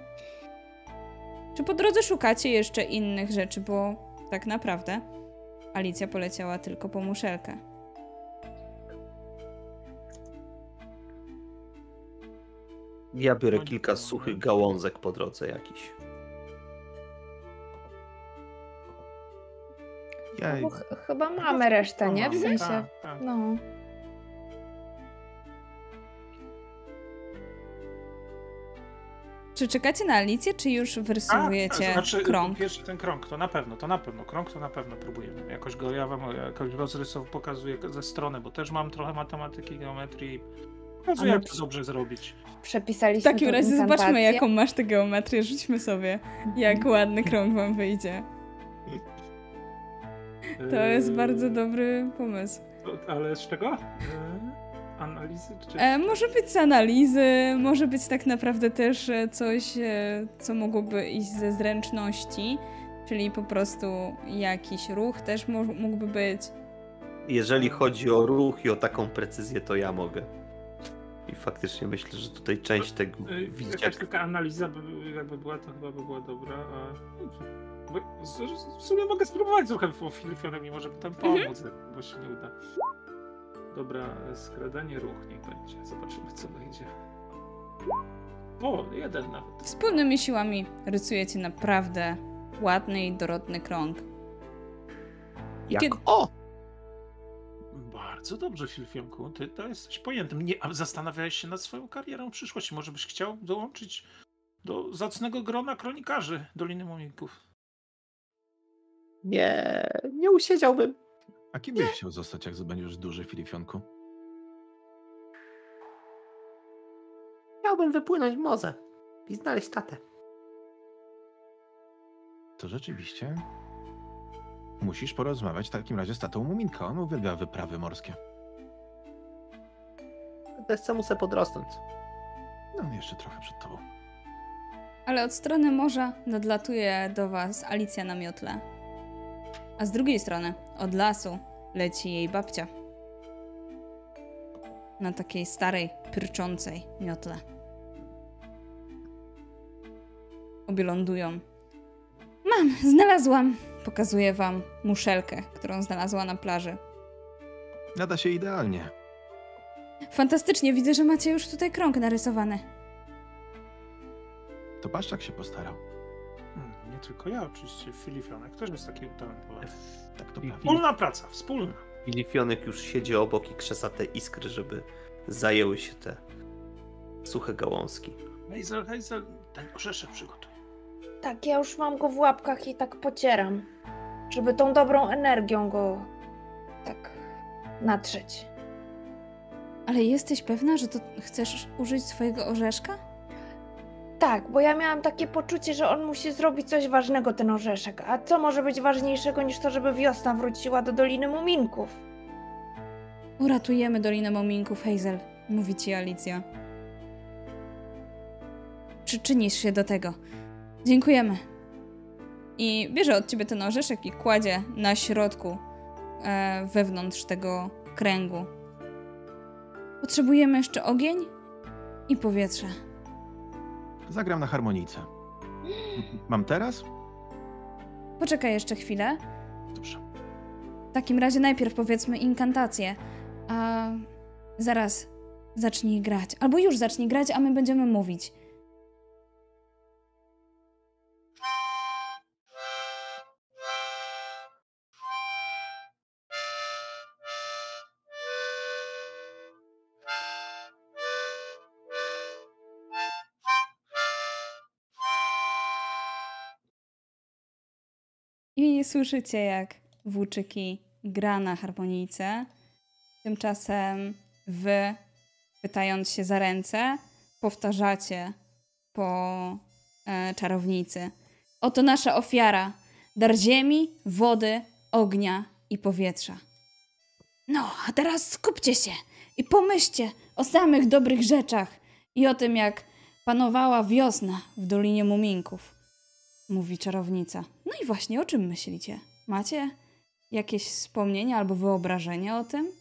Czy po drodze szukacie jeszcze innych rzeczy, bo tak naprawdę Alicja poleciała tylko po muszelkę. Ja biorę kilka suchych gałązek po drodze jakiś. Ja, No, ch- chyba mamy resztę, nie? W sensie. tak, tak. No. Czy czekacie na Alicję, czy już wyrysowujecie A, znaczy, krąg? Pierwszy ten krąg, to na pewno, to na pewno. Krąg to na pewno próbujemy. Jakoś go ja wam jakoś rozrysow pokazuję ze strony, bo też mam trochę matematyki, geometrii. Pokazuję, A jak my to dobrze zrobić. W Przepisaliśmy takim tą razie zobaczmy, jaką masz tę geometrię. Rzućmy sobie, jak ładny krąg wam wyjdzie. To jest bardzo dobry pomysł. Ale z czego? Eee, analizy? Czy... E, może być z analizy, może być tak naprawdę też e, coś, e, co mogłoby iść ze zręczności, czyli po prostu jakiś ruch też mógłby być. Jeżeli chodzi o ruch i o taką precyzję, to ja mogę. I faktycznie myślę, że tutaj część tego widzieć Jakaś jak taka analiza by, jakby była, to chyba by była dobra. A... Z- W sumie mogę spróbować trochę po Filifionem, mimo żeby tam Mhm. pomóc, bo się nie uda. Dobra, skradanie ruch niech będzie. Zobaczymy, co wyjdzie. O, jeden nawet. Wspólnymi siłami rysujecie naprawdę ładny i dorodny krąg. Jak Kiedy- o! Bardzo dobrze, Filfionku. Ty to jesteś pojętym. Nie, a zastanawiałeś się nad swoją karierą w przyszłości. Może byś chciał dołączyć do zacnego grona kronikarzy Doliny Muminków. Nie, nie usiedziałbym. A kim byś chciał zostać, jak będziesz duży, Filifionku? Chciałbym wypłynąć w morze i znaleźć tatę. To rzeczywiście musisz porozmawiać w takim razie z tatą Muminka. On uwielbia wyprawy morskie. Jeszcze muszę podrosnąć. No, jeszcze trochę przed tobą. Ale od strony morza nadlatuje do was Alicja na miotle. A z drugiej strony, od lasu, leci jej babcia. Na takiej starej, pyrczącej miotle. Obie lądują. Mam, znalazłam! Pokazuję wam muszelkę, którą znalazła na plaży. Nada się idealnie. Fantastycznie, widzę, że macie już tutaj krąg narysowany. To Paszczak się postarał. Nie tylko ja, oczywiście. Filifionek też jest taki utalentowany. Tak to. Wspólna praca, wspólna. Filifionek już siedzi obok i krzesa te iskry, żeby zajęły się te suche gałązki. Hazel, Hazel, ten orzeszek przygotuj. Tak, ja już mam go w łapkach i tak pocieram, żeby tą dobrą energią go tak natrzeć. Ale jesteś pewna, że to chcesz użyć swojego orzeszka? Tak, bo ja miałam takie poczucie, że on musi zrobić coś ważnego, ten orzeszek. A co może być ważniejszego niż to, żeby wiosna wróciła do Doliny Muminków? Uratujemy Dolinę Mominków, Hazel, mówi ci Alicja. Przyczynisz się do tego. Dziękujemy. I bierze od ciebie ten orzeszek i kładzie na środku, e, wewnątrz tego kręgu. Potrzebujemy jeszcze ogień i powietrze. Zagram na harmonijce. Mam teraz? Poczekaj jeszcze chwilę. Dobrze. W takim razie najpierw powiedzmy inkantację, a zaraz zacznij grać. Albo już zacznij grać, a my będziemy mówić. I słyszycie, jak włóczyki gra na harmonijce. Tymczasem wy, pytając się za ręce, powtarzacie po e, czarownicy. Oto nasza ofiara. Dar ziemi, wody, ognia i powietrza. No, a teraz skupcie się i pomyślcie o samych dobrych rzeczach i o tym, jak panowała wiosna w Dolinie Muminków mówi czarownica. No i właśnie, o czym myślicie? Macie jakieś wspomnienia albo wyobrażenia o tym?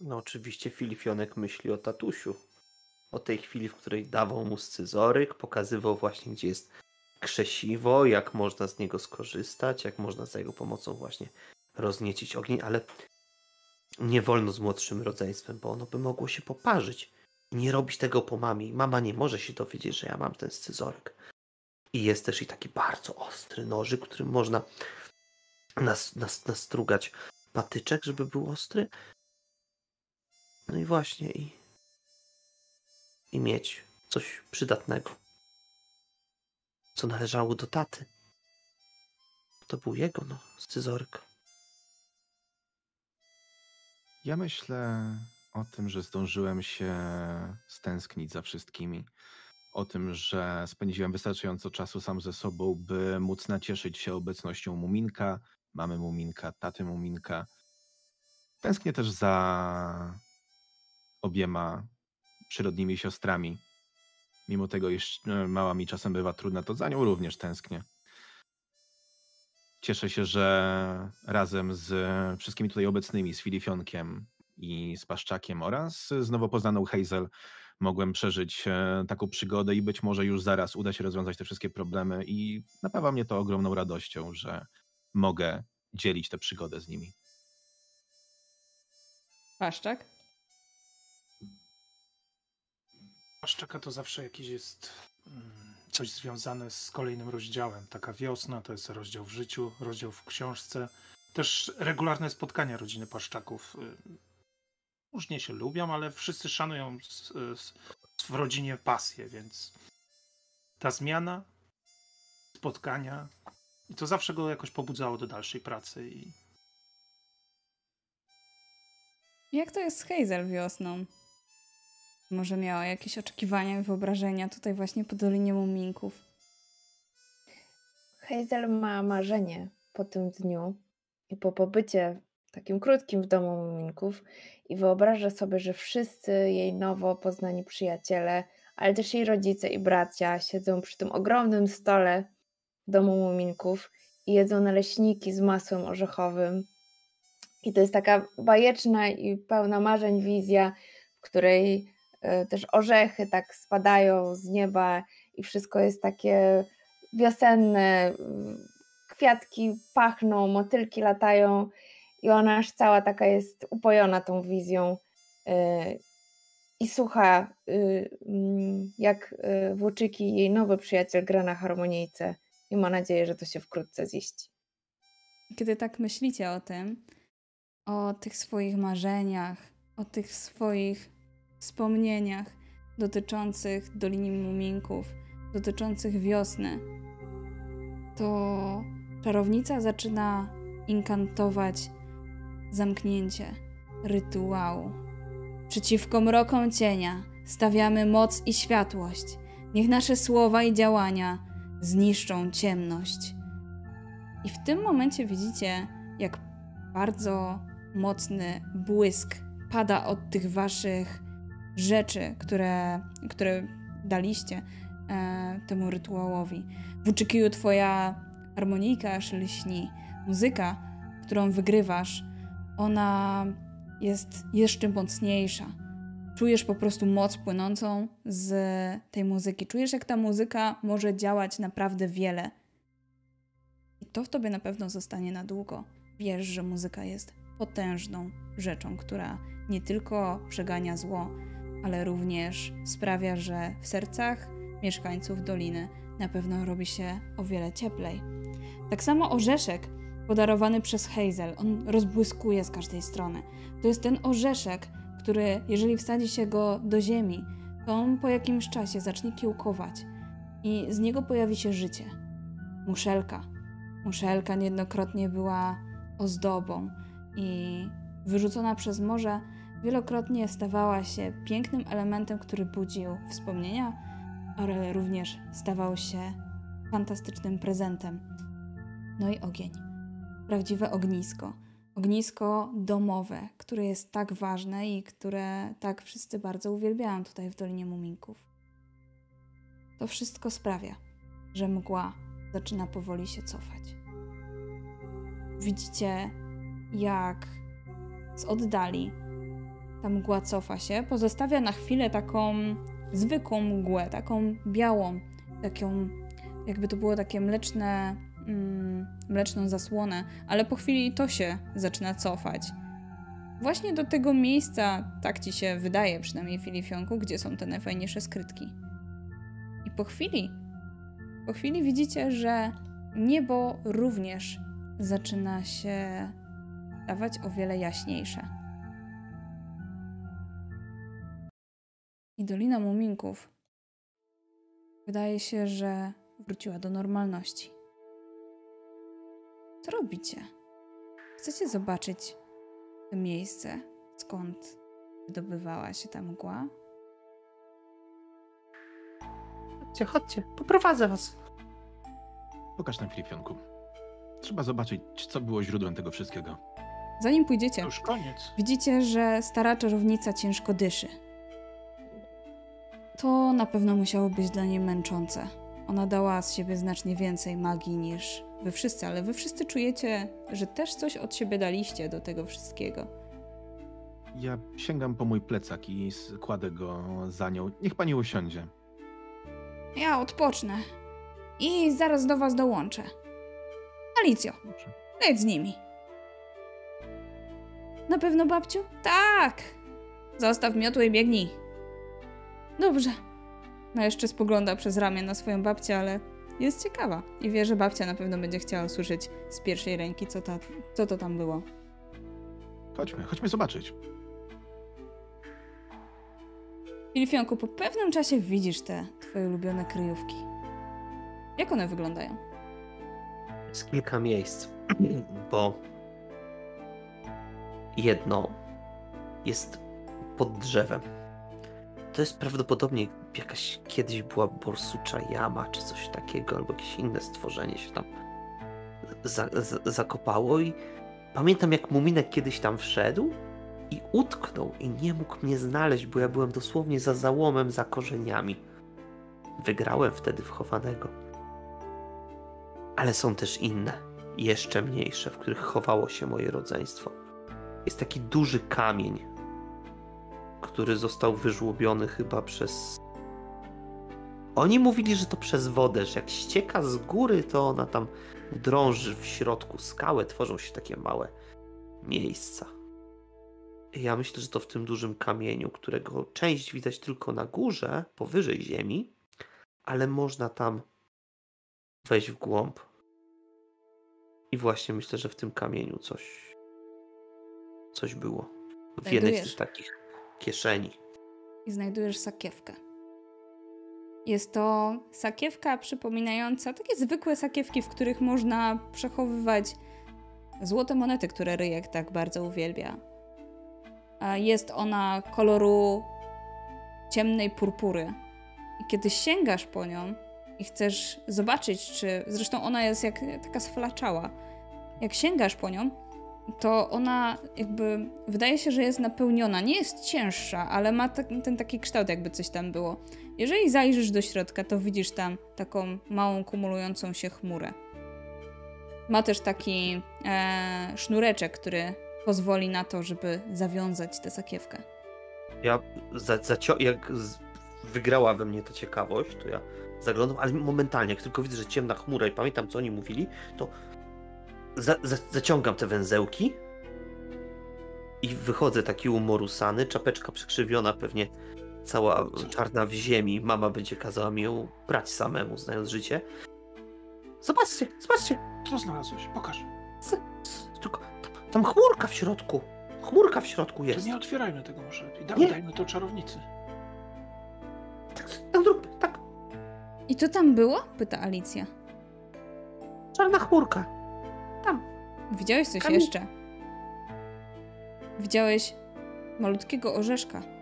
No oczywiście Filifionek myśli o tatusiu. O tej chwili, w której dawał mu scyzoryk, pokazywał właśnie, gdzie jest krzesiwo, jak można z niego skorzystać, jak można za jego pomocą właśnie rozniecić ogień, ale nie wolno z młodszym rodzeństwem, bo ono by mogło się poparzyć. Nie robić tego po mamie. Mama nie może się dowiedzieć, że ja mam ten scyzoryk. I jest też i taki bardzo ostry nożyk, którym można nas, nas, nastrugać patyczek, żeby był ostry. No i właśnie, i, i mieć coś przydatnego, co należało do taty. To był jego, no, scyzoryk. Ja myślę o tym, że zdążyłem się stęsknić za wszystkimi. O tym, że spędziłem wystarczająco czasu sam ze sobą, by móc nacieszyć się obecnością Muminka, mamy Muminka, taty Muminka. Tęsknię też za obiema przyrodnimi siostrami. Mimo tego, iż e, mała mi czasem bywa trudna, to za nią również tęsknię. Cieszę się, że razem z wszystkimi tutaj obecnymi, z Filifionkiem i z Paszczakiem oraz z nowo poznaną Hazel mogłem przeżyć e, taką przygodę i być może już zaraz uda się rozwiązać te wszystkie problemy i napawa mnie to ogromną radością, że mogę dzielić tę przygodę z nimi. Paszczak? Paszczaka to zawsze jakiś jest mm, coś związane z kolejnym rozdziałem. Taka wiosna to jest rozdział w życiu, rozdział w książce. Też regularne spotkania rodziny Paszczaków. Różnie się lubią, ale wszyscy szanują w rodzinie pasję, więc ta zmiana, spotkania, i to zawsze go jakoś pobudzało do dalszej pracy. I... Jak to jest z Hazel wiosną? Może miała jakieś oczekiwania i wyobrażenia tutaj właśnie po Dolinie Muminków? Hazel ma marzenie po tym dniu i po pobycie takim krótkim w domu Muminków i wyobraża sobie, że wszyscy jej nowo poznani przyjaciele, ale też jej rodzice i bracia siedzą przy tym ogromnym stole w domu Muminków i jedzą naleśniki z masłem orzechowym. I to jest taka bajeczna i pełna marzeń wizja, w której e, też orzechy tak spadają z nieba i wszystko jest takie wiosenne, kwiatki pachną, motylki latają i ona aż cała taka jest upojona tą wizją y, i słucha, y, mm, jak y, Włóczyki, jej nowy przyjaciel, gra na harmonijce i ma nadzieję, że to się wkrótce ziści. Kiedy tak myślicie o tym, o tych swoich marzeniach, o tych swoich wspomnieniach dotyczących Doliny Muminków, dotyczących wiosny, to czarownica zaczyna inkantować zamknięcie rytuału. Przeciwko mrokom cienia stawiamy moc i światłość. Niech nasze słowa i działania zniszczą ciemność. I w tym momencie widzicie, jak bardzo mocny błysk pada od tych waszych rzeczy, które, które daliście e, temu rytuałowi. W uczykiju twoja harmonijka aż lśni. Muzyka, którą wygrywasz, ona jest jeszcze mocniejsza. Czujesz po prostu moc płynącą z tej muzyki. Czujesz, jak ta muzyka może działać naprawdę wiele. I to w tobie na pewno zostanie na długo. Wiesz, że muzyka jest potężną rzeczą, która nie tylko przegania zło, ale również sprawia, że w sercach mieszkańców doliny na pewno robi się o wiele cieplej. Tak samo orzeszek podarowany przez Hazel. On rozbłyskuje z każdej strony. To jest ten orzeszek, który, jeżeli wsadzi się go do ziemi, to on po jakimś czasie zacznie kiełkować i z niego pojawi się życie. Muszelka. Muszelka niejednokrotnie była ozdobą i wyrzucona przez morze wielokrotnie stawała się pięknym elementem, który budził wspomnienia, ale również stawał się fantastycznym prezentem. No i ogień prawdziwe ognisko. Ognisko domowe, które jest tak ważne i które tak wszyscy bardzo uwielbiają tutaj w Dolinie Muminków. To wszystko sprawia, że mgła zaczyna powoli się cofać. Widzicie, jak z oddali ta mgła cofa się, pozostawia na chwilę taką zwykłą mgłę, taką białą, taką, jakby to było takie mleczne mleczną zasłonę, ale po chwili to się zaczyna cofać. Właśnie do tego miejsca, tak ci się wydaje, przynajmniej Filifionku, gdzie są te najfajniejsze skrytki. I po chwili, po chwili widzicie, że niebo również zaczyna się stawać o wiele jaśniejsze. I Dolina Muminków wydaje się, że wróciła do normalności. Co robicie? Chcecie zobaczyć to miejsce, skąd wydobywała się ta mgła? Chodźcie, chodźcie, poprowadzę was. Pokaż nam Filipionku. Trzeba zobaczyć, co było źródłem tego wszystkiego. Zanim pójdziecie, już koniec. widzicie, że stara czarownica ciężko dyszy. To na pewno musiało być dla niej męczące. Ona dała z siebie znacznie więcej magii niż wy wszyscy, ale wy wszyscy czujecie, że też coś od siebie daliście do tego wszystkiego. Ja sięgam po mój plecak i kładę go za nią. Niech pani usiądzie. Ja odpocznę i zaraz do was dołączę. Alicjo, leć z nimi. Na pewno, babciu? Tak! Zostaw miotło i biegnij. Dobrze. No jeszcze spogląda przez ramię na swoją babcię, ale jest ciekawa. I wie, że babcia na pewno będzie chciała usłyszeć z pierwszej ręki, co, ta, co to tam było. Chodźmy, chodźmy zobaczyć. Filifionku, po pewnym czasie widzisz te twoje ulubione kryjówki. Jak one wyglądają? Jest kilka miejsc, bo jedno jest pod drzewem. To jest prawdopodobnie jakaś kiedyś była borsucza jama, czy coś takiego, albo jakieś inne stworzenie się tam za, za, zakopało i pamiętam jak Muminek kiedyś tam wszedł i utknął i nie mógł mnie znaleźć, bo ja byłem dosłownie za załomem, za korzeniami. Wygrałem wtedy w chowanego. Ale są też inne, jeszcze mniejsze, w których chowało się moje rodzeństwo. Jest taki duży kamień, który został wyżłobiony chyba przez. Oni mówili, że to przez wodę, że jak ścieka z góry, to ona tam drąży w środku skałę, tworzą się takie małe miejsca. Ja myślę, że to w tym dużym kamieniu, którego część widać tylko na górze, powyżej ziemi, ale można tam wejść w głąb. I właśnie myślę, że w tym kamieniu coś coś było. W jednej z tych takich kieszeni. I znajdujesz sakiewkę. Jest to sakiewka przypominająca takie zwykłe sakiewki, w których można przechowywać złote monety, które Ryjek tak bardzo uwielbia. Jest ona koloru ciemnej purpury. I kiedy sięgasz po nią i chcesz zobaczyć, czy. Zresztą ona jest jak taka sflaczała. Jak sięgasz po nią, to ona jakby wydaje się, że jest napełniona. Nie jest cięższa, ale ma ten taki kształt, jakby coś tam było. Jeżeli zajrzysz do środka, to widzisz tam taką małą kumulującą się chmurę. Ma też taki e, sznureczek, który pozwoli na to, żeby zawiązać tę sakiewkę. Ja za, za, jak wygrała we mnie ta ciekawość, to ja zaglądam, ale momentalnie, jak tylko widzę, że ciemna chmura i pamiętam, co oni mówili, to za, za, zaciągam te węzełki i wychodzę taki umorusany, czapeczka przekrzywiona, pewnie cała czarna w ziemi. Mama będzie kazała mi ją brać samemu, znając życie. Zobaczcie, zobaczcie. Co znalazłeś? Pokaż. Tylko tam, tam chmurka w środku. Chmurka w środku jest. To nie otwierajmy tego może lepiej. Daj, dajmy to czarownicy. Tak, tak, tak. I co tam było? Pyta Alicja. Czarna chmurka. Tam. Widziałeś coś Kamil... jeszcze? Widziałeś malutkiego orzeszka.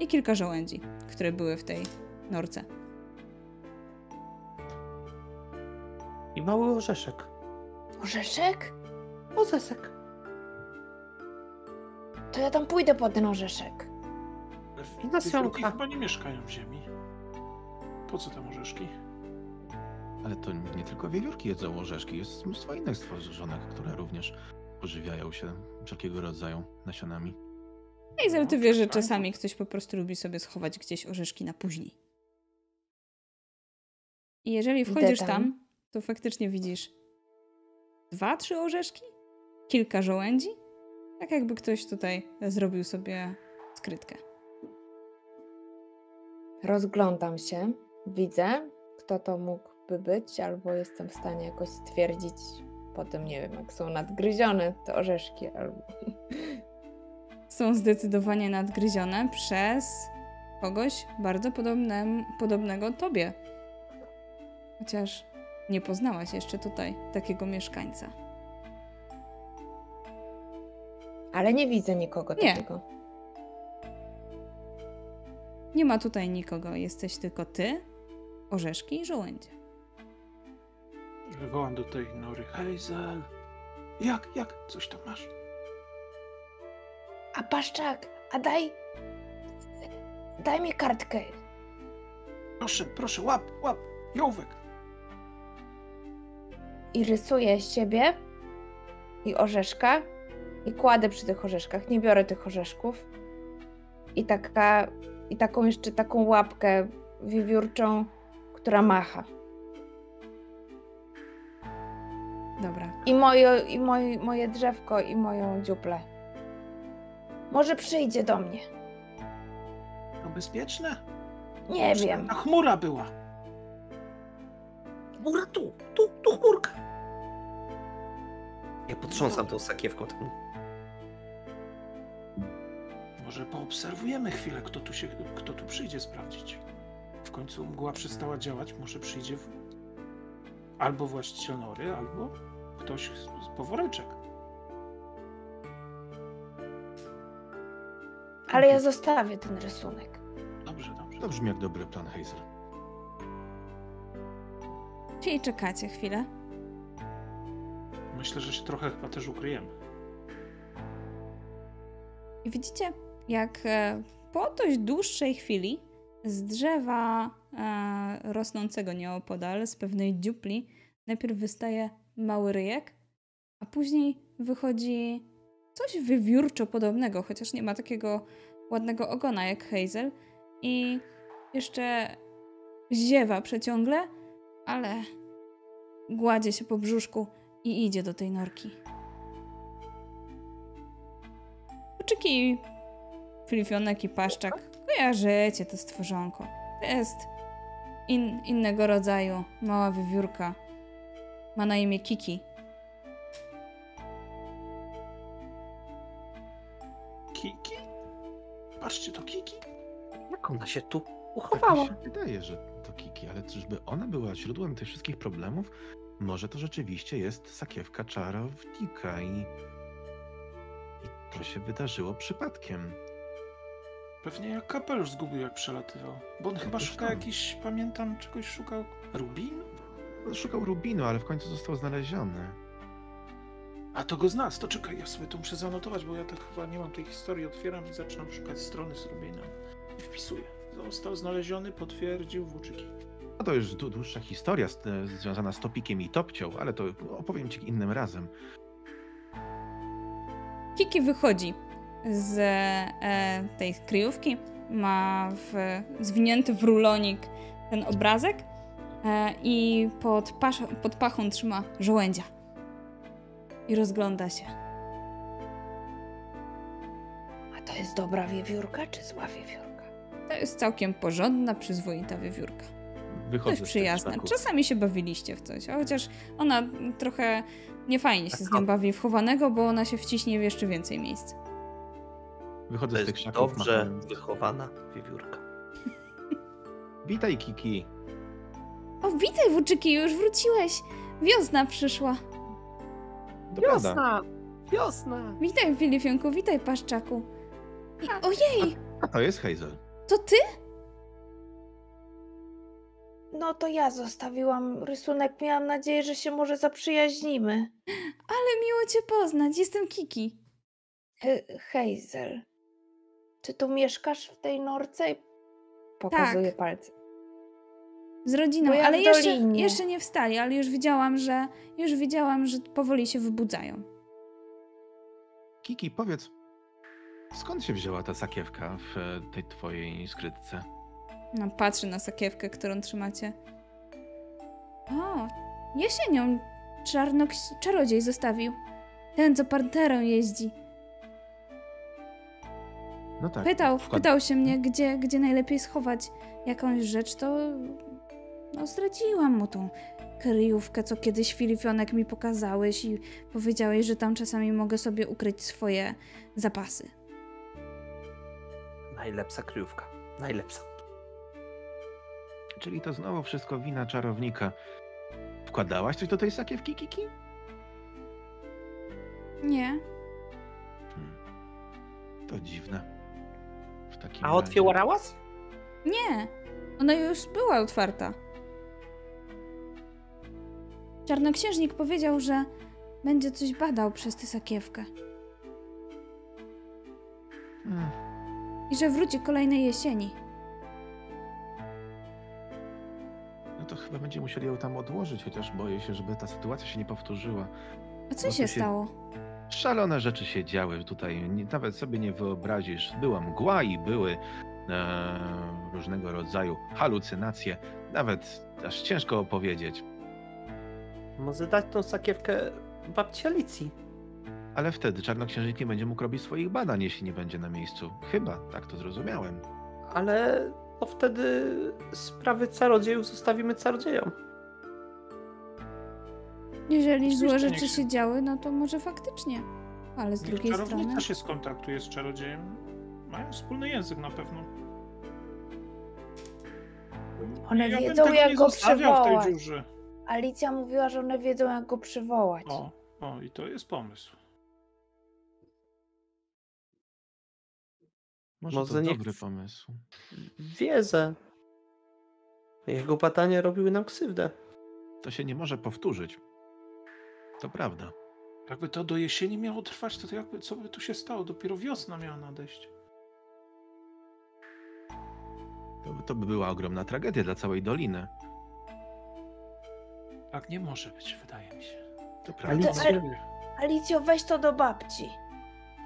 I kilka żołędzi, które były w tej norce. I mały orzeszek. Orzeszek? Orzeszek. To ja tam pójdę po ten orzeszek. I nasionka. chyba nie mieszkają w ziemi. Po co tam orzeszki? Ale to nie tylko wiewiórki jedzą orzeszki, jest mnóstwo innych stworzonek, które również pożywiają się wszelkiego rodzaju nasionami. Hazel, ty wiesz, że czasami ktoś po prostu lubi sobie schować gdzieś orzeszki na później. I jeżeli wchodzisz tam. tam, to faktycznie widzisz dwa, trzy orzeszki, kilka żołędzi, tak jakby ktoś tutaj zrobił sobie skrytkę. Rozglądam się, widzę, kto to mógł by być, albo jestem w stanie jakoś stwierdzić potem, nie wiem, jak są nadgryzione te orzeszki, albo... Są zdecydowanie nadgryzione przez kogoś bardzo podobne, podobnego tobie. Chociaż nie poznałaś jeszcze tutaj takiego mieszkańca. Ale nie widzę nikogo nie. takiego. Nie ma tutaj nikogo. Jesteś tylko ty, orzeszki i żołędzie. Wywołam do tej nory. Hazel! Jak, jak? Coś tam masz? A paszczak, a daj... Daj mi kartkę. Proszę, proszę, łap, łap, jąwek. I rysuję siebie i orzeszka i kładę przy tych orzeszkach. Nie biorę tych orzeszków. I taka... I taką jeszcze taką łapkę wiewiórczą, która macha. Dobra. I, moje, i moje, moje drzewko, i moją dziuplę. Może przyjdzie do mnie. To bezpieczne? Nie wiem. A chmura była. Chmura tu, tu, tu chmurka. Ja potrząsam tą sakiewką. Tak. Może poobserwujemy chwilę, kto tu, się, kto tu przyjdzie sprawdzić. W końcu mgła przestała działać, może przyjdzie w... albo właściciel nory, albo ktoś z z poworeczek. Ale ja zostawię ten rysunek. Dobrze, dobrze. To brzmi jak dobry plan, Hazel. Czyli czekacie chwilę. Myślę, że się trochę chyba też ukryjemy. I widzicie, jak e, po dość dłuższej chwili z drzewa e, rosnącego nieopodal, z pewnej dziupli, najpierw wystaje mały ryjek, a później wychodzi coś wywiórczo podobnego, chociaż nie ma takiego ładnego ogona jak Hazel. I jeszcze ziewa przeciągle, ale gładzie się po brzuszku i idzie do tej norki. Kuczyki, Filifionek i Paszczak, kojarzycie to stworzonko. To jest in, innego rodzaju mała wywiórka. Ma na imię. Kiki? Patrzcie, to Kiki. Jak ona się tu Tak uchowała? mi się wydaje, że to Kiki, ale czyżby ona była źródłem tych wszystkich problemów? Może to rzeczywiście jest sakiewka czarownika i... I to się wydarzyło przypadkiem. Pewnie jak kapelusz zgubił, jak przelatywał. Bo on chyba też szuka tam. jakiś, pamiętam, czegoś szukał. Rubin? Szukał Rubinu, ale w końcu został znaleziony. A to go z nas, to czekaj, ja sobie to muszę zanotować, bo ja tak chyba nie mam tej historii. Otwieram i zaczynam szukać strony z Rubinem. I wpisuję. Został znaleziony, potwierdził Włóczyki. No to już dłu- dłuższa historia z, e, związana z Topikiem i Topcią, ale to opowiem ci innym razem. Kiki wychodzi z e, tej kryjówki. Ma w, zwinięty w rulonik ten obrazek e, i pod, pasz, pod pachą trzyma żołędzia. I rozgląda się. A to jest dobra wiewiórka, czy zła wiewiórka? To jest całkiem porządna, przyzwoita wiewiórka. Wychodzę Dość przyjazna. Czasami się bawiliście w coś, a chociaż ona trochę niefajnie się z Taka- nią bawi w chowanego, bo ona się wciśnie w jeszcze więcej miejsc. Wychodzę To z tych krzaków. dobrze machając. wychowana wiewiórka. Witaj, Kiki. O, witaj, Włóczyki, już wróciłeś. Wiosna przyszła. To prawda. Wiosna! Wiosna! Witaj, Filifionku, witaj, Paszczaku. I, ojej, A to jest Hazel. to ty? No to ja zostawiłam rysunek. Miałam nadzieję, że się może zaprzyjaźnimy. Ale miło cię poznać, jestem Kiki. He- Hazel, czy tu mieszkasz w tej norce? I pokazuję Tak. palce. Z rodziną, ja ale jeszcze, jeszcze nie wstali, ale już widziałam, że już widziałam, że powoli się wybudzają. Kiki, powiedz, skąd się wzięła ta sakiewka w e, tej twojej skrytce? No, patrzy na sakiewkę, którą trzymacie. O, jesienią czarnok czarodziej zostawił. Ten, co panterą jeździ. No tak. Pytał, wkład- pytał się mnie, gdzie, gdzie najlepiej schować jakąś rzecz, to no, zdradziłam mu tą kryjówkę, co kiedyś Filifionek mi pokazałeś i powiedziałeś, że tam czasami mogę sobie ukryć swoje zapasy. Najlepsza kryjówka. Najlepsza. Czyli to znowu wszystko wina czarownika. Wkładałaś coś do tej sakiewki, Kiki? Nie. Hmm. To dziwne. W takim A razie- otwierałaś? Nie, ona już była otwarta. Czarnoksiężnik powiedział, że będzie coś badał przez tę sakiewkę Hmm. i że wróci kolejnej jesieni. No to chyba będziemy musieli ją tam odłożyć, chociaż boję się, żeby ta sytuacja się nie powtórzyła. A co się się- stało? Szalone rzeczy się działy tutaj, nie, nawet sobie nie wyobrazisz. Była mgła i były e, różnego rodzaju halucynacje, nawet aż ciężko opowiedzieć. Może dać tą sakiewkę babci Alicji. Ale wtedy czarnoksiężnik nie będzie mógł robić swoich badań, jeśli nie będzie na miejscu. Chyba, tak to zrozumiałem. Ale to wtedy sprawy czarodziejów zostawimy czarodziejom. Jeżeli Oczywiście złe rzeczy się- się działy, no to może faktycznie. Ale z Niech drugiej strony... się skontaktuje z czarodziejem. Mają wspólny język na pewno. One Ja wiedzą, jak go Alicja mówiła, że one wiedzą, jak go przywołać. O, o, i to jest pomysł. Może, Może to niech- dobry pomysł. Wiedzę. Jego badania robiły nam krzywdę. To się nie może powtórzyć. To prawda. Jakby to do jesieni miało trwać, to jakby co by tu się stało? Dopiero wiosna miała nadejść. To, to by była ogromna tragedia dla całej doliny. Tak nie może być, wydaje mi się. To prawda. Ciebie. Alicjo, weź to do babci.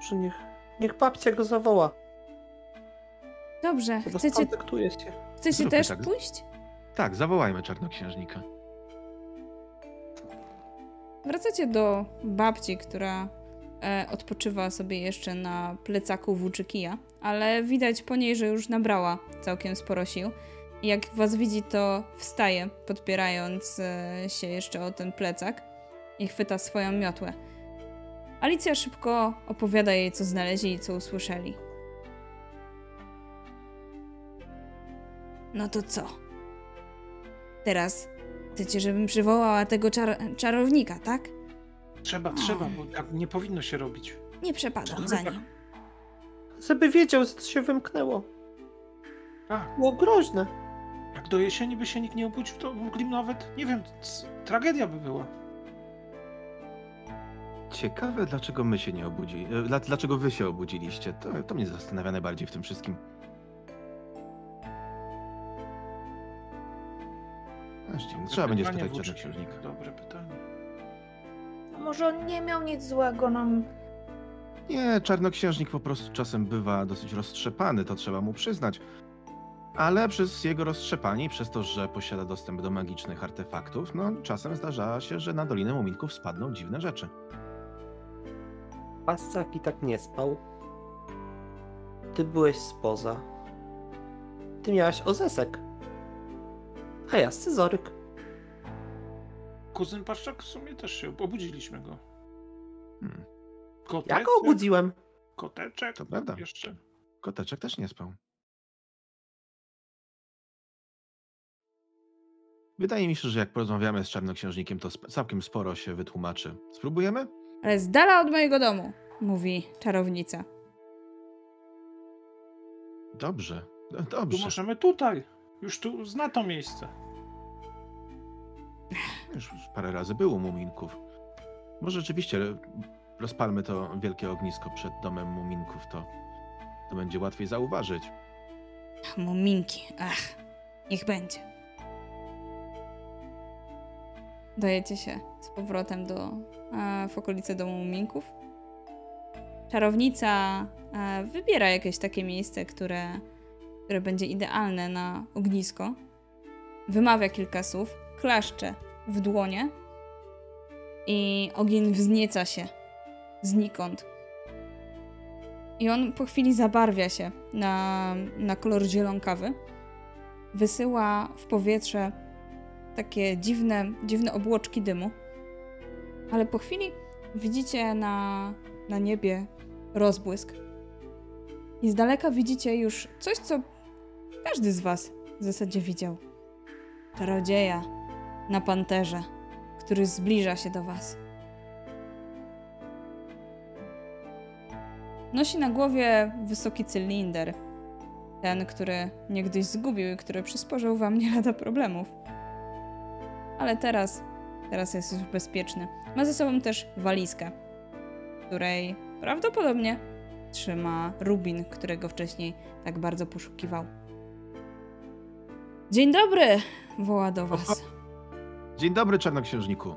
może niech, niech babcia go zawoła. Dobrze, Chyba chcecie, się. chcecie Zróbmy też tak. pójść? Tak, zawołajmy czarnoksiężnika. Wracacie do babci, która e, odpoczywa sobie jeszcze na plecaku włóczykija, ale widać po niej, że już nabrała całkiem sporo sił. Jak was widzi, to wstaje, podpierając e, się jeszcze o ten plecak i chwyta swoją miotłę. Alicja szybko opowiada jej, co znaleźli i co usłyszeli. No to co? Teraz chcecie, żebym przywołała tego czar- czarownika, tak? Trzeba, trzeba, bo tak nie powinno się robić. Nie przepadam za nim. Żeby wiedział, co się wymknęło. Tak, Było groźne. Do jesieni by się nikt nie obudził, to mogli nawet, nie wiem, tragedia by była. Ciekawe, dlaczego my się nie obudzili. e, Dla, dlaczego wy się obudziliście? To, to mnie zastanawia najbardziej w tym wszystkim. Dziwne. Dobre Trzeba będzie spytać Włóczek. czarnoksiężnika. Dobre pytanie. A może on nie miał nic złego nam... Nie, czarnoksiężnik po prostu czasem bywa dosyć roztrzepany, to trzeba mu przyznać. Ale przez jego roztrzepanie i przez to, że posiada dostęp do magicznych artefaktów, no czasem zdarza się, że na Dolinę Muminków spadną dziwne rzeczy. Pascak i tak nie spał. Ty byłeś spoza. Ty miałaś ozesek. A ja scyzoryk. Kuzyn Paszczak w sumie też się, obudziliśmy go. Hmm, Koteczek, Ja go obudziłem. Koteczek, to prawda. jeszcze. Koteczek też nie spał. Wydaje mi się, że jak porozmawiamy z czarnoksiężnikiem, to całkiem sporo się wytłumaczy. Spróbujemy? Ale z dala od mojego domu, mówi czarownica. Dobrze. No, Tu Dobrze. możemy tutaj. Już tu zna to miejsce. Już już parę razy było muminków. Może rzeczywiście rozpalmy to wielkie ognisko przed domem muminków, to, to będzie łatwiej zauważyć. Muminki, ach, niech będzie. Dajecie się z powrotem do, e, w okolice domu muminków. Czarownica e, wybiera jakieś takie miejsce, które, które będzie idealne na ognisko. Wymawia kilka słów, klaszcze w dłonie i ogień wznieca się znikąd. I on po chwili zabarwia się na, na kolor zielonkawy. Wysyła w powietrze takie dziwne, dziwne obłoczki dymu. Ale po chwili widzicie na, na niebie rozbłysk. I z daleka widzicie już coś, co każdy z was w zasadzie widział. Czarodzieja na panterze, który zbliża się do was. Nosi na głowie wysoki cylinder. Ten, który niegdyś zgubił i który przysporzył wam nie lada problemów. Ale teraz, teraz jest już bezpieczny. Ma ze sobą też walizkę, w której prawdopodobnie trzyma rubin, którego wcześniej tak bardzo poszukiwał. Dzień dobry! woła do was. Dzień dobry, czarnoksiężniku.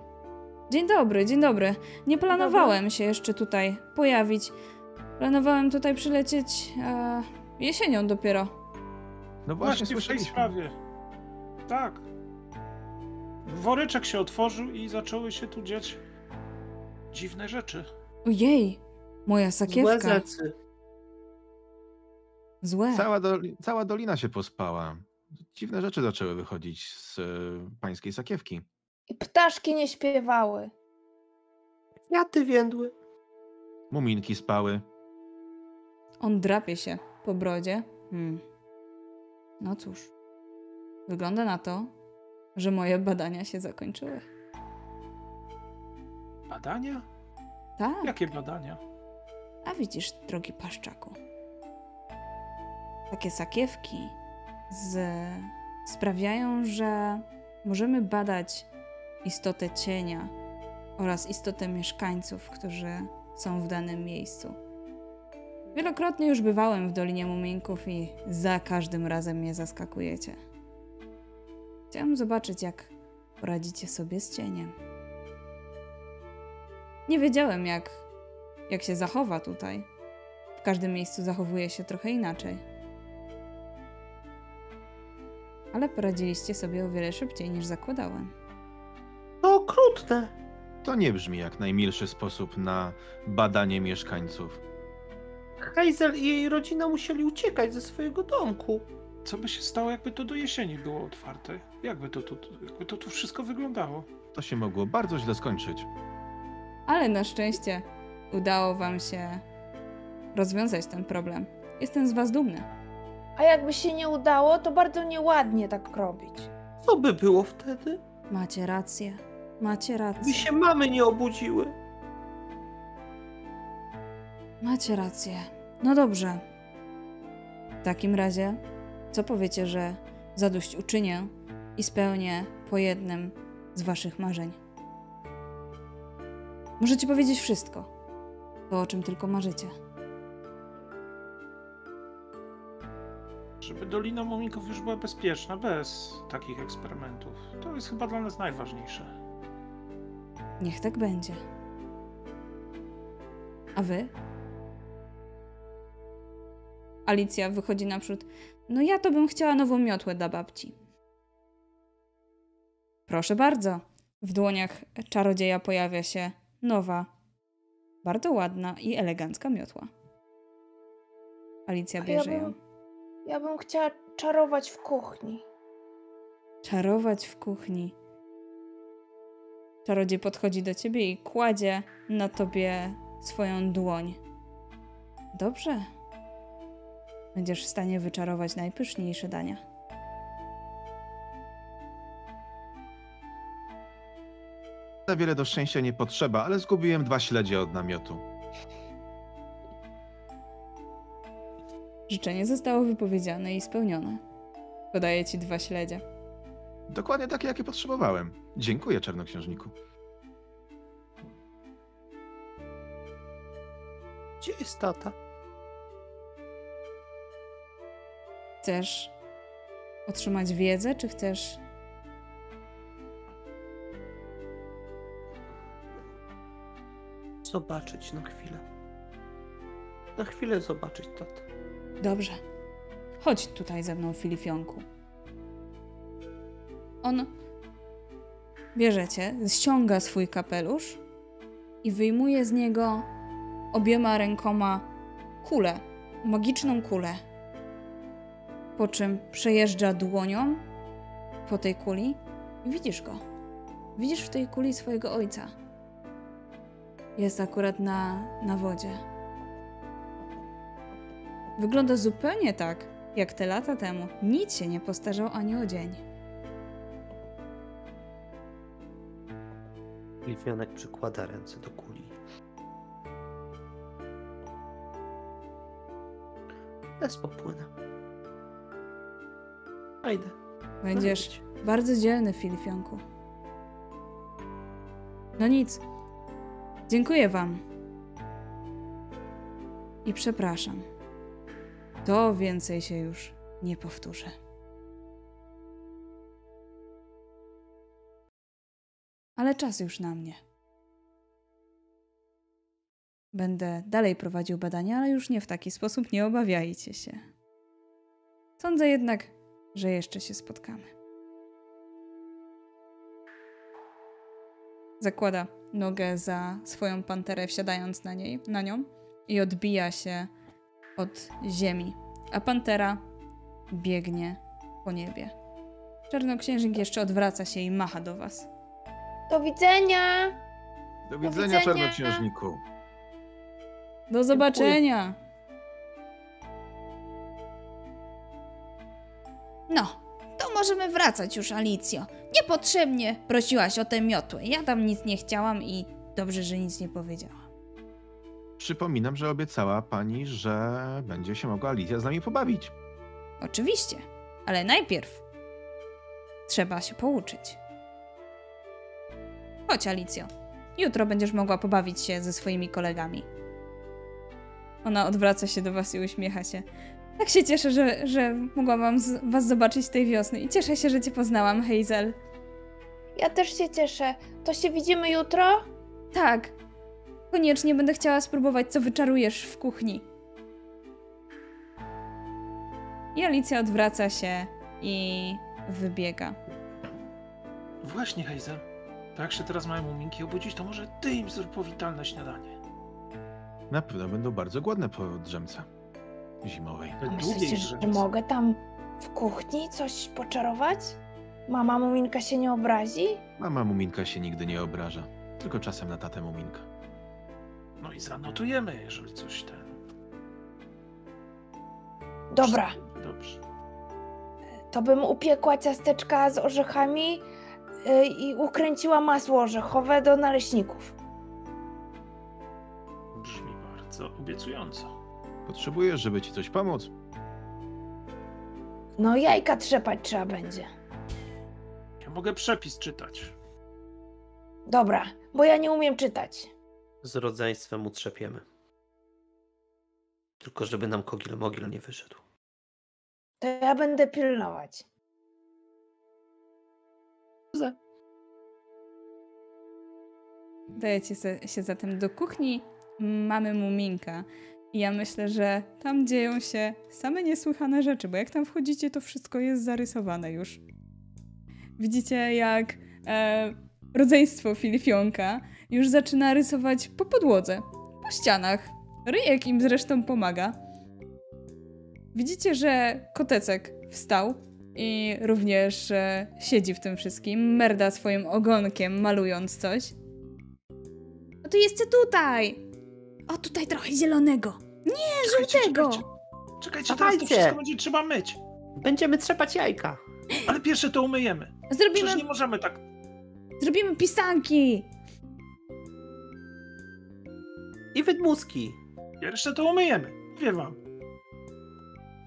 Dzień dobry, dzień dobry. Nie planowałem się jeszcze tutaj pojawić. Planowałem tutaj przylecieć e, jesienią dopiero. No właśnie, Właśnie w tej sprawie. Tak. Woreczek się otworzył i zaczęły się tu dziać dziwne rzeczy. Ojej, moja Złe sakiewka. zecy. Złe. Cała, doli, cała dolina się pospała. Dziwne rzeczy zaczęły wychodzić z e, pańskiej sakiewki. I ptaszki nie śpiewały. Kwiaty więdły. Muminki spały. On drapie się po brodzie. Hmm. No cóż. Wygląda na to, że moje badania się zakończyły. Badania? Tak. Jakie badania? A widzisz, drogi paszczaku. Takie sakiewki z... sprawiają, że możemy badać istotę cienia oraz istotę mieszkańców, którzy są w danym miejscu. Wielokrotnie już bywałem w Dolinie Muminków i za każdym razem mnie zaskakujecie. Chciałam zobaczyć, jak poradzicie sobie z cieniem. Nie wiedziałem, jak jak się zachowa tutaj. W każdym miejscu zachowuje się trochę inaczej. Ale poradziliście sobie o wiele szybciej niż zakładałem. To okrutne. To nie brzmi jak najmilszy sposób na badanie mieszkańców. Hazel i jej rodzina musieli uciekać ze swojego domku. Co by się stało, jakby to do jesieni było otwarte? Jakby to tu, jakby to tu wszystko wyglądało? To się mogło bardzo źle skończyć. Ale na szczęście udało Wam się rozwiązać ten problem. Jestem z Was dumny. A jakby się nie udało, to bardzo nieładnie tak robić. Co by było wtedy? Macie rację. Macie By rację. się mamy nie obudziły. Macie rację. No dobrze. W takim razie, co powiecie, że zadośćuczynię i spełnię po jednym z Waszych marzeń? Możecie powiedzieć wszystko. To, o czym tylko marzycie. Żeby Dolina Muminków już była bezpieczna, bez takich eksperymentów. To jest chyba dla nas najważniejsze. Niech tak będzie. A wy? Alicja wychodzi naprzód. No ja to bym chciała nową miotłę dla babci. Proszę bardzo. W dłoniach czarodzieja pojawia się nowa, bardzo ładna i elegancka miotła. Alicja A ja bierze ją. bym, ja bym chciała czarować w kuchni. Czarować w kuchni. Czarodziej podchodzi do ciebie i kładzie na tobie swoją dłoń. Dobrze. Będziesz w stanie wyczarować najpyszniejsze dania. Za wiele do szczęścia nie potrzeba, ale zgubiłem dwa śledzie od namiotu. Życzenie zostało wypowiedziane i spełnione. Podaję ci dwa śledzie. Dokładnie takie, jakie potrzebowałem. Dziękuję, czarnoksiężniku. Gdzie jest tata? Chcesz otrzymać wiedzę, czy chcesz Zobaczyć na chwilę. Na chwilę zobaczyć tatę. Dobrze. Chodź tutaj ze mną, Filifionku. On bierze cię, ściąga swój kapelusz i wyjmuje z niego obiema rękoma kulę, magiczną kulę. Po czym przejeżdża dłonią po tej kuli i widzisz go. Widzisz w tej kuli swojego ojca. Jest akurat na, na wodzie. Wygląda zupełnie tak, jak te lata temu. Nic się nie postarzał ani o dzień. Liwianek przykłada ręce do kuli. Bez popłynę. A idę. Będziesz bardzo dzielny, Filifionku. No nic. Dziękuję wam. I przepraszam. To więcej się już nie powtórzy. Ale czas już na mnie. Będę dalej prowadził badania, ale już nie w taki sposób, nie obawiajcie się. Sądzę jednak, że jeszcze się spotkamy. zakłada nogę za swoją panterę, wsiadając na, niej, na nią i odbija się od ziemi, a pantera biegnie po niebie. Czarnoksiężnik jeszcze odwraca się i macha do was. Do widzenia! Do widzenia. widzenia, czarnoksiężniku. Do zobaczenia! No, to możemy wracać już, Alicjo. Niepotrzebnie prosiłaś o tę miotłę. Ja tam nic nie chciałam i dobrze, że nic nie powiedziałam. Przypominam, że obiecała pani, że będzie się mogła Alicja z nami pobawić. Oczywiście, ale najpierw trzeba się pouczyć. Chodź, Alicjo. Jutro będziesz mogła pobawić się ze swoimi kolegami. Ona odwraca się do was i uśmiecha się. Tak się cieszę, że, że mogłam was zobaczyć tej wiosny i cieszę się, że cię poznałam, Hazel. Ja też się cieszę. To się widzimy jutro? Tak. Koniecznie będę chciała spróbować, co wyczarujesz w kuchni. I Alicja odwraca się i wybiega. Właśnie, Hazel. To jak się teraz mają muminki obudzić, to może ty im zrób powitalne śniadanie. Na pewno będą bardzo głodne po drzemce zimowej. Myślicie, że mogę tam w kuchni coś poczarować? Mama Muminka się nie obrazi? Mama Muminka się nigdy nie obraża. Tylko czasem na tatę Muminka. No i zanotujemy, jeżeli coś ten. Dobra, Dobrze. to bym upiekła ciasteczka z orzechami y, i ukręciła masło orzechowe do naleśników. Brzmi bardzo obiecująco. Potrzebujesz, żeby ci coś pomóc? No jajka trzepać trzeba będzie. Ja mogę przepis czytać. Dobra, bo ja nie umiem czytać. Z rodzeństwem utrzepiemy. Tylko żeby nam kogil mogil nie wyszedł. To ja będę pilnować. Dajecie se- się zatem do kuchni mamy Muminka. I ja myślę, że tam dzieją się same niesłychane rzeczy, bo jak tam wchodzicie, to wszystko jest zarysowane już. Widzicie, jak e, rodzeństwo Filifionka już zaczyna rysować po podłodze, po ścianach. Ryjek im zresztą pomaga. Widzicie, że kotecek wstał i również e, siedzi w tym wszystkim, merda swoim ogonkiem, malując coś. No to jeszcze tutaj! O, tutaj trochę zielonego. Nie, Czekajcie, żółtego! czekajcie. Czekajcie, teraz to wszystko będzie trzeba myć. Będziemy trzepać jajka. Ale pierwsze to umyjemy. Przecież Zrobimy, nie możemy tak. zrobimy pisanki. I wydmuski. Pierwsze to umyjemy. Mówię wam.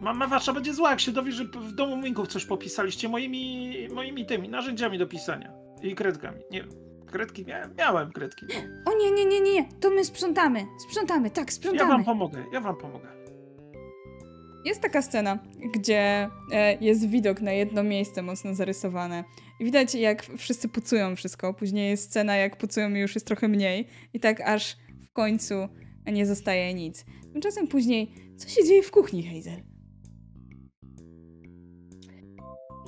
Mama wasza będzie zła, jak się dowie, że w domu Minków coś popisaliście moimi, moimi tymi narzędziami do pisania. I kredkami. Nie wiem. Kredki miałem? Miałem kredki. No. O nie, nie, nie, nie, to my sprzątamy. Sprzątamy, tak, Ja sprzątamy. wam pomogę, ja wam pomogę. Jest taka scena, gdzie e, jest widok na jedno miejsce mocno zarysowane. I widać, jak wszyscy pucują wszystko. Później jest scena, jak pucują i już jest trochę mniej. I tak aż w końcu nie zostaje nic. Tymczasem później, co się dzieje w kuchni, Hazel?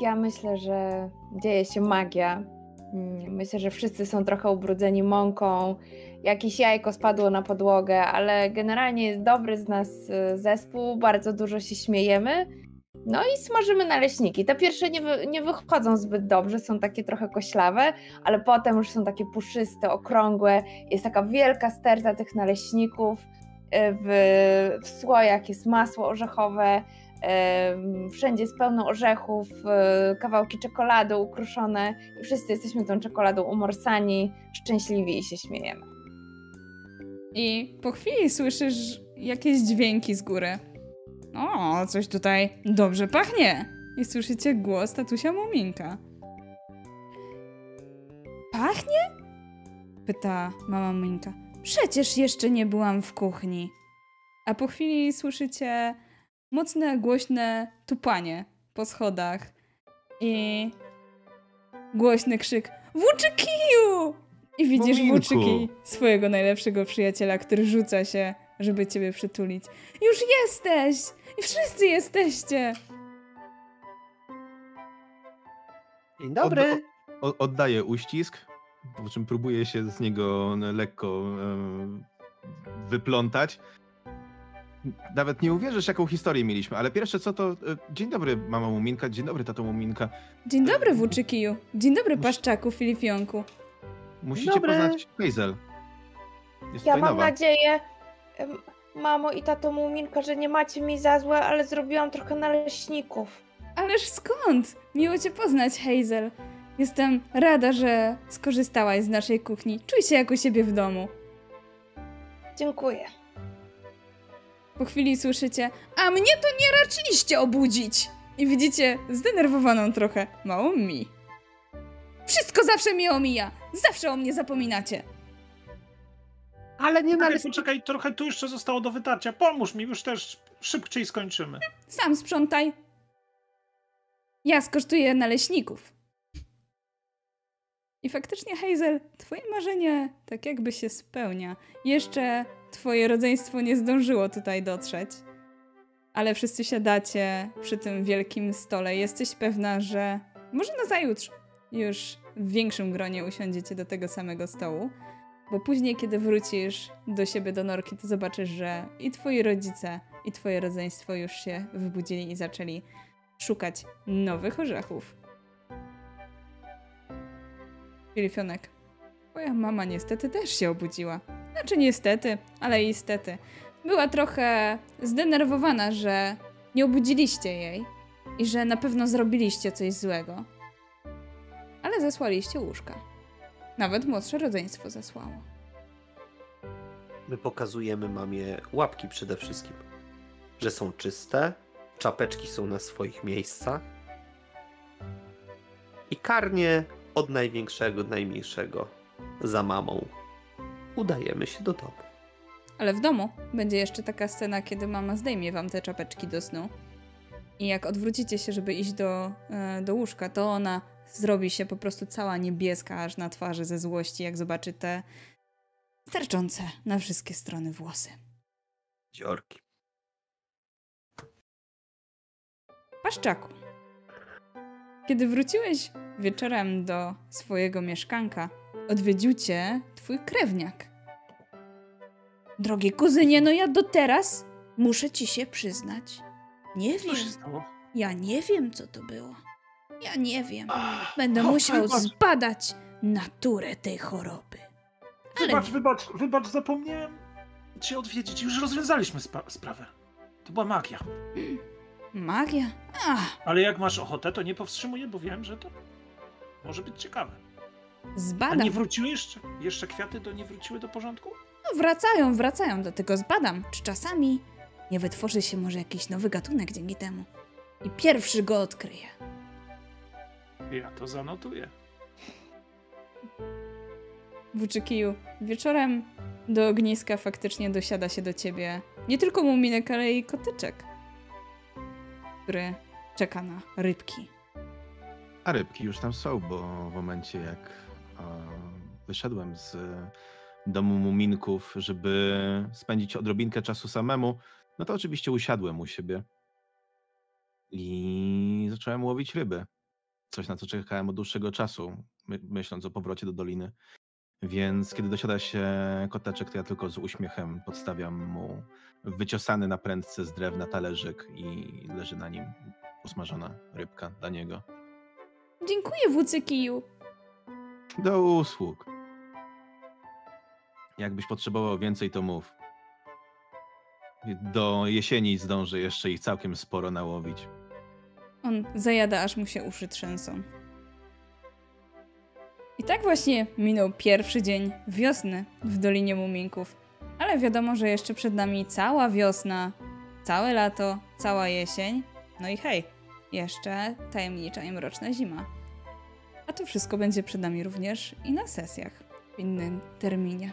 Ja myślę, że dzieje się magia. Mm, Myślę, że wszyscy są trochę ubrudzeni mąką. Jakieś jajko spadło na podłogę, ale generalnie jest dobry z nas y, zespół, bardzo dużo się śmiejemy. No i smażymy naleśniki. Te pierwsze nie, wy, nie wychodzą zbyt dobrze, są takie trochę koślawe, ale potem już są takie puszyste, okrągłe. Jest taka wielka sterta tych naleśników. Y, W, w słojach jest masło orzechowe, Wszędzie jest pełno orzechów, e, kawałki czekolady ukruszone i wszyscy jesteśmy tą czekoladą umorsani, szczęśliwi i się śmiejemy. I po chwili słyszysz jakieś dźwięki z góry. O, coś tutaj dobrze pachnie. I słyszycie głos tatusia Muminka. Pachnie? Pyta mama Muminka. Przecież jeszcze nie byłam w kuchni. A po chwili słyszycie mocne, głośne tupanie po schodach i głośny krzyk Włóczykiju! I widzisz. Włóczyki, swojego najlepszego przyjaciela, który rzuca się, żeby ciebie przytulić. Już jesteś! I wszyscy jesteście! Dzień dobry. O, oddaję uścisk, po czym próbuje się z niego lekko e, wyplątać. Nawet nie uwierzysz, jaką historię mieliśmy, ale pierwsze co to... e, Dzień dobry, mama Muminka, dzień dobry, tato Muminka. Dzień dobry, Włóczykiju. Dzień dobry, Paszczaku, Filipionku. Musicie Dobry. poznać Hazel. Jest Ja mam nowa. nadzieję, mamo i tato Muminka, że nie macie mi za złe, ale zrobiłam trochę naleśników. Ależ skąd? Miło cię poznać, Hazel. Jestem rada, że skorzystałaś z naszej kuchni. Czuj się jak u siebie w domu. Dziękuję. Po chwili słyszycie, a mnie to nie raczyliście obudzić. I widzicie zdenerwowaną trochę małą mi. Wszystko zawsze mnie omija. Zawsze o mnie zapominacie. Ale nie Poczekaj, należy... poczekaj, trochę tu jeszcze zostało do wytarcia. Pomóż mi, już też szybciej skończymy. Sam sprzątaj. Ja skosztuję naleśników. I faktycznie, Hazel, twoje marzenie tak jakby się spełnia. Jeszcze twoje rodzeństwo nie zdążyło tutaj dotrzeć. Ale wszyscy siadacie przy tym wielkim stole. Jesteś pewna, że może nazajutrz już w większym gronie usiądziecie do tego samego stołu. Bo później, kiedy wrócisz do siebie do norki, to zobaczysz, że i twoi rodzice, i twoje rodzeństwo już się wybudzili i zaczęli szukać nowych orzechów. Filifionek, twoja mama niestety też się obudziła. Znaczy niestety, ale istety. Była trochę zdenerwowana, że nie obudziliście jej i że na pewno zrobiliście coś złego. Ale zesłaliście łóżka. Nawet młodsze rodzeństwo zesłało. My pokazujemy mamie łapki przede wszystkim. Że są czyste, czapeczki są na swoich miejscach. I karnie od największego do najmniejszego za mamą udajemy się do domu. Ale w domu będzie jeszcze taka scena, kiedy mama zdejmie wam te czapeczki do snu. I jak odwrócicie się, żeby iść do, e, do łóżka, to ona zrobi się po prostu cała niebieska aż na twarzy ze złości, jak zobaczy te sterczące na wszystkie strony włosy. Dziorki. Paszczaku, kiedy wróciłeś wieczorem do swojego mieszkanka, odwiedził cię twój krewniak. Drogie kuzynie, no ja do teraz muszę ci się przyznać. Nie wiem. Ja nie wiem, co to było. Ja nie wiem. Ach, Będę o, musiał wybacz, zbadać naturę tej choroby. Ale Wybacz, wybacz, wybacz, zapomniałem cię odwiedzić. Już rozwiązaliśmy sprawę. To była magia. Magia? ach, Ale jak masz ochotę, to nie powstrzymuję, bo wiem, że to może być ciekawe. A Zbadam. nie wróciły jeszcze? Jeszcze kwiaty do nie wróciły do porządku? No, wracają, wracają, dlatego zbadam, czy czasami nie wytworzy się może jakiś nowy gatunek dzięki temu. I pierwszy go odkryje. Ja to zanotuję. Włóczykiju, wieczorem do ogniska faktycznie dosiada się do ciebie nie tylko muminek, ale i kotyczek, który czeka na rybki. A rybki już tam są, bo w momencie jak wyszedłem z domu muminków, żeby spędzić odrobinkę czasu samemu, no to oczywiście usiadłem u siebie i zacząłem łowić ryby. Coś, na co czekałem od dłuższego czasu, my, myśląc o powrocie do doliny. Więc kiedy dosiada się koteczek, to ja tylko z uśmiechem podstawiam mu wyciosany na prędce z drewna talerzyk i leży na nim usmażona rybka dla niego. Dziękuję, Włócykiju. Do usług. Jakbyś potrzebował więcej, to mów. Do jesieni zdążę jeszcze ich całkiem sporo nałowić. On zajada, aż mu się uszy trzęsą. I tak właśnie minął pierwszy dzień wiosny w Dolinie Muminków. Ale wiadomo, że jeszcze przed nami cała wiosna, całe lato, cała jesień. No i hej, jeszcze tajemnicza i mroczna zima. A to wszystko będzie przed nami również i na sesjach w innym terminie.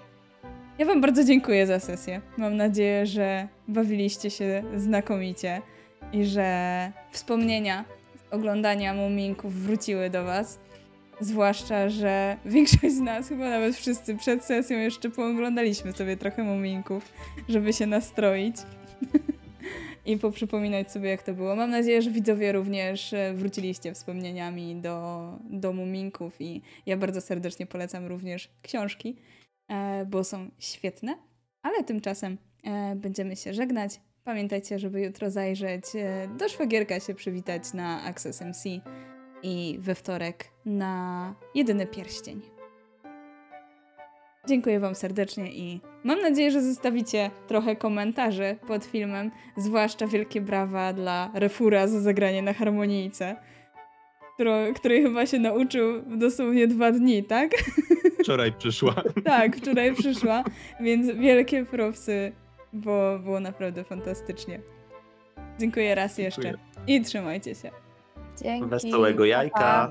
Ja Wam bardzo dziękuję za sesję. Mam nadzieję, że bawiliście się znakomicie i że wspomnienia z oglądania Muminków wróciły do Was. Zwłaszcza, że większość z nas, chyba nawet wszyscy przed sesją jeszcze pooglądaliśmy sobie trochę Muminków, żeby się nastroić. i poprzypominać sobie, jak to było. Mam nadzieję, że widzowie również e, wróciliście wspomnieniami do, do Muminków i ja bardzo serdecznie polecam również książki, e, bo są świetne. Ale tymczasem e, będziemy się żegnać. Pamiętajcie, żeby jutro zajrzeć do szwagierka się przywitać na Access MC i we wtorek na jedyny pierścień. Dziękuję Wam serdecznie i mam nadzieję, że zostawicie trochę komentarzy pod filmem, zwłaszcza wielkie brawa dla Refura za zagranie na harmonijce, którą, której chyba się nauczył w dosłownie dwa dni, tak? Wczoraj przyszła. tak, wczoraj przyszła, więc wielkie propsy, bo było naprawdę fantastycznie. Dziękuję raz jeszcze Dziękuję. i trzymajcie się. Dzięki. Wesołego jajka. pa.